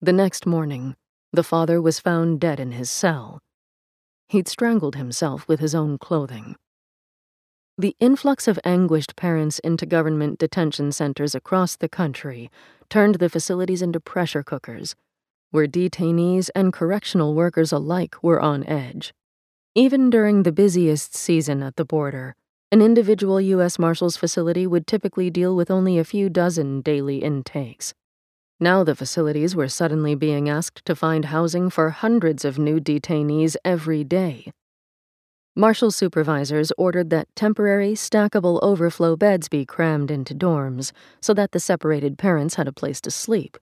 The next morning, the father was found dead in his cell. He'd strangled himself with his own clothing. The influx of anguished parents into government detention centers across the country turned the facilities into pressure cookers, where detainees and correctional workers alike were on edge. Even during the busiest season at the border, an individual U.S. Marshals facility would typically deal with only a few dozen daily intakes. Now the facilities were suddenly being asked to find housing for hundreds of new detainees every day. Marshal supervisors ordered that temporary, stackable overflow beds be crammed into dorms so that the separated parents had a place to sleep.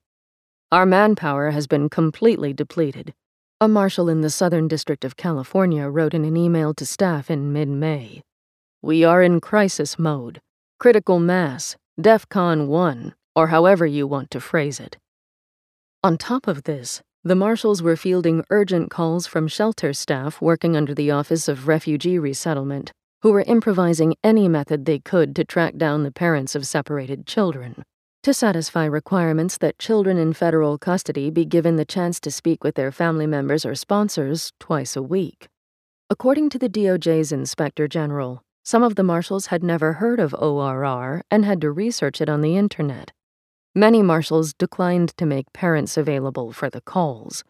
Our manpower has been completely depleted. A marshal in the Southern District of California wrote in an email to staff in mid May We are in crisis mode, critical mass, DEFCON 1, or however you want to phrase it. On top of this, the marshals were fielding urgent calls from shelter staff working under the Office of Refugee Resettlement, who were improvising any method they could to track down the parents of separated children. To satisfy requirements that children in federal custody be given the chance to speak with their family members or sponsors twice a week. According to the DOJ's Inspector General, some of the marshals had never heard of ORR and had to research it on the internet. Many marshals declined to make parents available for the calls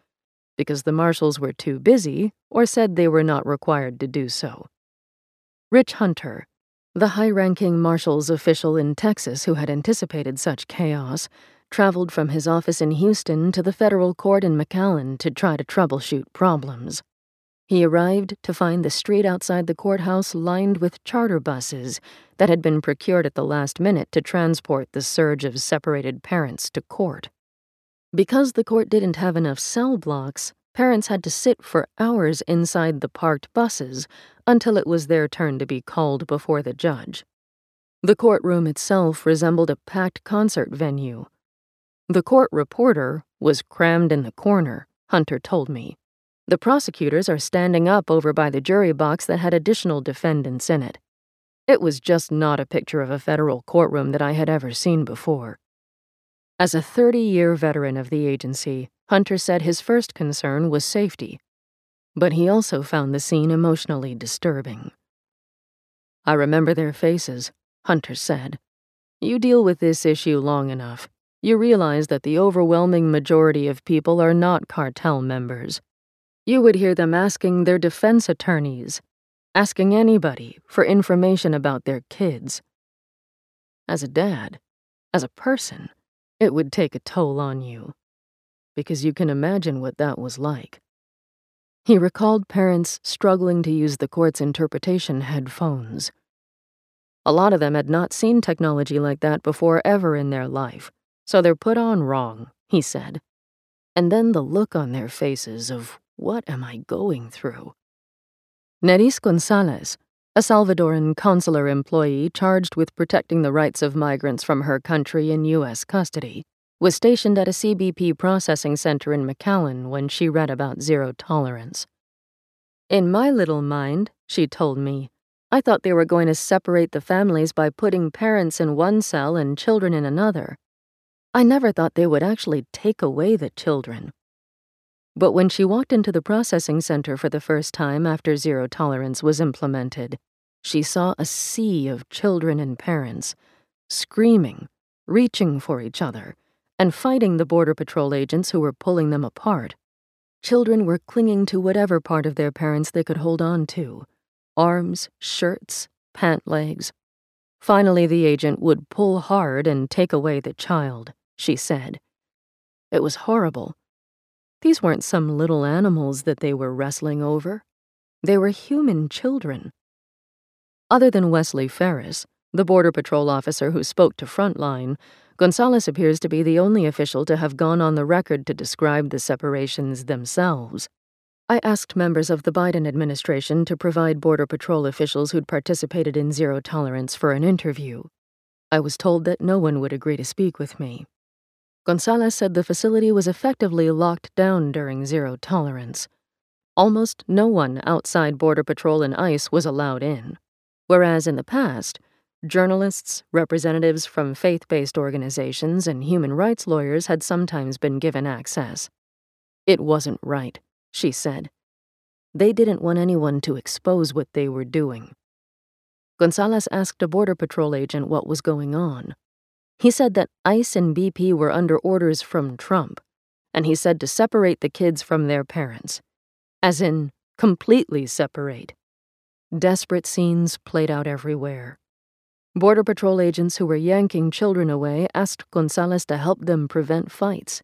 because the marshals were too busy or said they were not required to do so. Rich Hunter, the high ranking marshals official in Texas who had anticipated such chaos, traveled from his office in Houston to the federal court in McAllen to try to troubleshoot problems. He arrived to find the street outside the courthouse lined with charter buses that had been procured at the last minute to transport the surge of separated parents to court. Because the court didn't have enough cell blocks, parents had to sit for hours inside the parked buses until it was their turn to be called before the judge. The courtroom itself resembled a packed concert venue. The court reporter was crammed in the corner, Hunter told me. The prosecutors are standing up over by the jury box that had additional defendants in it. It was just not a picture of a federal courtroom that I had ever seen before. As a 30 year veteran of the agency, Hunter said his first concern was safety, but he also found the scene emotionally disturbing. I remember their faces, Hunter said. You deal with this issue long enough, you realize that the overwhelming majority of people are not cartel members. You would hear them asking their defense attorneys, asking anybody for information about their kids. As a dad, as a person, it would take a toll on you, because you can imagine what that was like. He recalled parents struggling to use the court's interpretation headphones. A lot of them had not seen technology like that before ever in their life, so they're put on wrong, he said. And then the look on their faces of what am I going through? Neris Gonzalez, a Salvadoran consular employee charged with protecting the rights of migrants from her country in U.S. custody, was stationed at a CBP processing center in McAllen when she read about zero tolerance. In my little mind, she told me, I thought they were going to separate the families by putting parents in one cell and children in another. I never thought they would actually take away the children. But when she walked into the processing center for the first time after zero tolerance was implemented, she saw a sea of children and parents, screaming, reaching for each other, and fighting the Border Patrol agents who were pulling them apart. Children were clinging to whatever part of their parents they could hold on to arms, shirts, pant legs. Finally, the agent would pull hard and take away the child, she said. It was horrible. These weren't some little animals that they were wrestling over. They were human children. Other than Wesley Ferris, the Border Patrol officer who spoke to Frontline, Gonzalez appears to be the only official to have gone on the record to describe the separations themselves. I asked members of the Biden administration to provide Border Patrol officials who'd participated in zero tolerance for an interview. I was told that no one would agree to speak with me. Gonzalez said the facility was effectively locked down during zero tolerance. Almost no one outside Border Patrol and ICE was allowed in, whereas in the past, journalists, representatives from faith based organizations, and human rights lawyers had sometimes been given access. It wasn't right she said. They didn't want anyone to expose what they were doing. Gonzalez asked a Border Patrol agent what was going on. He said that ICE and BP were under orders from Trump, and he said to separate the kids from their parents. As in, completely separate. Desperate scenes played out everywhere. Border Patrol agents who were yanking children away asked Gonzalez to help them prevent fights.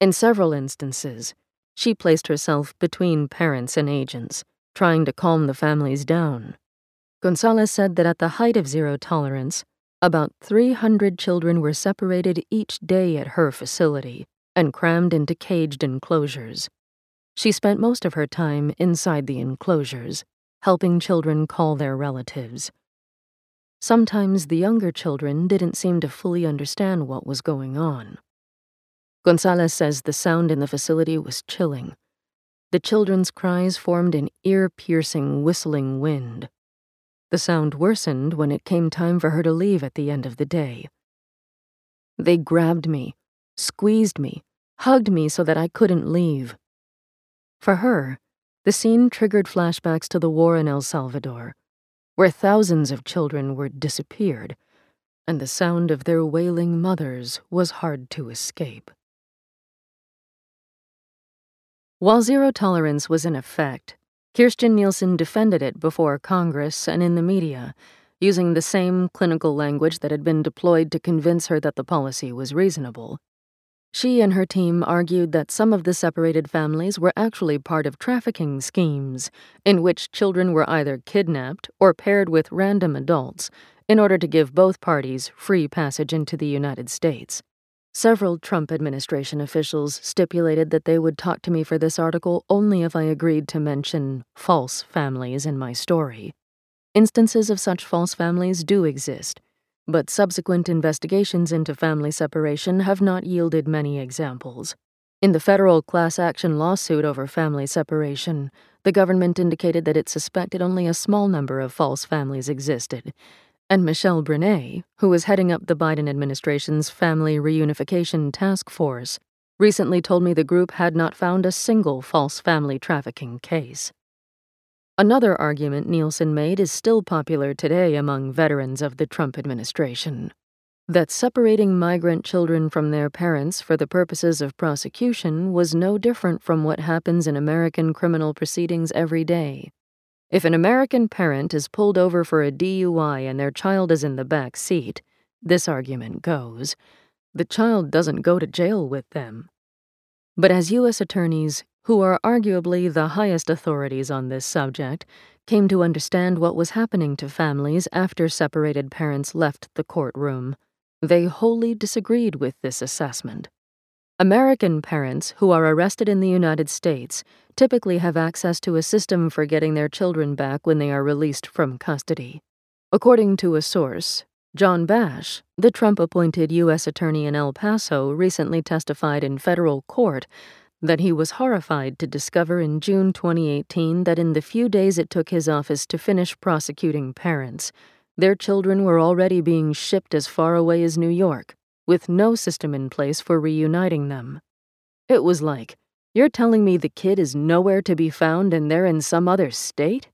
In several instances, she placed herself between parents and agents, trying to calm the families down. Gonzalez said that at the height of zero tolerance, about 300 children were separated each day at her facility and crammed into caged enclosures. She spent most of her time inside the enclosures, helping children call their relatives. Sometimes the younger children didn't seem to fully understand what was going on. Gonzalez says the sound in the facility was chilling. The children's cries formed an ear piercing, whistling wind. The sound worsened when it came time for her to leave at the end of the day. They grabbed me, squeezed me, hugged me so that I couldn't leave. For her, the scene triggered flashbacks to the war in El Salvador, where thousands of children were disappeared, and the sound of their wailing mothers was hard to escape. While zero tolerance was in effect, Kirstjen Nielsen defended it before Congress and in the media, using the same clinical language that had been deployed to convince her that the policy was reasonable. She and her team argued that some of the separated families were actually part of trafficking schemes, in which children were either kidnapped or paired with random adults in order to give both parties free passage into the United States. Several Trump administration officials stipulated that they would talk to me for this article only if I agreed to mention false families in my story. Instances of such false families do exist, but subsequent investigations into family separation have not yielded many examples. In the federal class action lawsuit over family separation, the government indicated that it suspected only a small number of false families existed, and Michelle Brané, who was heading up the Biden administration's Family Reunification Task Force, recently told me the group had not found a single false family trafficking case. Another argument Nielsen made is still popular today among veterans of the Trump administration that separating migrant children from their parents for the purposes of prosecution was no different from what happens in American criminal proceedings every day. If an American parent is pulled over for a DUI and their child is in the back seat, this argument goes, the child doesn't go to jail with them. But as U.S. attorneys, who are arguably the highest authorities on this subject, came to understand what was happening to families after separated parents left the courtroom, they wholly disagreed with this assessment. American parents who are arrested in the United States typically have access to a system for getting their children back when they are released from custody. According to a source, John Bash, the Trump appointed U.S. Attorney in El Paso, recently testified in federal court that he was horrified to discover in June 2018 that in the few days it took his office to finish prosecuting parents, their children were already being shipped as far away as New York with no system in place for reuniting them. It was like, You're telling me the kid is nowhere to be found and they're in some other state?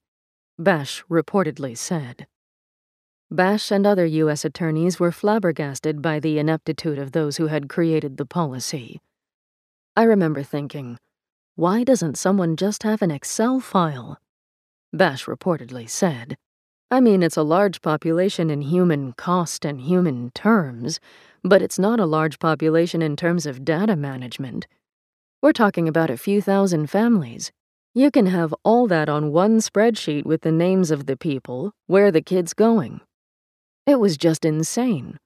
Bash reportedly said. Bash and other U.S. attorneys were flabbergasted by the ineptitude of those who had created the policy. I remember thinking, why doesn't someone just have an Excel file? Bash reportedly said. I mean, it's a large population in human cost and human terms, but it's not a large population in terms of data management. We're talking about a few thousand families. You can have all that on one spreadsheet with the names of the people, where the kid's going. It was just insane.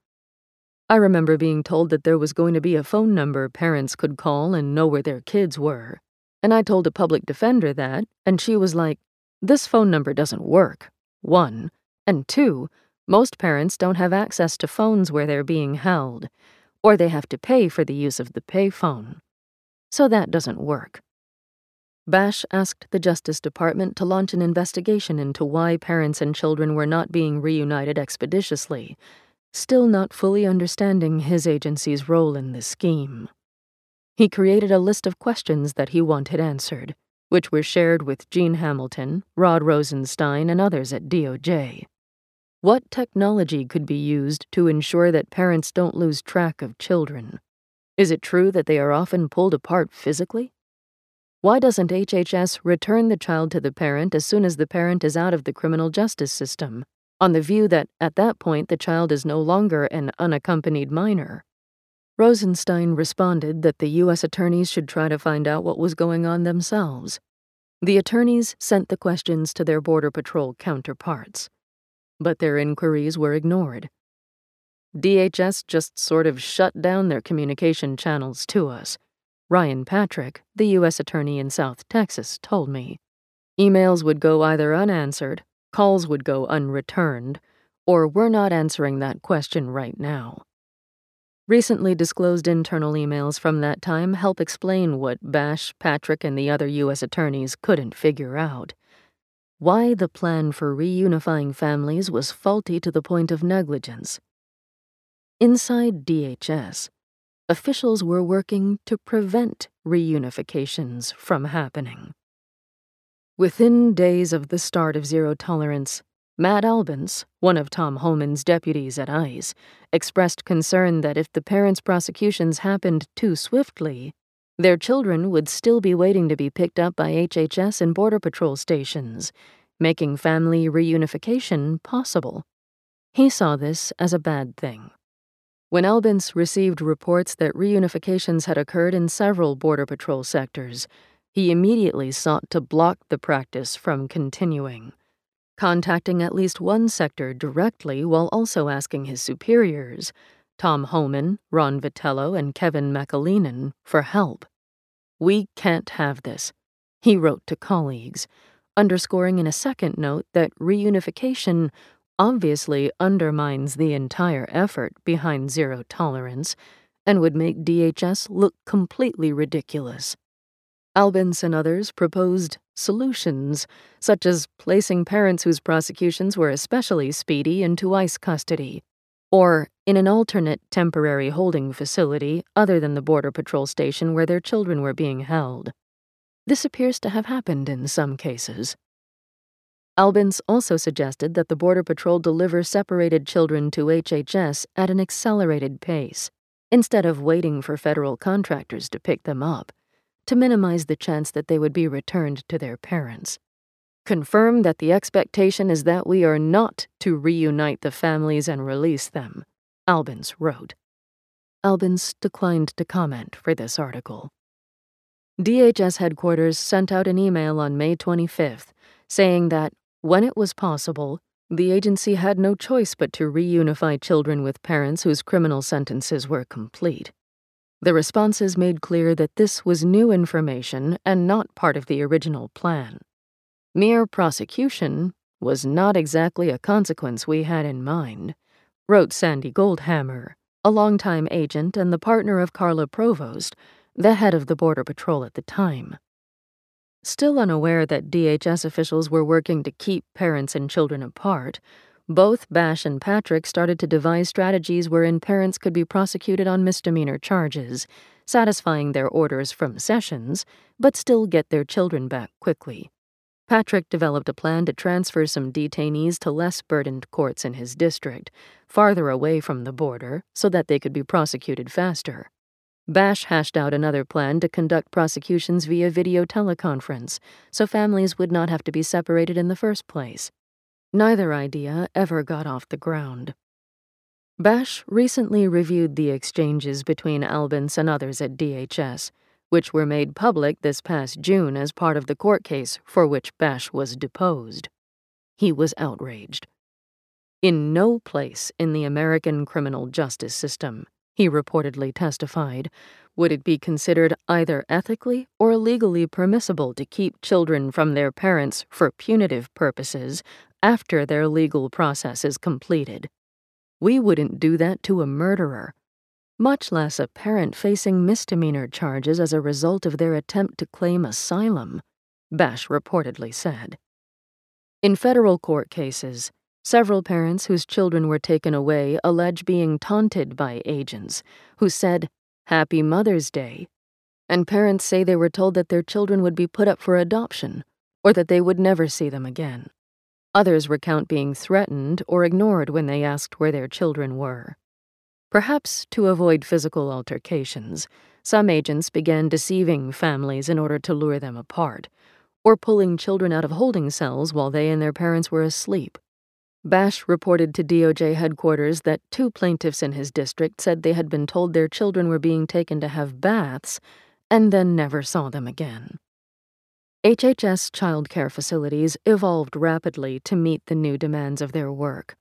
I remember being told that there was going to be a phone number parents could call and know where their kids were. And I told a public defender that, and she was like, This phone number doesn't work. One. And two, most parents don't have access to phones where they're being held, or they have to pay for the use of the payphone. So that doesn't work. Bash asked the Justice Department to launch an investigation into why parents and children were not being reunited expeditiously, still not fully understanding his agency's role in the scheme. He created a list of questions that he wanted answered, which were shared with Gene Hamilton, Rod Rosenstein, and others at DOJ. What technology could be used to ensure that parents don't lose track of children? Is it true that they are often pulled apart physically? Why doesn't HHS return the child to the parent as soon as the parent is out of the criminal justice system, on the view that at that point the child is no longer an unaccompanied minor? Rosenstein responded that the U.S. attorneys should try to find out what was going on themselves. The attorneys sent the questions to their Border Patrol counterparts, but their inquiries were ignored. DHS just sort of shut down their communication channels to us. Ryan Patrick, the U.S. Attorney in South Texas, told me. Emails would go either unanswered, calls would go unreturned, or we're not answering that question right now. Recently disclosed internal emails from that time help explain what Bash, Patrick, and the other U.S. attorneys couldn't figure out. Why the plan for reunifying families was faulty to the point of negligence. Inside DHS, officials were working to prevent reunifications from happening. Within days of the start of zero tolerance, Matt Albence, one of Tom Homan's deputies at ICE, expressed concern that if the parents' prosecutions happened too swiftly, their children would still be waiting to be picked up by HHS and Border Patrol stations, making family reunification possible. He saw this as a bad thing. When Albence received reports that reunifications had occurred in several Border Patrol sectors, he immediately sought to block the practice from continuing contacting at least one sector directly while also asking his superiors, Tom Homan, Ron Vitiello, and Kevin McAleenan, for help. We can't have this, he wrote to colleagues, underscoring in a second note that reunification obviously undermines the entire effort behind zero tolerance and would make DHS look completely ridiculous. Albence and others proposed solutions, such as placing parents whose prosecutions were especially speedy into ICE custody, or in an alternate temporary holding facility other than the Border Patrol station where their children were being held. This appears to have happened in some cases. Albence also suggested that the Border Patrol deliver separated children to HHS at an accelerated pace, instead of waiting for federal contractors to pick them up to minimize the chance that they would be returned to their parents. Confirm that the expectation is that we are not to reunite the families and release them, Albence wrote. Albence declined to comment for this article. DHS headquarters sent out an email on May 25th saying that, when it was possible, the agency had no choice but to reunify children with parents whose criminal sentences were complete. The responses made clear that this was new information and not part of the original plan. Mere prosecution was not exactly a consequence we had in mind, wrote Sandy Goldhammer, a longtime agent and the partner of Carla Provost, the head of the Border Patrol at the time. Still unaware that DHS officials were working to keep parents and children apart, both Bash and Patrick started to devise strategies wherein parents could be prosecuted on misdemeanor charges, satisfying their orders from Sessions, but still get their children back quickly. Patrick developed a plan to transfer some detainees to less burdened courts in his district, farther away from the border, so that they could be prosecuted faster. Bash hashed out another plan to conduct prosecutions via video teleconference, so families would not have to be separated in the first place. Neither idea ever got off the ground. Bash recently reviewed the exchanges between Albence and others at DHS, which were made public this past June as part of the court case for which Bash was deposed. He was outraged. In no place in the American criminal justice system, he reportedly testified, would it be considered either ethically or legally permissible to keep children from their parents for punitive purposes after their legal process is completed. We wouldn't do that to a murderer, much less a parent facing misdemeanor charges as a result of their attempt to claim asylum, Bash reportedly said. In federal court cases, several parents whose children were taken away allege being taunted by agents who said, Happy Mother's Day, and parents say they were told that their children would be put up for adoption or that they would never see them again. Others recount being threatened or ignored when they asked where their children were. Perhaps to avoid physical altercations, some agents began deceiving families in order to lure them apart, or pulling children out of holding cells while they and their parents were asleep. Bash reported to DOJ headquarters that two plaintiffs in his district said they had been told their children were being taken to have baths and then never saw them again. HHS child care facilities evolved rapidly to meet the new demands of their work.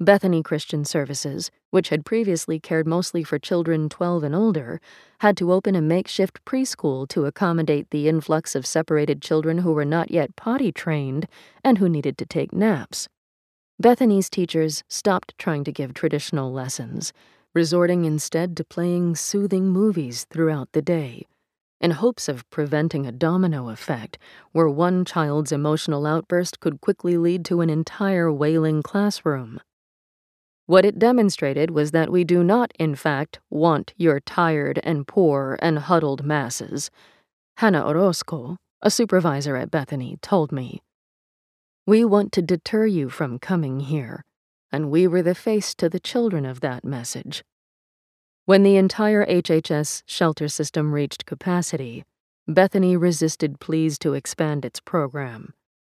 Bethany Christian Services, which had previously cared mostly for children 12 and older, had to open a makeshift preschool to accommodate the influx of separated children who were not yet potty trained and who needed to take naps. Bethany's teachers stopped trying to give traditional lessons, resorting instead to playing soothing movies throughout the day in hopes of preventing a domino effect where one child's emotional outburst could quickly lead to an entire wailing classroom. What it demonstrated was that we do not, in fact, want your tired and poor and huddled masses. Hannah Orozco, a supervisor at Bethany, told me. We want to deter you from coming here, and we were the face to the children of that message. When the entire HHS shelter system reached capacity, Bethany resisted pleas to expand its program,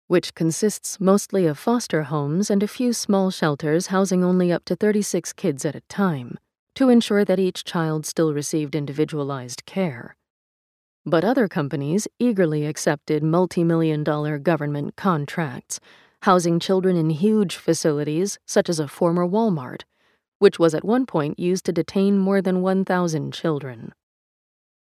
which consists mostly of foster homes and a few small shelters housing only up to 36 kids at a time, to ensure that each child still received individualized care. But other companies eagerly accepted multi million dollar government contracts, housing children in huge facilities such as a former Walmart which was at one point used to detain more than 1,000 children.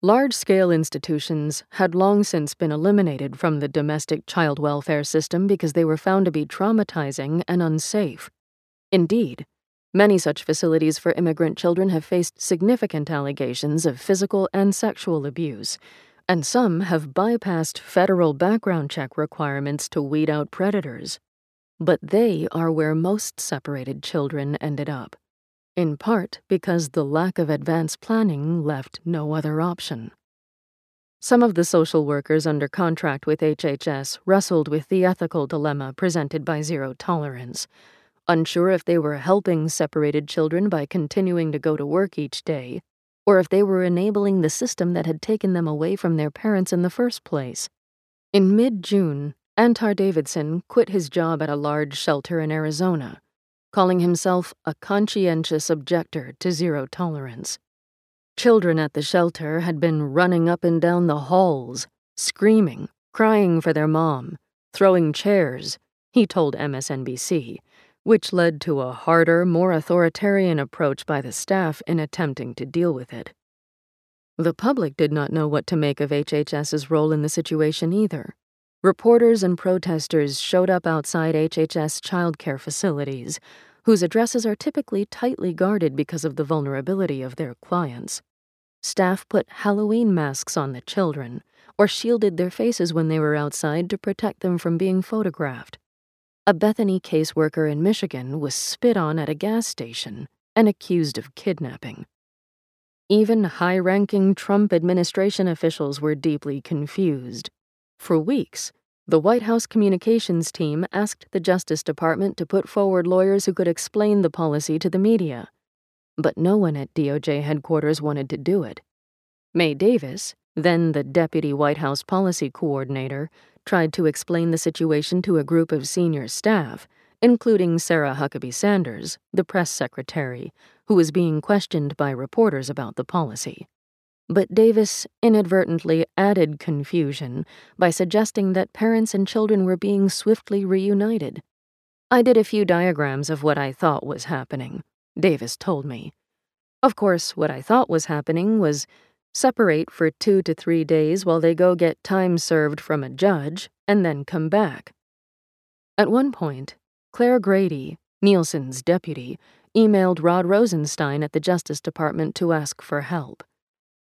Large scale institutions had long since been eliminated from the domestic child welfare system because they were found to be traumatizing and unsafe. Indeed, many such facilities for immigrant children have faced significant allegations of physical and sexual abuse, and some have bypassed federal background check requirements to weed out predators. But they are where most separated children ended up in part because the lack of advance planning left no other option. Some of the social workers under contract with HHS wrestled with the ethical dilemma presented by zero tolerance, unsure if they were helping separated children by continuing to go to work each day, or if they were enabling the system that had taken them away from their parents in the first place. In mid June, Antar Davidson quit his job at a large shelter in Arizona calling himself a conscientious objector to zero tolerance. Children at the shelter had been running up and down the halls, screaming, crying for their mom, throwing chairs, he told MSNBC, which led to a harder, more authoritarian approach by the staff in attempting to deal with it. The public did not know what to make of HHS's role in the situation either. Reporters and protesters showed up outside HHS childcare facilities, whose addresses are typically tightly guarded because of the vulnerability of their clients. Staff put Halloween masks on the children, or shielded their faces when they were outside to protect them from being photographed. A Bethany caseworker in Michigan was spit on at a gas station and accused of kidnapping. Even high ranking Trump administration officials were deeply confused. For weeks, the White House communications team asked the Justice Department to put forward lawyers who could explain the policy to the media. But no one at DOJ headquarters wanted to do it. May Davis, then the deputy White House policy coordinator, tried to explain the situation to a group of senior staff, including Sarah Huckabee Sanders, the press secretary, who was being questioned by reporters about the policy. But Davis inadvertently added confusion by suggesting that parents and children were being swiftly reunited. I did a few diagrams of what I thought was happening, Davis told me. Of course, what I thought was happening was separate for two to three days while they go get time served from a judge, and then come back. At one point, Claire Grady, Nielsen's deputy, emailed Rod Rosenstein at the Justice Department to ask for help.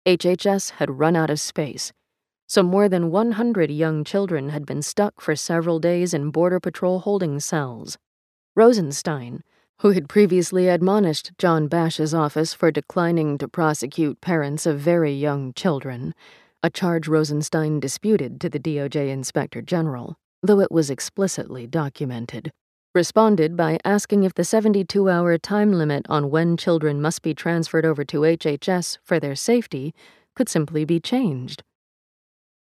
HHS had run out of space, so more than 100 young children had been stuck for several days in Border Patrol holding cells. Rosenstein, who had previously admonished John Bash's office for declining to prosecute parents of very young children, a charge Rosenstein disputed to the DOJ Inspector General, though it was explicitly documented, responded by asking if the 72 hour time limit on when children must be transferred over to HHS for their safety could simply be changed.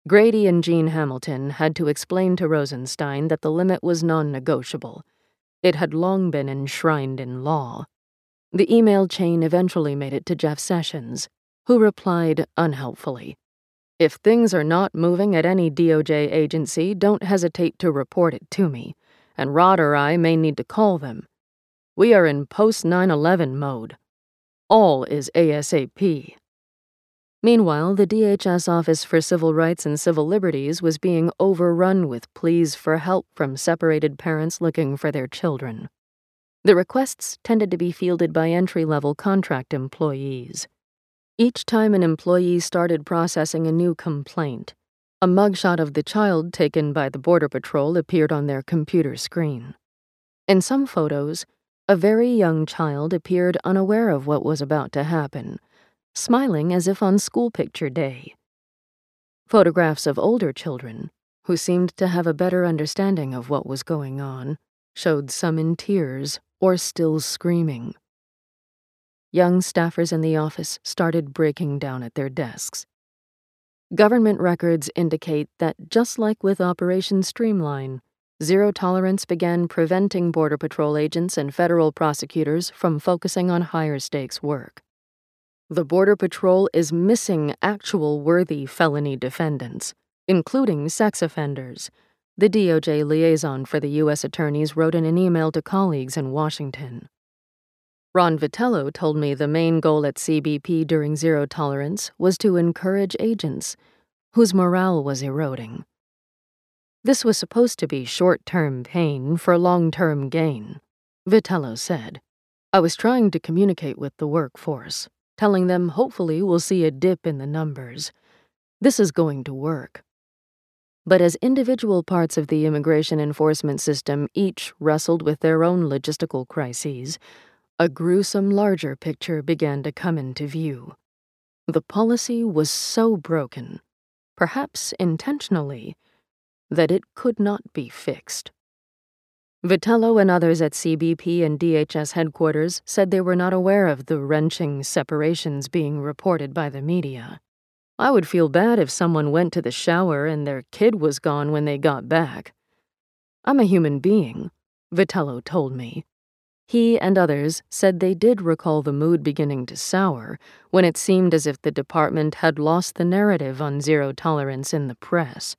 Grady and Gene Hamilton had to explain to Rosenstein that the limit was non negotiable it had long been enshrined in law. The email chain eventually made it to Jeff Sessions, who replied unhelpfully If things are not moving at any DOJ agency, don't hesitate to report it to me, and Rod or I may need to call them. We are in post 9 11 mode. All is ASAP. Meanwhile, the DHS Office for Civil Rights and Civil Liberties was being overrun with pleas for help from separated parents looking for their children. The requests tended to be fielded by entry level contract employees. Each time an employee started processing a new complaint, a mugshot of the child taken by the Border Patrol appeared on their computer screen. In some photos, a very young child appeared unaware of what was about to happen smiling as if on school picture day. Photographs of older children, who seemed to have a better understanding of what was going on, showed some in tears or still screaming. Young staffers in the office started breaking down at their desks. Government records indicate that just like with Operation Streamline, zero tolerance began preventing Border Patrol agents and federal prosecutors from focusing on higher stakes work. The Border Patrol is missing actual worthy felony defendants, including sex offenders. The DOJ liaison for the U.S. attorneys wrote in an email to colleagues in Washington. Ron Vitiello told me the main goal at CBP during zero tolerance was to encourage agents whose morale was eroding. This was supposed to be short term pain for long term gain, Vitiello said. I was trying to communicate with the workforce telling them hopefully we'll see a dip in the numbers. This is going to work. But as individual parts of the immigration enforcement system each wrestled with their own logistical crises, a gruesome larger picture began to come into view. The policy was so broken, perhaps intentionally, that it could not be fixed. Vitiello and others at CBP and DHS headquarters said they were not aware of the wrenching separations being reported by the media. I would feel bad if someone went to the shower and their kid was gone when they got back. I'm a human being, Vitiello told me. He and others said they did recall the mood beginning to sour when it seemed as if the department had lost the narrative on zero tolerance in the press.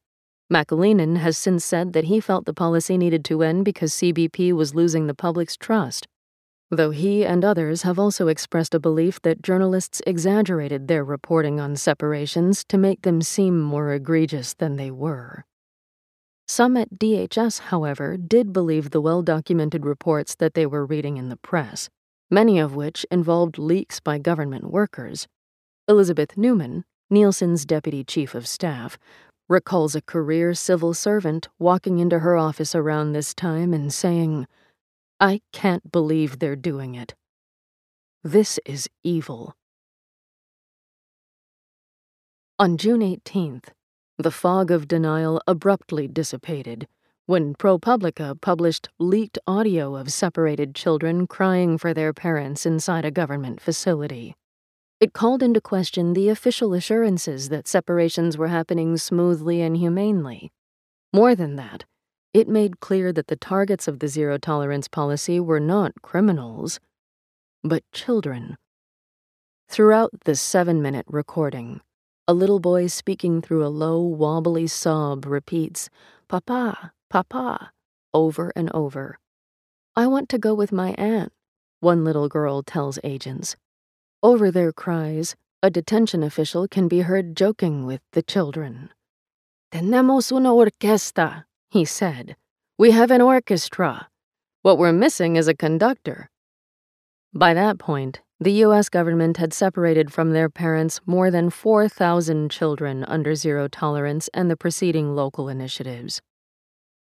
McAleenan has since said that he felt the policy needed to end because CBP was losing the public's trust, though he and others have also expressed a belief that journalists exaggerated their reporting on separations to make them seem more egregious than they were. Some at DHS, however, did believe the well documented reports that they were reading in the press, many of which involved leaks by government workers. Elizabeth Newman, Nielsen's deputy chief of staff, recalls a career civil servant walking into her office around this time and saying, I can't believe they're doing it. This is evil. On June 18th, the fog of denial abruptly dissipated when ProPublica published leaked audio of separated children crying for their parents inside a government facility. It called into question the official assurances that separations were happening smoothly and humanely. More than that, it made clear that the targets of the zero tolerance policy were not criminals, but children. Throughout the seven minute recording, a little boy speaking through a low, wobbly sob repeats, Papa, Papa, over and over. I want to go with my aunt, one little girl tells agents. Over their cries, a detention official can be heard joking with the children. Tenemos una orquesta, he said. We have an orchestra. What we're missing is a conductor. By that point, the U.S. government had separated from their parents more than 4,000 children under zero tolerance and the preceding local initiatives.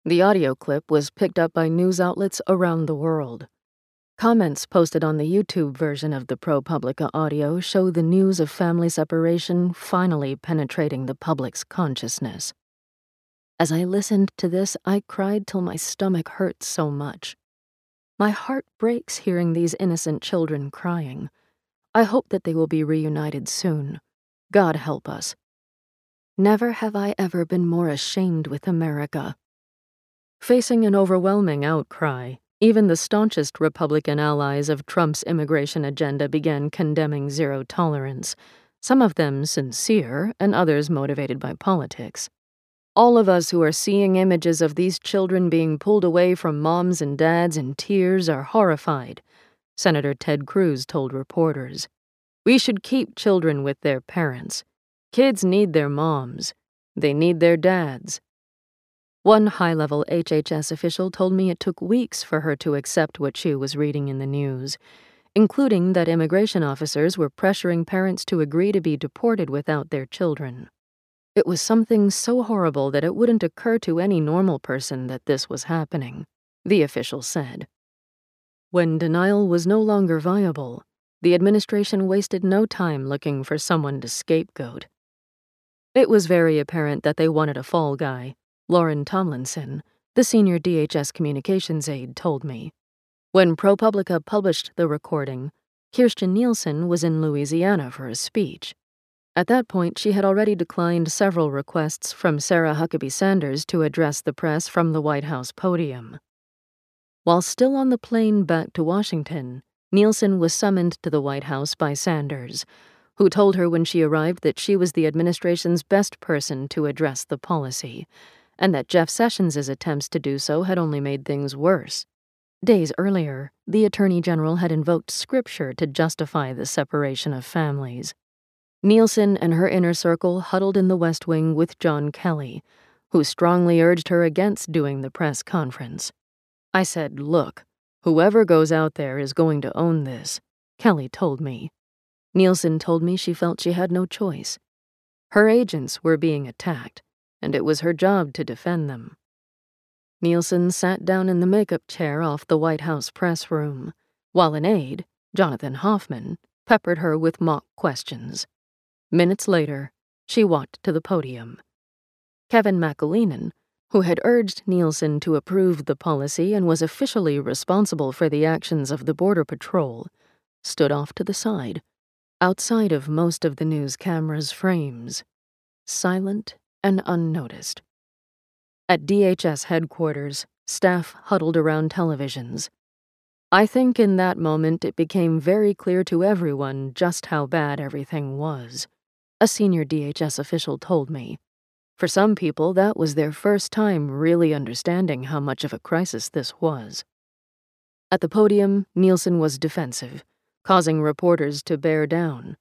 The audio clip was picked up by news outlets around the world. Comments posted on the YouTube version of the ProPublica audio show the news of family separation finally penetrating the public's consciousness. As I listened to this, I cried till my stomach hurt so much. My heart breaks hearing these innocent children crying. I hope that they will be reunited soon. God help us. Never have I ever been more ashamed with America. Facing an overwhelming outcry, even the staunchest Republican allies of Trump's immigration agenda began condemning zero tolerance, some of them sincere and others motivated by politics. All of us who are seeing images of these children being pulled away from moms and dads in tears are horrified, Senator Ted Cruz told reporters. We should keep children with their parents. Kids need their moms. They need their dads. One high level HHS official told me it took weeks for her to accept what she was reading in the news, including that immigration officers were pressuring parents to agree to be deported without their children. It was something so horrible that it wouldn't occur to any normal person that this was happening, the official said. When denial was no longer viable, the administration wasted no time looking for someone to scapegoat. It was very apparent that they wanted a fall guy Lauren Tomlinson, the senior DHS communications aide, told me. When ProPublica published the recording, Kirstjen Nielsen was in Louisiana for a speech. At that point, she had already declined several requests from Sarah Huckabee Sanders to address the press from the White House podium. While still on the plane back to Washington, Nielsen was summoned to the White House by Sanders, who told her when she arrived that she was the administration's best person to address the policy and that Jeff Sessions' attempts to do so had only made things worse. Days earlier, the Attorney General had invoked scripture to justify the separation of families. Nielsen and her inner circle huddled in the West Wing with John Kelly, who strongly urged her against doing the press conference. I said, Look, whoever goes out there is going to own this, Kelly told me. Nielsen told me she felt she had no choice. Her agents were being attacked, and it was her job to defend them. Nielsen sat down in the makeup chair off the White House press room, while an aide, Jonathan Hoffman, peppered her with mock questions. Minutes later, she walked to the podium. Kevin McAleenan, who had urged Nielsen to approve the policy and was officially responsible for the actions of the Border Patrol, stood off to the side, outside of most of the news cameras' frames, silent and unnoticed. At DHS headquarters, staff huddled around televisions. I think in that moment it became very clear to everyone just how bad everything was, a senior DHS official told me. For some people, that was their first time really understanding how much of a crisis this was. At the podium, Nielsen was defensive, causing reporters to bear down.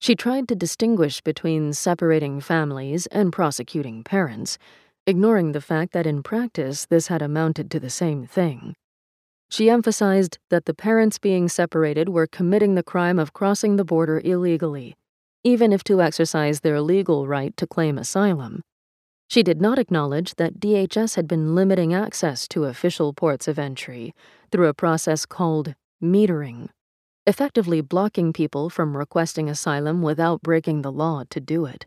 She tried to distinguish between separating families and prosecuting parents, ignoring the fact that in practice this had amounted to the same thing. She emphasized that the parents being separated were committing the crime of crossing the border illegally, even if to exercise their legal right to claim asylum. She did not acknowledge that DHS had been limiting access to official ports of entry through a process called metering effectively blocking people from requesting asylum without breaking the law to do it.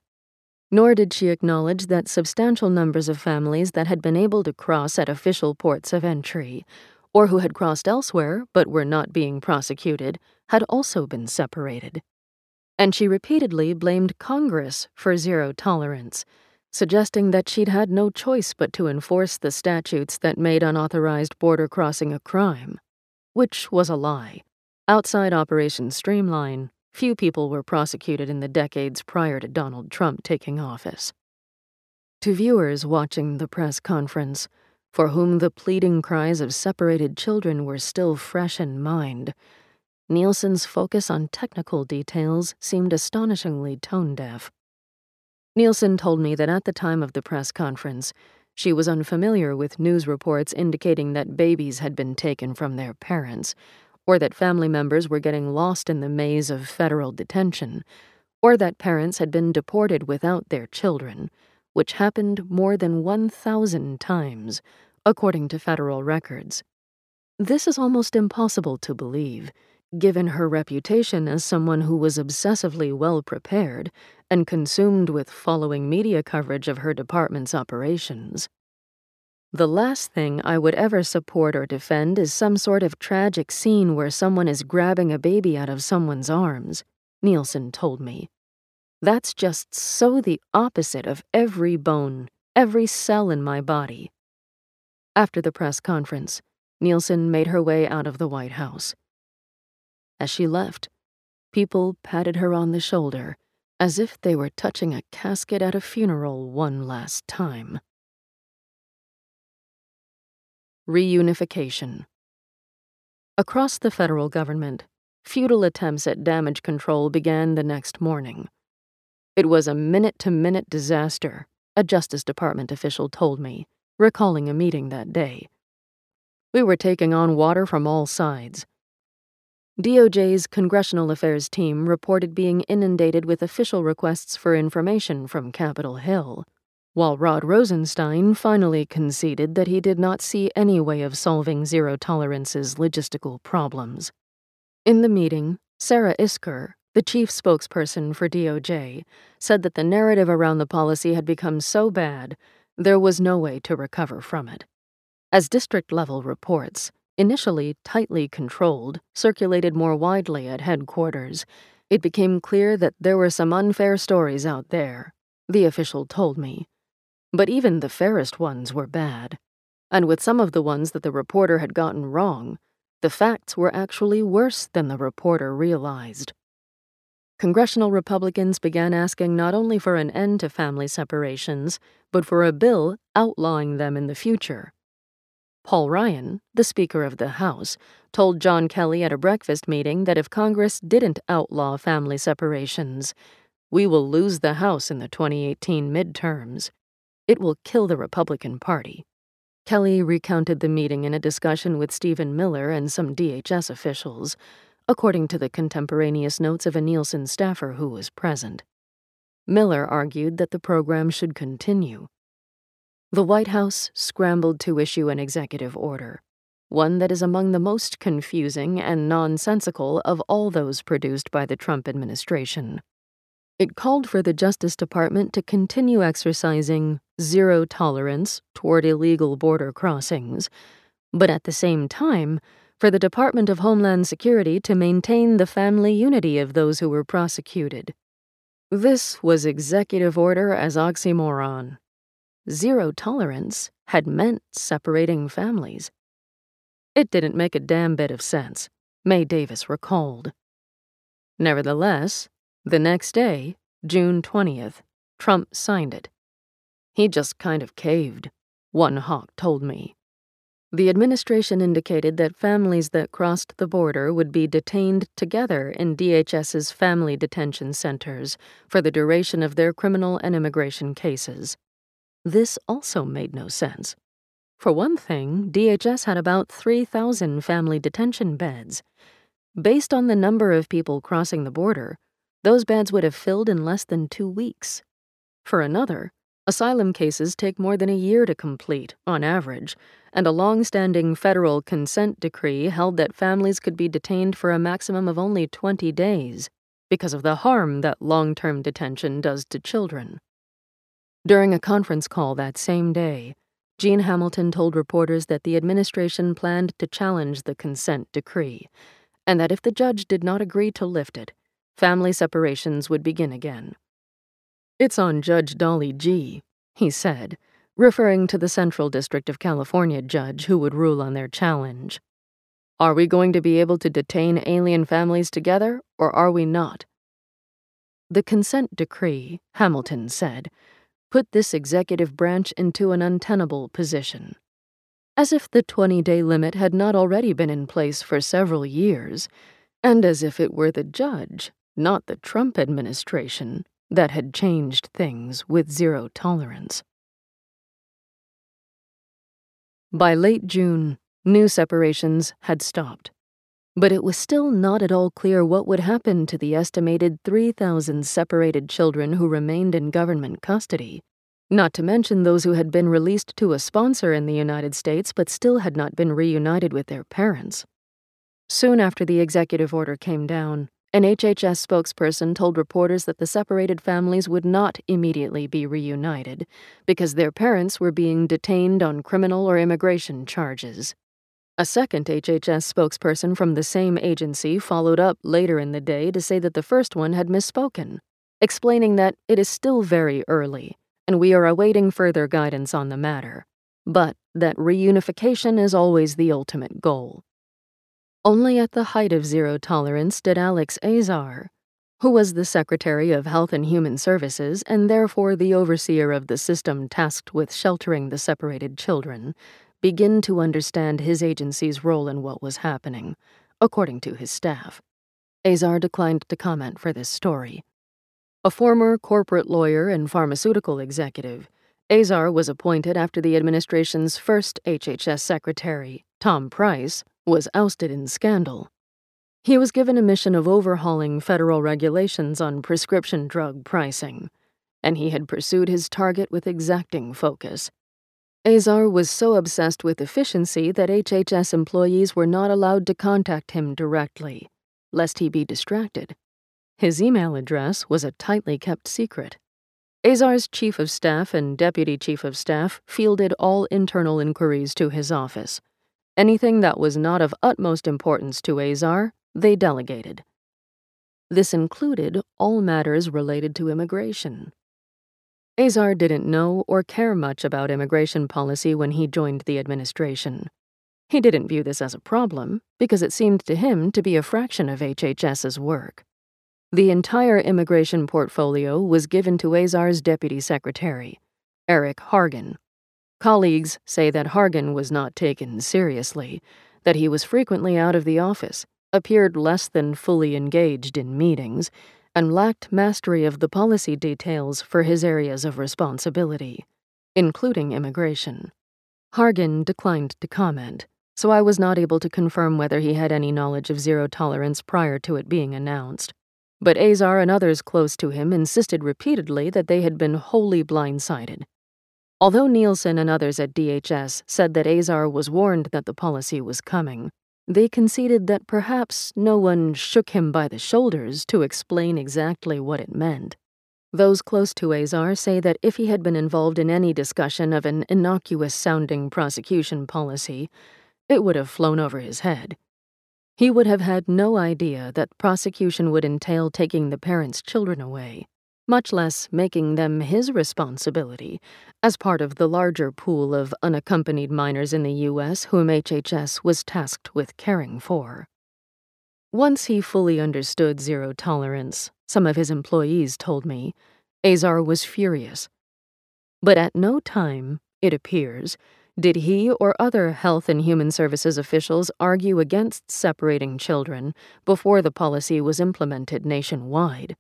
Nor did she acknowledge that substantial numbers of families that had been able to cross at official ports of entry, or who had crossed elsewhere but were not being prosecuted, had also been separated. And she repeatedly blamed Congress for zero tolerance, suggesting that she'd had no choice but to enforce the statutes that made unauthorized border crossing a crime, which was a lie. Outside Operation Streamline, few people were prosecuted in the decades prior to Donald Trump taking office. To viewers watching the press conference, for whom the pleading cries of separated children were still fresh in mind, Nielsen's focus on technical details seemed astonishingly tone deaf. Nielsen told me that at the time of the press conference, she was unfamiliar with news reports indicating that babies had been taken from their parents, or that family members were getting lost in the maze of federal detention, or that parents had been deported without their children, which happened more than 1,000 times, according to federal records. This is almost impossible to believe given her reputation as someone who was obsessively well prepared and consumed with following media coverage of her department's operations. The last thing I would ever support or defend is some sort of tragic scene where someone is grabbing a baby out of someone's arms, Nielsen told me. That's just so the opposite of every bone, every cell in my body. After the press conference, Nielsen made her way out of the White House. As she left, people patted her on the shoulder as if they were touching a casket at a funeral one last time. Reunification. Across the federal government, futile attempts at damage control began the next morning. It was a minute to minute disaster, a Justice Department official told me, recalling a meeting that day. We were taking on water from all sides DOJ's Congressional Affairs team reported being inundated with official requests for information from Capitol Hill, while Rod Rosenstein finally conceded that he did not see any way of solving zero tolerance's logistical problems. In the meeting, Sarah Isgur, the chief spokesperson for DOJ, said that the narrative around the policy had become so bad there was no way to recover from it. As district level reports, Initially tightly controlled, circulated more widely at headquarters, it became clear that there were some unfair stories out there, the official told me. But even the fairest ones were bad. And with some of the ones that the reporter had gotten wrong, the facts were actually worse than the reporter realized. Congressional Republicans began asking not only for an end to family separations, but for a bill outlawing them in the future. Paul Ryan, the Speaker of the House, told John Kelly at a breakfast meeting that if Congress didn't outlaw family separations, we will lose the House in the 2018 midterms. It will kill the Republican Party. Kelly recounted the meeting in a discussion with Stephen Miller and some DHS officials, according to the contemporaneous notes of a Nielsen staffer who was present. Miller argued that the program should continue the White House scrambled to issue an executive order, one that is among the most confusing and nonsensical of all those produced by the Trump administration. It called for the Justice Department to continue exercising zero tolerance toward illegal border crossings, but at the same time, for the Department of Homeland Security to maintain the family unity of those who were prosecuted. This was executive order as oxymoron, Zero tolerance had meant separating families. It didn't make a damn bit of sense, May Davis recalled. Nevertheless, the next day, June 20th, Trump signed it. He just kind of caved, one hawk told me. The administration indicated that families that crossed the border would be detained together in DHS's family detention centers for the duration of their criminal and immigration cases. This also made no sense. For one thing, DHS had about 3,000 family detention beds. Based on the number of people crossing the border, those beds would have filled in less than two weeks. For another, asylum cases take more than a year to complete, on average, and a long standing federal consent decree held that families could be detained for a maximum of only 20 days because of the harm that long term detention does to children. During a conference call that same day, Gene Hamilton told reporters that the administration planned to challenge the consent decree, and that if the judge did not agree to lift it, family separations would begin again. It's on Judge Dolly Gee, he said, referring to the Central District of California judge who would rule on their challenge. Are we going to be able to detain alien families together, or are we not? The consent decree, Hamilton said, put this executive branch into an untenable position. As if the 20 day limit had not already been in place for several years, and as if it were the judge, not the Trump administration, that had changed things with zero tolerance. By late June, new separations had stopped. But it was still not at all clear what would happen to the estimated 3,000 separated children who remained in government custody, not to mention those who had been released to a sponsor in the United States but still had not been reunited with their parents. Soon after the executive order came down, an HHS spokesperson told reporters that the separated families would not immediately be reunited because their parents were being detained on criminal or immigration charges. A second HHS spokesperson from the same agency followed up later in the day to say that the first one had misspoken, explaining that it is still very early and we are awaiting further guidance on the matter, but that reunification is always the ultimate goal. Only at the height of zero tolerance did Alex Azar, who was the Secretary of Health and Human Services and therefore the overseer of the system tasked with sheltering the separated children, begin to understand his agency's role in what was happening, according to his staff. Azar declined to comment for this story. A former corporate lawyer and pharmaceutical executive, Azar was appointed after the administration's first HHS secretary, Tom Price, was ousted in scandal. He was given a mission of overhauling federal regulations on prescription drug pricing, and he had pursued his target with exacting focus. Azar was so obsessed with efficiency that HHS employees were not allowed to contact him directly, lest he be distracted. His email address was a tightly kept secret. Azar's chief of staff and deputy chief of staff fielded all internal inquiries to his office. Anything that was not of utmost importance to Azar, they delegated. This included all matters related to immigration. Azar didn't know or care much about immigration policy when he joined the administration. He didn't view this as a problem because it seemed to him to be a fraction of HHS's work. The entire immigration portfolio was given to Azar's deputy secretary, Eric Hargan, Colleagues say that Hargan was not taken seriously, that he was frequently out of the office, appeared less than fully engaged in meetings, and lacked mastery of the policy details for his areas of responsibility, including immigration. Hargan declined to comment, so I was not able to confirm whether he had any knowledge of zero tolerance prior to it being announced. But Azar and others close to him insisted repeatedly that they had been wholly blindsided Although Nielsen and others at DHS said that Azar was warned that the policy was coming, they conceded that perhaps no one shook him by the shoulders to explain exactly what it meant. Those close to Azar say that if he had been involved in any discussion of an innocuous sounding prosecution policy, it would have flown over his head. He would have had no idea that prosecution would entail taking the parents' children away much less making them his responsibility as part of the larger pool of unaccompanied minors in the U.S. whom HHS was tasked with caring for. Once he fully understood zero tolerance, some of his employees told me, Azar was furious. But at no time, it appears, did he or other Health and Human Services officials argue against separating children before the policy was implemented nationwide.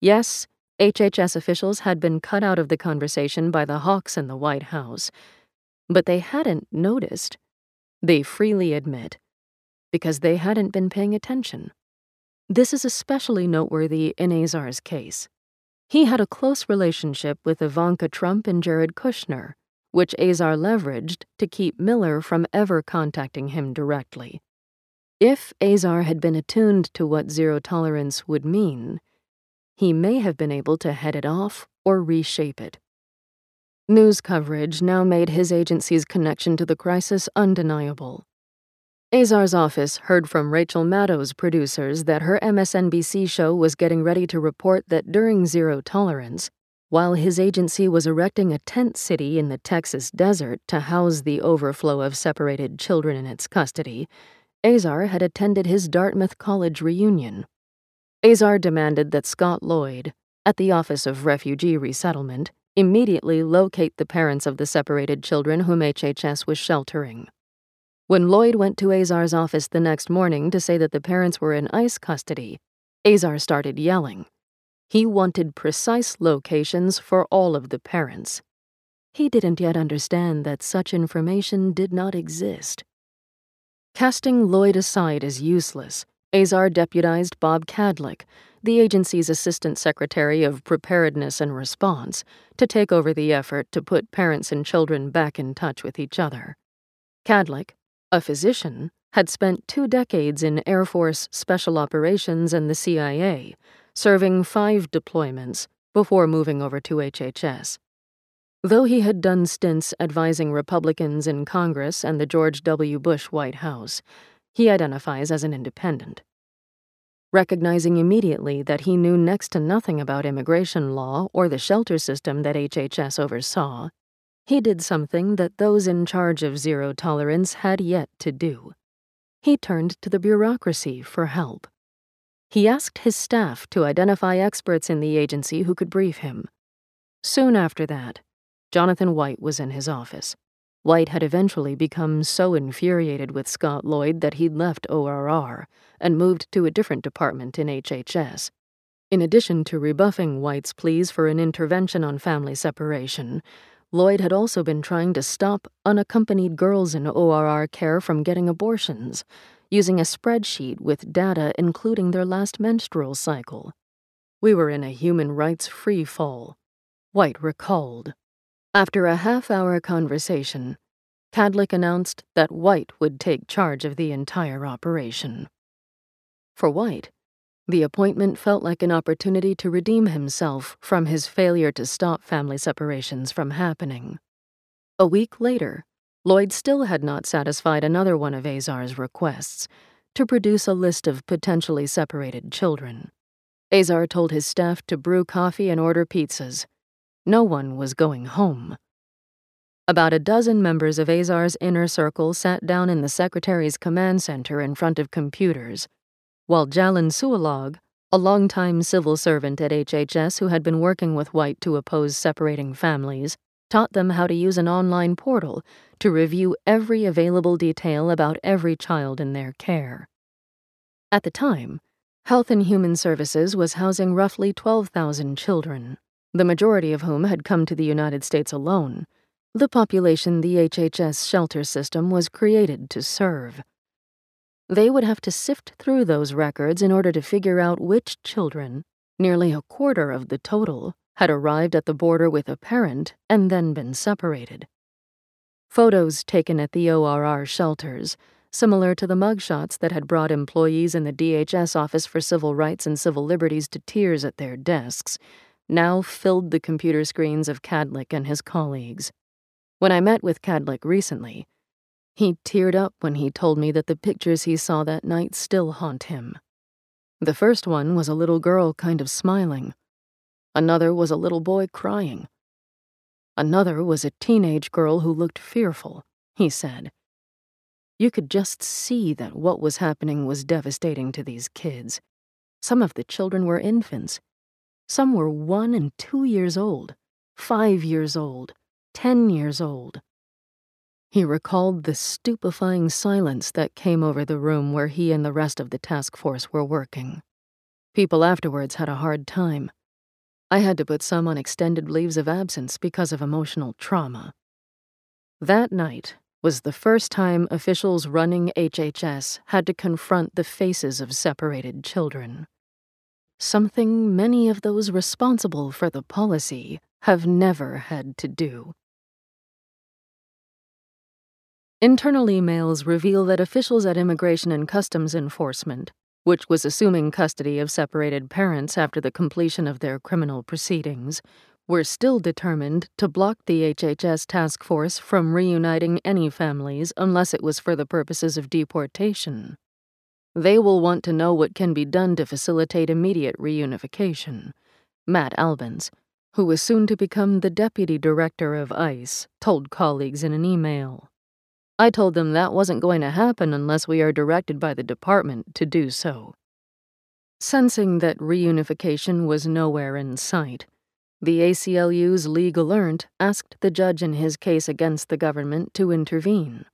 Yes, HHS officials had been cut out of the conversation by the hawks in the White House, but they hadn't noticed. They freely admit, because they hadn't been paying attention. This is especially noteworthy in Azar's case. He had a close relationship with Ivanka Trump and Jared Kushner, which Azar leveraged to keep Miller from ever contacting him directly. If Azar had been attuned to what zero tolerance would mean, he may have been able to head it off or reshape it. News coverage now made his agency's connection to the crisis undeniable. Azar's office heard from Rachel Maddow's producers that her MSNBC show was getting ready to report that during Zero Tolerance, While his agency was erecting a tent city in the Texas desert to house the overflow of separated children in its custody, Azar had attended his Dartmouth College reunion. Azar demanded that Scott Lloyd, at the Office of Refugee Resettlement, immediately locate the parents of the separated children whom HHS was sheltering. When Lloyd went to Azar's office the next morning to say that the parents were in ICE custody, Azar started yelling. He wanted precise locations for all of the parents. He didn't yet understand that such information did not exist. Casting Lloyd aside as useless, Azar deputized Bob Kadlec, the agency's assistant secretary of preparedness and response, to take over the effort to put parents and children back in touch with each other. Kadlec, a physician, had spent two decades in Air Force Special Operations and the CIA, serving five deployments before moving over to HHS. Though he had done stints advising Republicans in Congress and the George W. Bush White House, he identifies as an independent. Recognizing immediately that he knew next to nothing about immigration law or the shelter system that HHS oversaw, he did something that those in charge of zero tolerance had yet to do. He turned to the bureaucracy for help. He asked his staff to identify experts in the agency who could brief him. Soon after that, Jonathan White was in his office. White had eventually become so infuriated with Scott Lloyd that he'd left ORR and moved to a different department in HHS. In addition to rebuffing White's pleas for an intervention on family separation, Lloyd had also been trying to stop unaccompanied girls in ORR care from getting abortions using a spreadsheet with data including their last menstrual cycle. We were in a human rights free fall, White recalled. After a half hour conversation, Kadlec announced that White would take charge of the entire operation. For White, the appointment felt like an opportunity to redeem himself from his failure to stop family separations from happening. A week later, Lloyd still had not satisfied another one of Azar's requests to produce a list of potentially separated children. Azar told his staff to brew coffee and order pizzas. No one was going home. About a dozen members of Azar's inner circle sat down in the secretary's command center in front of computers, while Jallyn Sualog, a longtime civil servant at HHS who had been working with White to oppose separating families, taught them how to use an online portal to review every available detail about every child in their care. At the time, Health and Human Services was housing roughly 12,000 children, the majority of whom had come to the United States alone, the population the HHS shelter system was created to serve. They would have to sift through those records in order to figure out which children, nearly a quarter of the total, had arrived at the border with a parent and then been separated. Photos taken at the ORR shelters, similar to the mugshots that had brought employees in the DHS Office for Civil Rights and Civil Liberties to tears at their desks, now filled the computer screens of Kadlec and his colleagues. When I met with Kadlec recently, he teared up when he told me that the pictures he saw that night still haunt him. The first one was a little girl kind of smiling, Another was a little boy crying. Another was a teenage girl who looked fearful, he said. You could just see that what was happening was devastating to these kids. Some of the children were infants. Some were one and two years old, five years old, ten years old. He recalled the stupefying silence that came over the room where he and the rest of the task force were working. People afterwards had a hard time. I had to put some on extended leaves of absence because of emotional trauma. That night was the first time officials running HHS had to confront the faces of separated children. Something many of those responsible for the policy have never had to do. Internal emails reveal that officials at Immigration and Customs Enforcement which was assuming custody of separated parents after the completion of their criminal proceedings, were still determined to block the HHS task force from reuniting any families unless it was for the purposes of deportation. They will want to know what can be done to facilitate immediate reunification. Matt Albence, who was soon to become the deputy director of ICE, told colleagues in an email. I told them that wasn't going to happen unless we are directed by the department to do so. Sensing that reunification was nowhere in sight, the ACLU's Lee Gelernt asked the judge in his case against the government to intervene.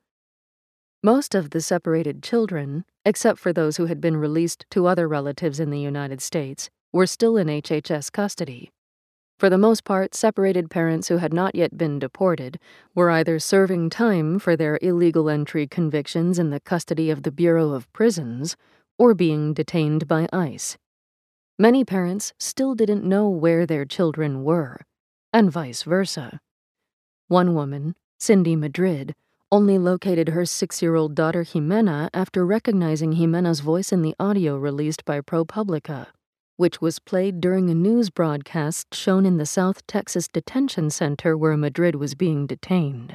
Most of the separated children, except for those who had been released to other relatives in the United States, were still in HHS custody. For the most part, separated parents who had not yet been deported were either serving time for their illegal entry convictions in the custody of the Bureau of Prisons or being detained by ICE. Many parents still didn't know where their children were, and vice versa. One woman, Cindy Madrid, only located her six year old daughter Jimena after recognizing Jimena's voice in the audio released by ProPublica, which was played during a news broadcast shown in the South Texas Detention Center where Madrid was being detained.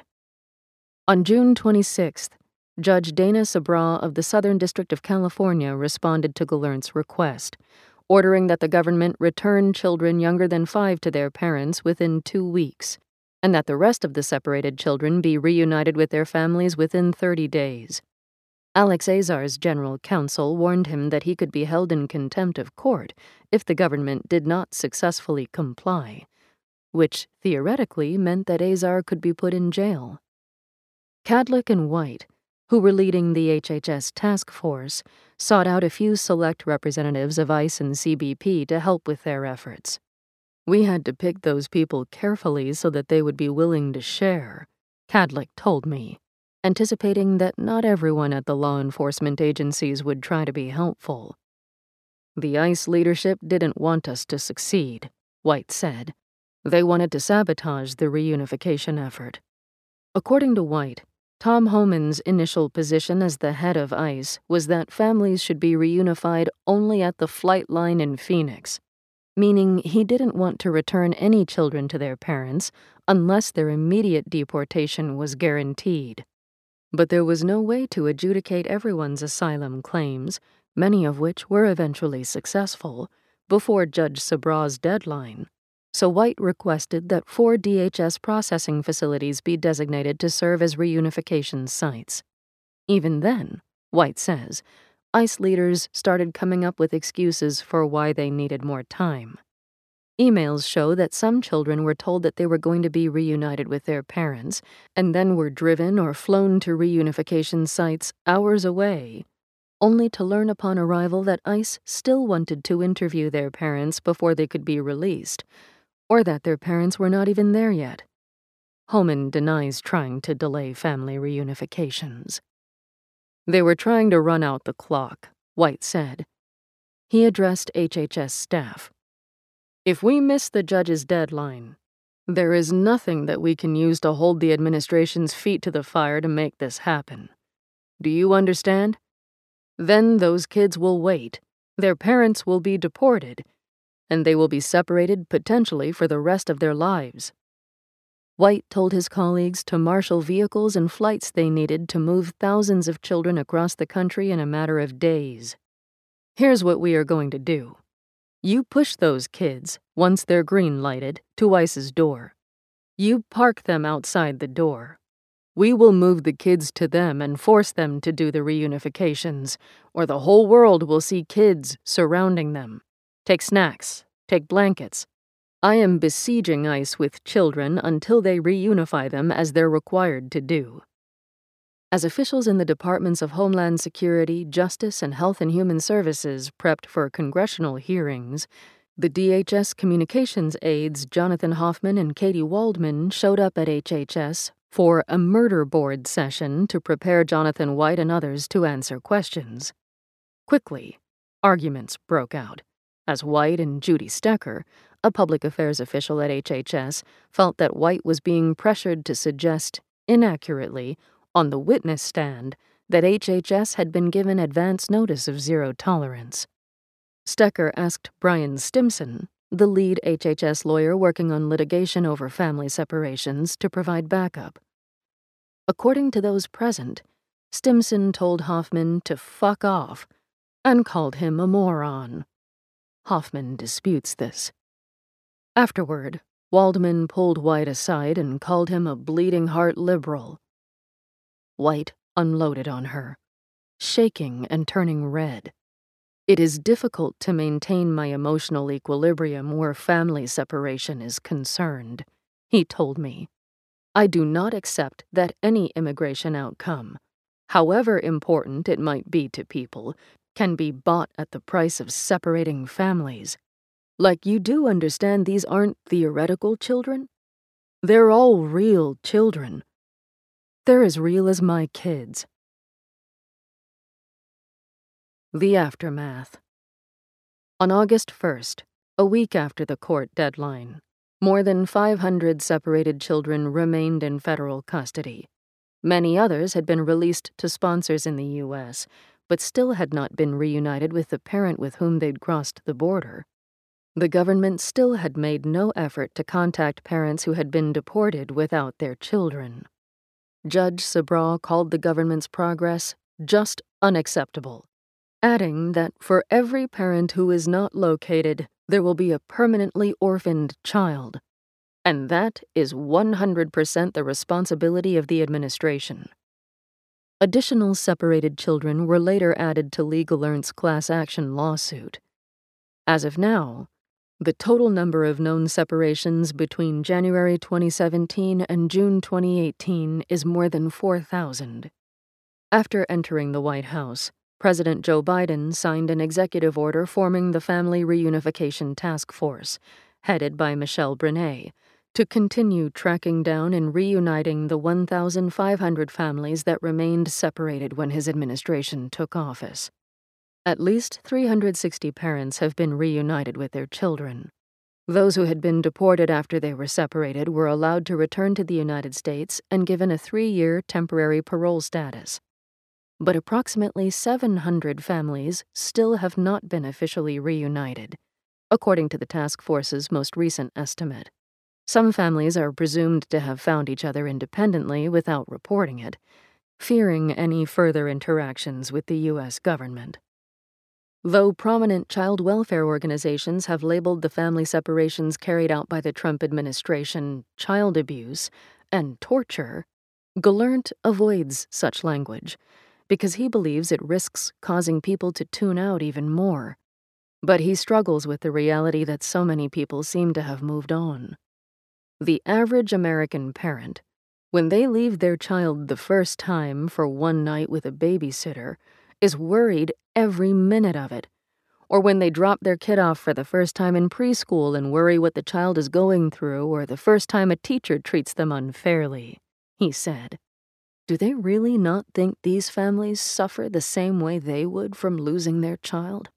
On June 26th, Judge Dana Sabraw of the Southern District of California responded to Gelernt's request, ordering that the government return children younger than five to their parents within two weeks and that the rest of the separated children be reunited with their families within 30 days. Alex Azar's general counsel warned him that he could be held in contempt of court if the government did not successfully comply, which theoretically meant that Azar could be put in jail. Kadlec and White, who were leading the HHS task force, sought out a few select representatives of ICE and CBP to help with their efforts. We had to pick those people carefully so that they would be willing to share, Kadlec told me, anticipating that not everyone at the law enforcement agencies would try to be helpful. The ICE leadership didn't want us to succeed, White said. They wanted to sabotage the reunification effort. According to White, Tom Homan's initial position as the head of ICE was that families should be reunified only at the flight line in Phoenix meaning he didn't want to return any children to their parents unless their immediate deportation was guaranteed. But there was no way to adjudicate everyone's asylum claims, many of which were eventually successful, before Judge Sabraw's deadline. So White requested that four DHS processing facilities be designated to serve as reunification sites. Even then, White says, ICE leaders started coming up with excuses for why they needed more time. Emails show that some children were told that they were going to be reunited with their parents and then were driven or flown to reunification sites hours away, only to learn upon arrival that ICE still wanted to interview their parents before they could be released, or that their parents were not even there yet. Homan denies trying to delay family reunifications. They were trying to run out the clock, White said. He addressed HHS staff. If we miss the judge's deadline, there is nothing that we can use to hold the administration's feet to the fire to make this happen. Do you understand? Then those kids will wait, their parents will be deported, and they will be separated potentially for the rest of their lives. White told his colleagues to marshal vehicles and flights they needed to move thousands of children across the country in a matter of days. Here's what we are going to do. You push those kids, once they're green lighted, to ICE's door. You park them outside the door. We will move the kids to them and force them to do the reunifications, or the whole world will see kids surrounding them. Take snacks, take blankets, I am besieging ICE with children until they reunify them as they're required to do. As officials in the Departments of Homeland Security, Justice, and Health and Human Services prepped for congressional hearings, the DHS communications aides Jonathan Hoffman and Katie Waldman showed up at HHS for a murder board session to prepare Jonathan White and others to answer questions. Quickly, arguments broke out as White and Judy Stecker a public affairs official at HHS felt that White was being pressured to suggest, inaccurately, on the witness stand, that HHS had been given advance notice of zero tolerance. Stecker asked Brian Stimson, the lead HHS lawyer working on litigation over family separations, to provide backup. According to those present, Stimson told Hoffman to fuck off and called him a moron. Hoffman disputes this. Afterward, Waldman pulled White aside and called him a bleeding heart liberal. White unloaded on her, shaking and turning red. It is difficult to maintain my emotional equilibrium where family separation is concerned, he told me. I do not accept that any immigration outcome, however important it might be to people, can be bought at the price of separating families. Like, you do understand these aren't theoretical children? They're all real children. They're as real as my kids. The Aftermath On August 1st, a week after the court deadline, more than 500 separated children remained in federal custody. Many others had been released to sponsors in the U.S., but still had not been reunited with the parent with whom they'd crossed the border. The government still had made no effort to contact parents who had been deported without their children. Judge Sabraw called the government's progress just unacceptable, adding that for every parent who is not located, there will be a permanently orphaned child. And that is 100% the responsibility of the administration. Additional separated children were later added to Gelernt's class action lawsuit. As of now, the total number of known separations between January 2017 and June 2018 is more than 4,000. After entering the White House, President Joe Biden signed an executive order forming the Family Reunification Task Force, headed by Michelle Brané, to continue tracking down and reuniting the 1,500 families that remained separated when his administration took office. At least 360 parents have been reunited with their children. Those who had been deported after they were separated were allowed to return to the United States and given a three year temporary parole status. But approximately 700 families still have not been officially reunited, according to the task force's most recent estimate. Some families are presumed to have found each other independently without reporting it, fearing any further interactions with the U.S. government. Though prominent child welfare organizations have labeled the family separations carried out by the Trump administration child abuse and torture, Gelernt avoids such language because he believes it risks causing people to tune out even more. But he struggles with the reality that so many people seem to have moved on. The average American parent, when they leave their child the first time for one night with a babysitter, is worried every minute of it. Or when they drop their kid off for the first time in preschool and worry what the child is going through, or the first time a teacher treats them unfairly, he said. Do they really not think these families suffer the same way they would from losing their child?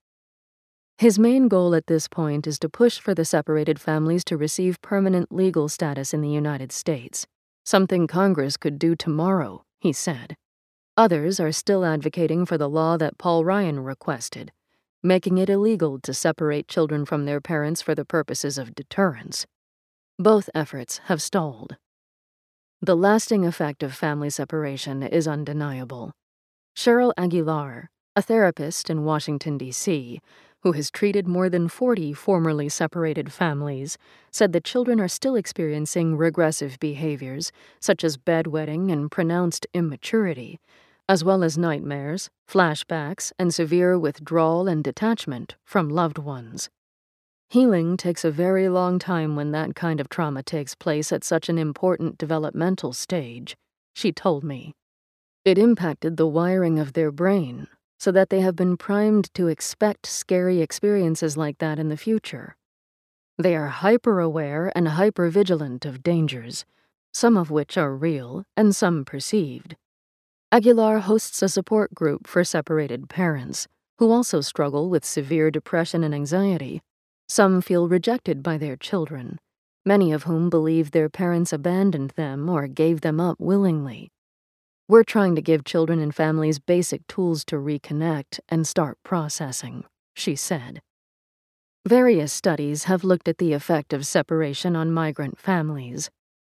His main goal at this point is to push for the separated families to receive permanent legal status in the United States, something Congress could do tomorrow, he said. Others are still advocating for the law that Paul Ryan requested, making it illegal to separate children from their parents for the purposes of deterrence. Both efforts have stalled. The lasting effect of family separation is undeniable. Cheryl Aguilar, a therapist in Washington, D.C., who has treated more than 40 formerly separated families, said the children are still experiencing regressive behaviors, such as bedwetting and pronounced immaturity, as well as nightmares, flashbacks, and severe withdrawal and detachment from loved ones. Healing takes a very long time when that kind of trauma takes place at such an important developmental stage, she told me. It impacted the wiring of their brain, so that they have been primed to expect scary experiences like that in the future. They are hyper aware and hyper vigilant of dangers, some of which are real and some perceived. Aguilar hosts a support group for separated parents who also struggle with severe depression and anxiety. Some feel rejected by their children, many of whom believe their parents abandoned them or gave them up willingly. We're trying to give children and families basic tools to reconnect and start processing, she said. Various studies have looked at the effect of separation on migrant families.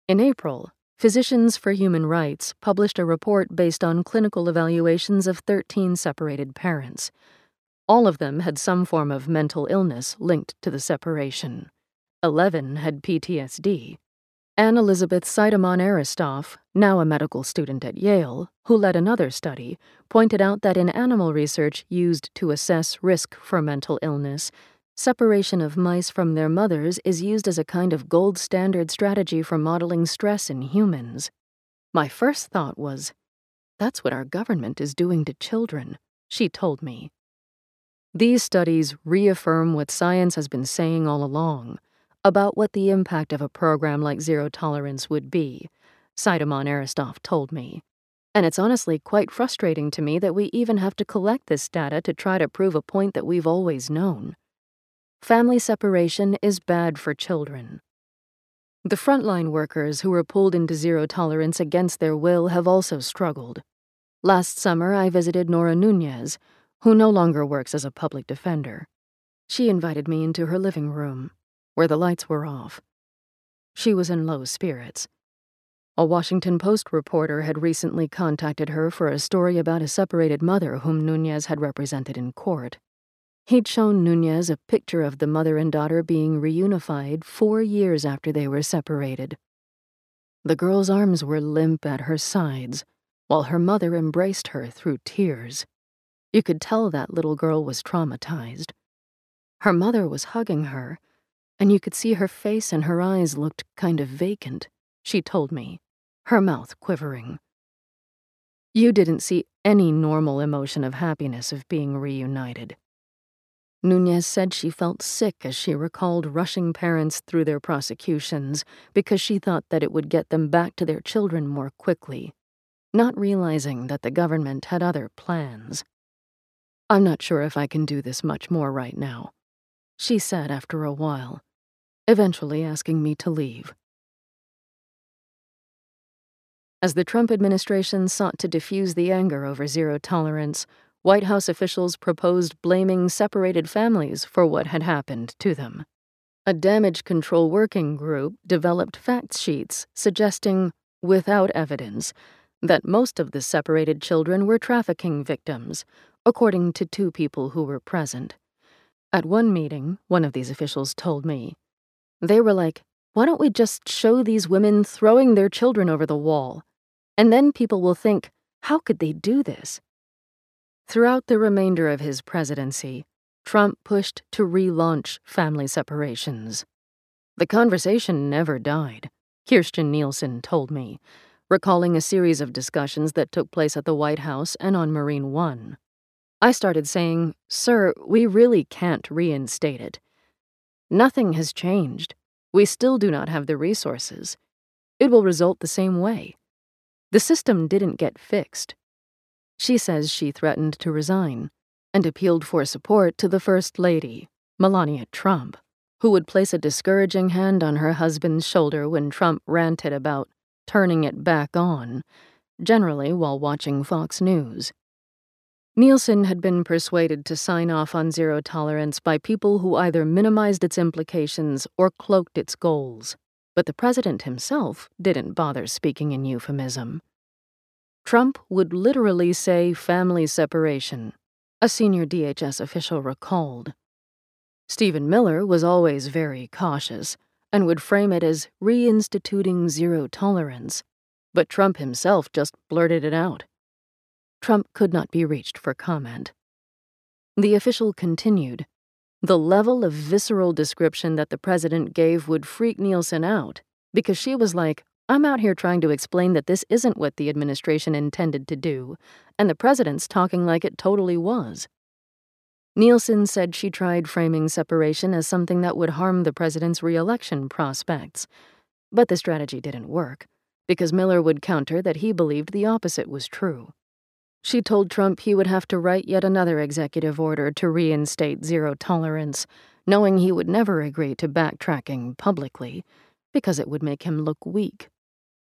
In April, Physicians for Human Rights published a report based on clinical evaluations of 13 separated parents. All of them had some form of mental illness linked to the separation. 11 had PTSD. Anne Elizabeth Sidamon-Eristoff, now a medical student at Yale, who led another study, pointed out that in animal research used to assess risk for mental illness, separation of mice from their mothers is used as a kind of gold standard strategy for modeling stress in humans. My first thought was, that's what our government is doing to children, she told me. These studies reaffirm what science has been saying all along about what the impact of a program like zero tolerance would be, Sidamon-Eristoff told me. And it's honestly quite frustrating to me that we even have to collect this data to try to prove a point that we've always known. Family separation is bad for children. The frontline workers who were pulled into zero tolerance against their will have also struggled. Last summer, I visited Nora Nunez, who no longer works as a public defender. She invited me into her living room where the lights were off. She was in low spirits. A Washington Post reporter had recently contacted her for a story about a separated mother whom Nunez had represented in court. He'd shown Nunez a picture of the mother and daughter being reunified four years after they were separated. The girl's arms were limp at her sides, while her mother embraced her through tears. You could tell that little girl was traumatized. Her mother was hugging her, and you could see her face and her eyes looked kind of vacant, she told me, her mouth quivering. You didn't see any normal emotion of happiness of being reunited. Nunez said she felt sick as she recalled rushing parents through their prosecutions because she thought that it would get them back to their children more quickly, not realizing that the government had other plans. I'm not sure if I can do this much more right now, she said after a while eventually asking me to leave. As the Trump administration sought to diffuse the anger over zero tolerance, White House officials proposed blaming separated families for what had happened to them. A damage control working group developed fact sheets suggesting, without evidence, that most of the separated children were trafficking victims, according to two people who were present. At one meeting, one of these officials told me, they were like, why don't we just show these women throwing their children over the wall? And then people will think, how could they do this? Throughout the remainder of his presidency, Trump pushed to relaunch family separations. The conversation never died, Kirstjen Nielsen told me, recalling a series of discussions that took place at the White House and on Marine One. I started saying, Sir, we really can't reinstate it. Nothing has changed. We still do not have the resources. It will result the same way. The system didn't get fixed. She says she threatened to resign and appealed for support to the First Lady, Melania Trump, who would place a discouraging hand on her husband's shoulder when Trump ranted about turning it back on, generally while watching Fox News. Nielsen had been persuaded to sign off on zero tolerance by people who either minimized its implications or cloaked its goals, but the president himself didn't bother speaking in euphemism. Trump would literally say family separation, a senior DHS official recalled. Stephen Miller was always very cautious and would frame it as reinstituting zero tolerance, but Trump himself just blurted it out. Trump could not be reached for comment. The official continued. The level of visceral description that the president gave would freak Nielsen out, because she was like, I'm out here trying to explain that this isn't what the administration intended to do, and the president's talking like it totally was. Nielsen said she tried framing separation as something that would harm the president's reelection prospects. But the strategy didn't work, because Miller would counter that he believed the opposite was true. She told Trump he would have to write yet another executive order to reinstate zero tolerance, knowing he would never agree to backtracking publicly, because it would make him look weak.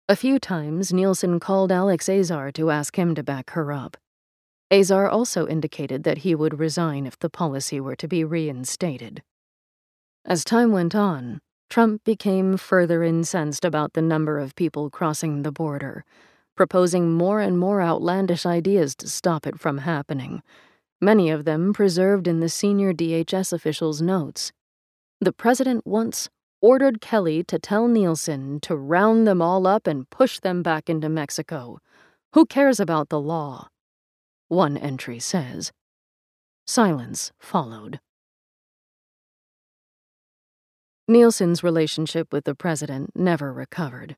A few times, Nielsen called Alex Azar to ask him to back her up. Azar also indicated that he would resign if the policy were to be reinstated. As time went on, Trump became further incensed about the number of people crossing the border proposing more and more outlandish ideas to stop it from happening, many of them preserved in the senior DHS official's notes. The president once ordered Kelly to tell Nielsen to round them all up and push them back into Mexico. Who cares about the law? One entry says. Silence followed. Nielsen's relationship with the president never recovered.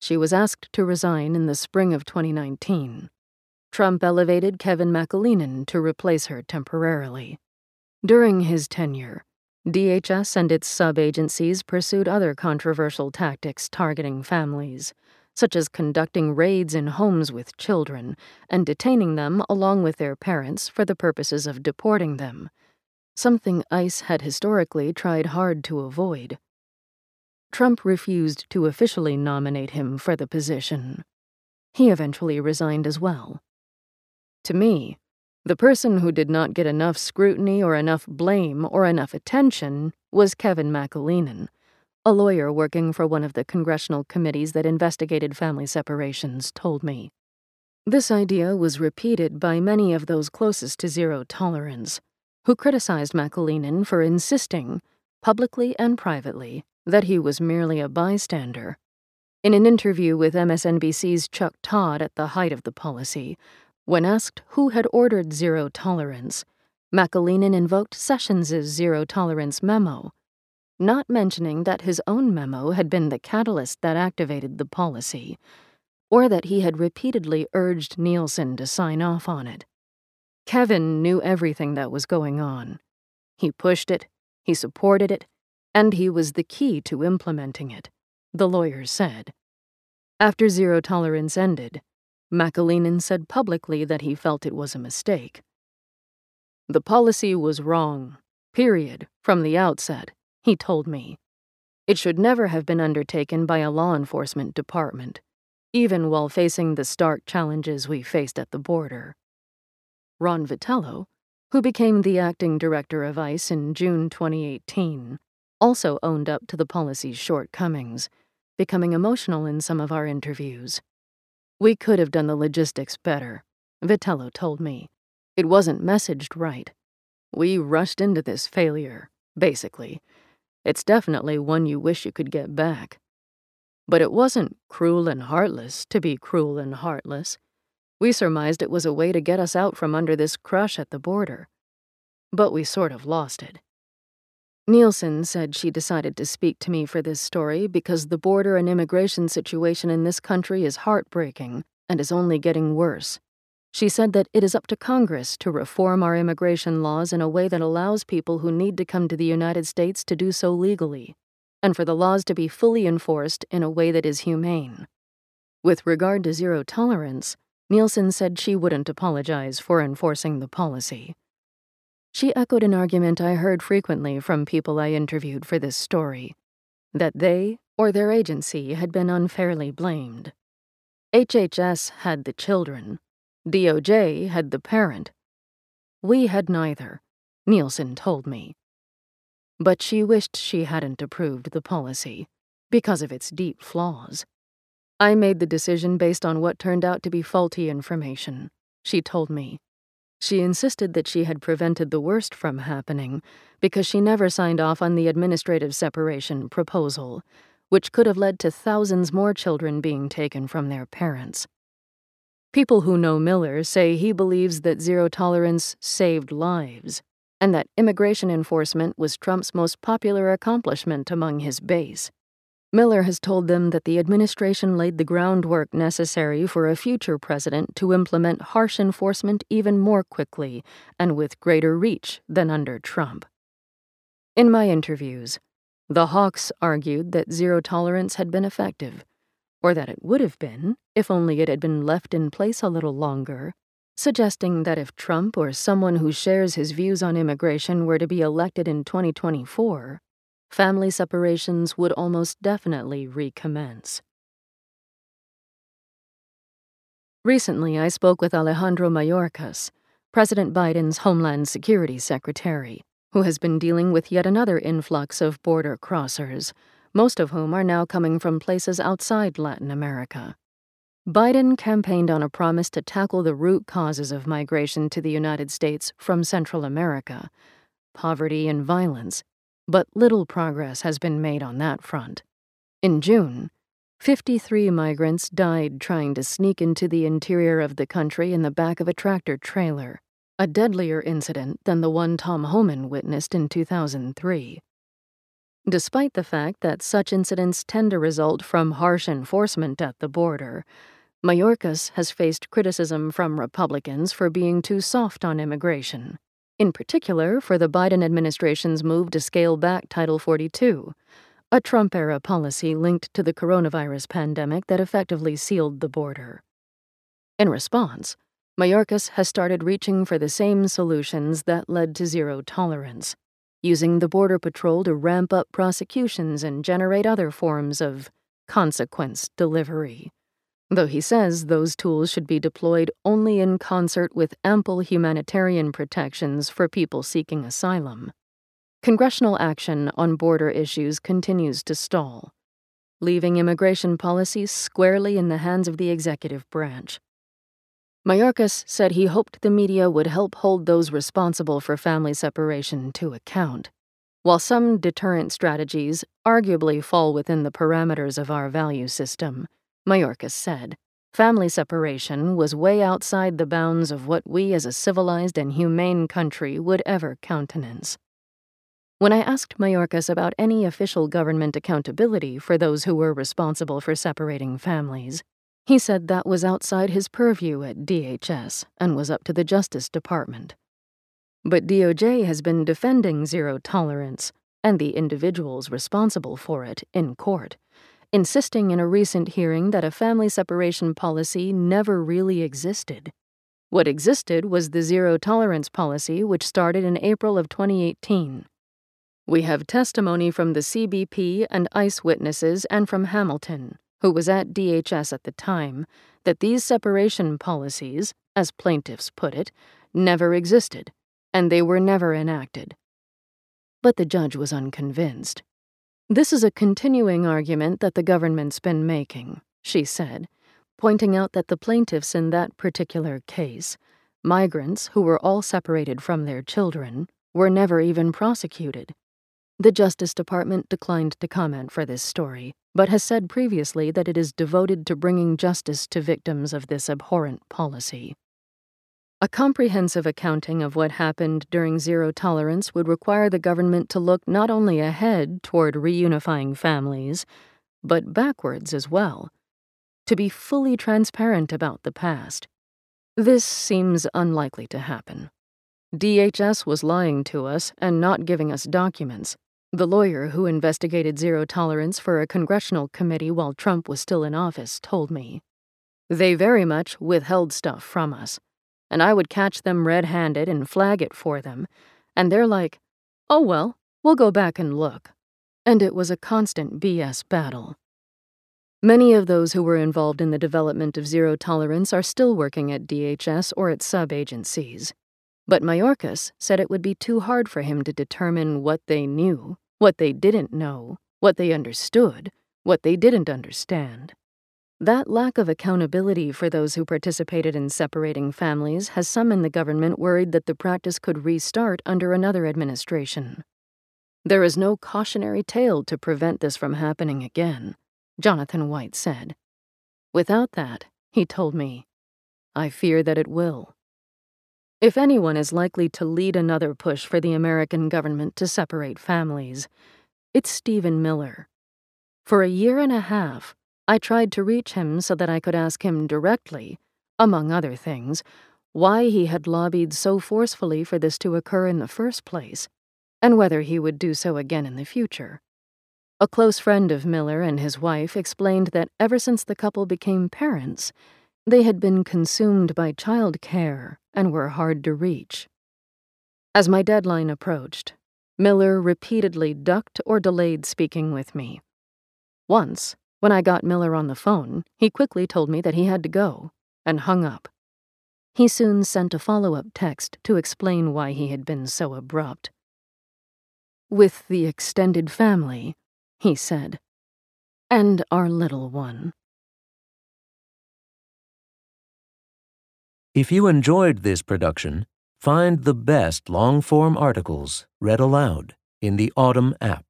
She was asked to resign in the spring of 2019. Trump elevated Kevin McAleenan to replace her temporarily. During his tenure, DHS and its sub agencies pursued other controversial tactics targeting families, such as conducting raids in homes with children and detaining them along with their parents for the purposes of deporting them something ICE had historically tried hard to avoid. Trump refused to officially nominate him for the position. He eventually resigned as well. To me, the person who did not get enough scrutiny or enough blame or enough attention was Kevin McAleenan, a lawyer working for one of the congressional committees that investigated family separations, told me. This idea was repeated by many of those closest to zero tolerance who criticized McAleenan for insisting, publicly and privately, that he was merely a bystander. In an interview with MSNBC's Chuck Todd at the height of the policy, when asked who had ordered zero tolerance, McAleenan invoked Sessions's zero tolerance memo, not mentioning that his own memo had been the catalyst that activated the policy, or that he had repeatedly urged Nielsen to sign off on it. Kevin knew everything that was going on. He pushed it, he supported it, and he was the key to implementing it, the lawyer said. After zero tolerance ended, McAleenan said publicly that he felt it was a mistake. The policy was wrong, period, from the outset, he told me. It should never have been undertaken by a law enforcement department, even while facing the stark challenges we faced at the border. Ron Vitiello, who became the acting director of ICE in June 2018, also owned up to the policy's shortcomings, becoming emotional in some of our interviews. We could have done the logistics better, Vitiello told me. It wasn't messaged right. We rushed into this failure, basically. It's definitely one you wish you could get back. But it wasn't cruel and heartless to be cruel and heartless. We surmised it was a way to get us out from under this crush at the border. But we sort of lost it. Nielsen said she decided to speak to me for this story because the border and immigration situation in this country is heartbreaking and is only getting worse. She said that it is up to Congress to reform our immigration laws in a way that allows people who need to come to the United States to do so legally, and for the laws to be fully enforced in a way that is humane. With regard to zero tolerance, Nielsen said she wouldn't apologize for enforcing the policy. She echoed an argument I heard frequently from people I interviewed for this story that they or their agency had been unfairly blamed. HHS had the children, DOJ had the parent. We had neither, Nielsen told me. But she wished she hadn't approved the policy because of its deep flaws. I made the decision based on what turned out to be faulty information, she told me. She insisted that she had prevented the worst from happening because she never signed off on the administrative separation proposal, which could have led to thousands more children being taken from their parents. People who know Miller say he believes that zero tolerance saved lives, and that immigration enforcement was Trump's most popular accomplishment among his base. Miller has told them that the administration laid the groundwork necessary for a future president to implement harsh enforcement even more quickly and with greater reach than under Trump. In my interviews, the Hawks argued that zero tolerance had been effective, or that it would have been if only it had been left in place a little longer, suggesting that if Trump or someone who shares his views on immigration were to be elected in 2024, family separations would almost definitely recommence. Recently, I spoke with Alejandro Mayorkas, President Biden's Homeland Security Secretary, who has been dealing with yet another influx of border crossers, most of whom are now coming from places outside Latin America. Biden campaigned on a promise to tackle the root causes of migration to the United States from Central America poverty and violence, but little progress has been made on that front. In June, 53 migrants died trying to sneak into the interior of the country in the back of a tractor trailer, a deadlier incident than the one Tom Homan witnessed in 2003. Despite the fact that such incidents tend to result from harsh enforcement at the border, Mayorkas has faced criticism from Republicans for being too soft on immigration, in particular for the Biden administration's move to scale back Title 42, a Trump era policy linked to the coronavirus pandemic that effectively sealed the border. In response, Mayorkas has started reaching for the same solutions that led to zero tolerance, using the Border Patrol to ramp up prosecutions and generate other forms of consequence delivery though he says those tools should be deployed only in concert with ample humanitarian protections for people seeking asylum. Congressional action on border issues continues to stall, leaving immigration policy squarely in the hands of the executive branch. Mayorkas said he hoped the media would help hold those responsible for family separation to account. While some deterrent strategies arguably fall within the parameters of our value system, Mayorkas said. Family separation was way outside the bounds of what we as a civilized and humane country would ever countenance. When I asked Mayorkas about any official government accountability for those who were responsible for separating families, he said that was outside his purview at DHS and was up to the Justice Department. But DOJ has been defending zero tolerance and the individuals responsible for it in court insisting in a recent hearing that a family separation policy never really existed. What existed was the zero tolerance policy, which started in April of 2018. We have testimony from the CBP and ICE witnesses and from Hamilton, who was at DHS at the time, that these separation policies, as plaintiffs put it, never existed, and they were never enacted. But the judge was unconvinced. This is a continuing argument that the government's been making, she said, pointing out that the plaintiffs in that particular case, migrants who were all separated from their children, were never even prosecuted. The Justice Department declined to comment for this story, but has said previously that it is devoted to bringing justice to victims of this abhorrent policy. A comprehensive accounting of what happened during zero tolerance would require the government to look not only ahead toward reunifying families, but backwards as well, to be fully transparent about the past. This seems unlikely to happen. DHS was lying to us and not giving us documents. The lawyer who investigated zero tolerance for a congressional committee while Trump was still in office told me. They very much withheld stuff from us and I would catch them red handed and flag it for them, and they're like, oh well, we'll go back and look. And it was a constant BS battle. Many of those who were involved in the development of zero tolerance are still working at DHS or at sub agencies. But Mayorkas said it would be too hard for him to determine what they knew, what they didn't know, what they understood, what they didn't understand. That lack of accountability for those who participated in separating families has some in the government worried that the practice could restart under another administration. There is no cautionary tale to prevent this from happening again, Jonathan White said. Without that, he told me, I fear that it will. If anyone is likely to lead another push for the American government to separate families, it's Stephen Miller. For a year and a half, I tried to reach him so that I could ask him directly, among other things, why he had lobbied so forcefully for this to occur in the first place, and whether he would do so again in the future. A close friend of Miller and his wife explained that ever since the couple became parents, they had been consumed by child care and were hard to reach. As my deadline approached, Miller repeatedly ducked or delayed speaking with me. Once, when I got Miller on the phone, he quickly told me that he had to go, and hung up. He soon sent a follow up text to explain why he had been so abrupt. With the extended family, he said, and our little one. If you enjoyed this production, find the best long form articles read aloud in the Audm app.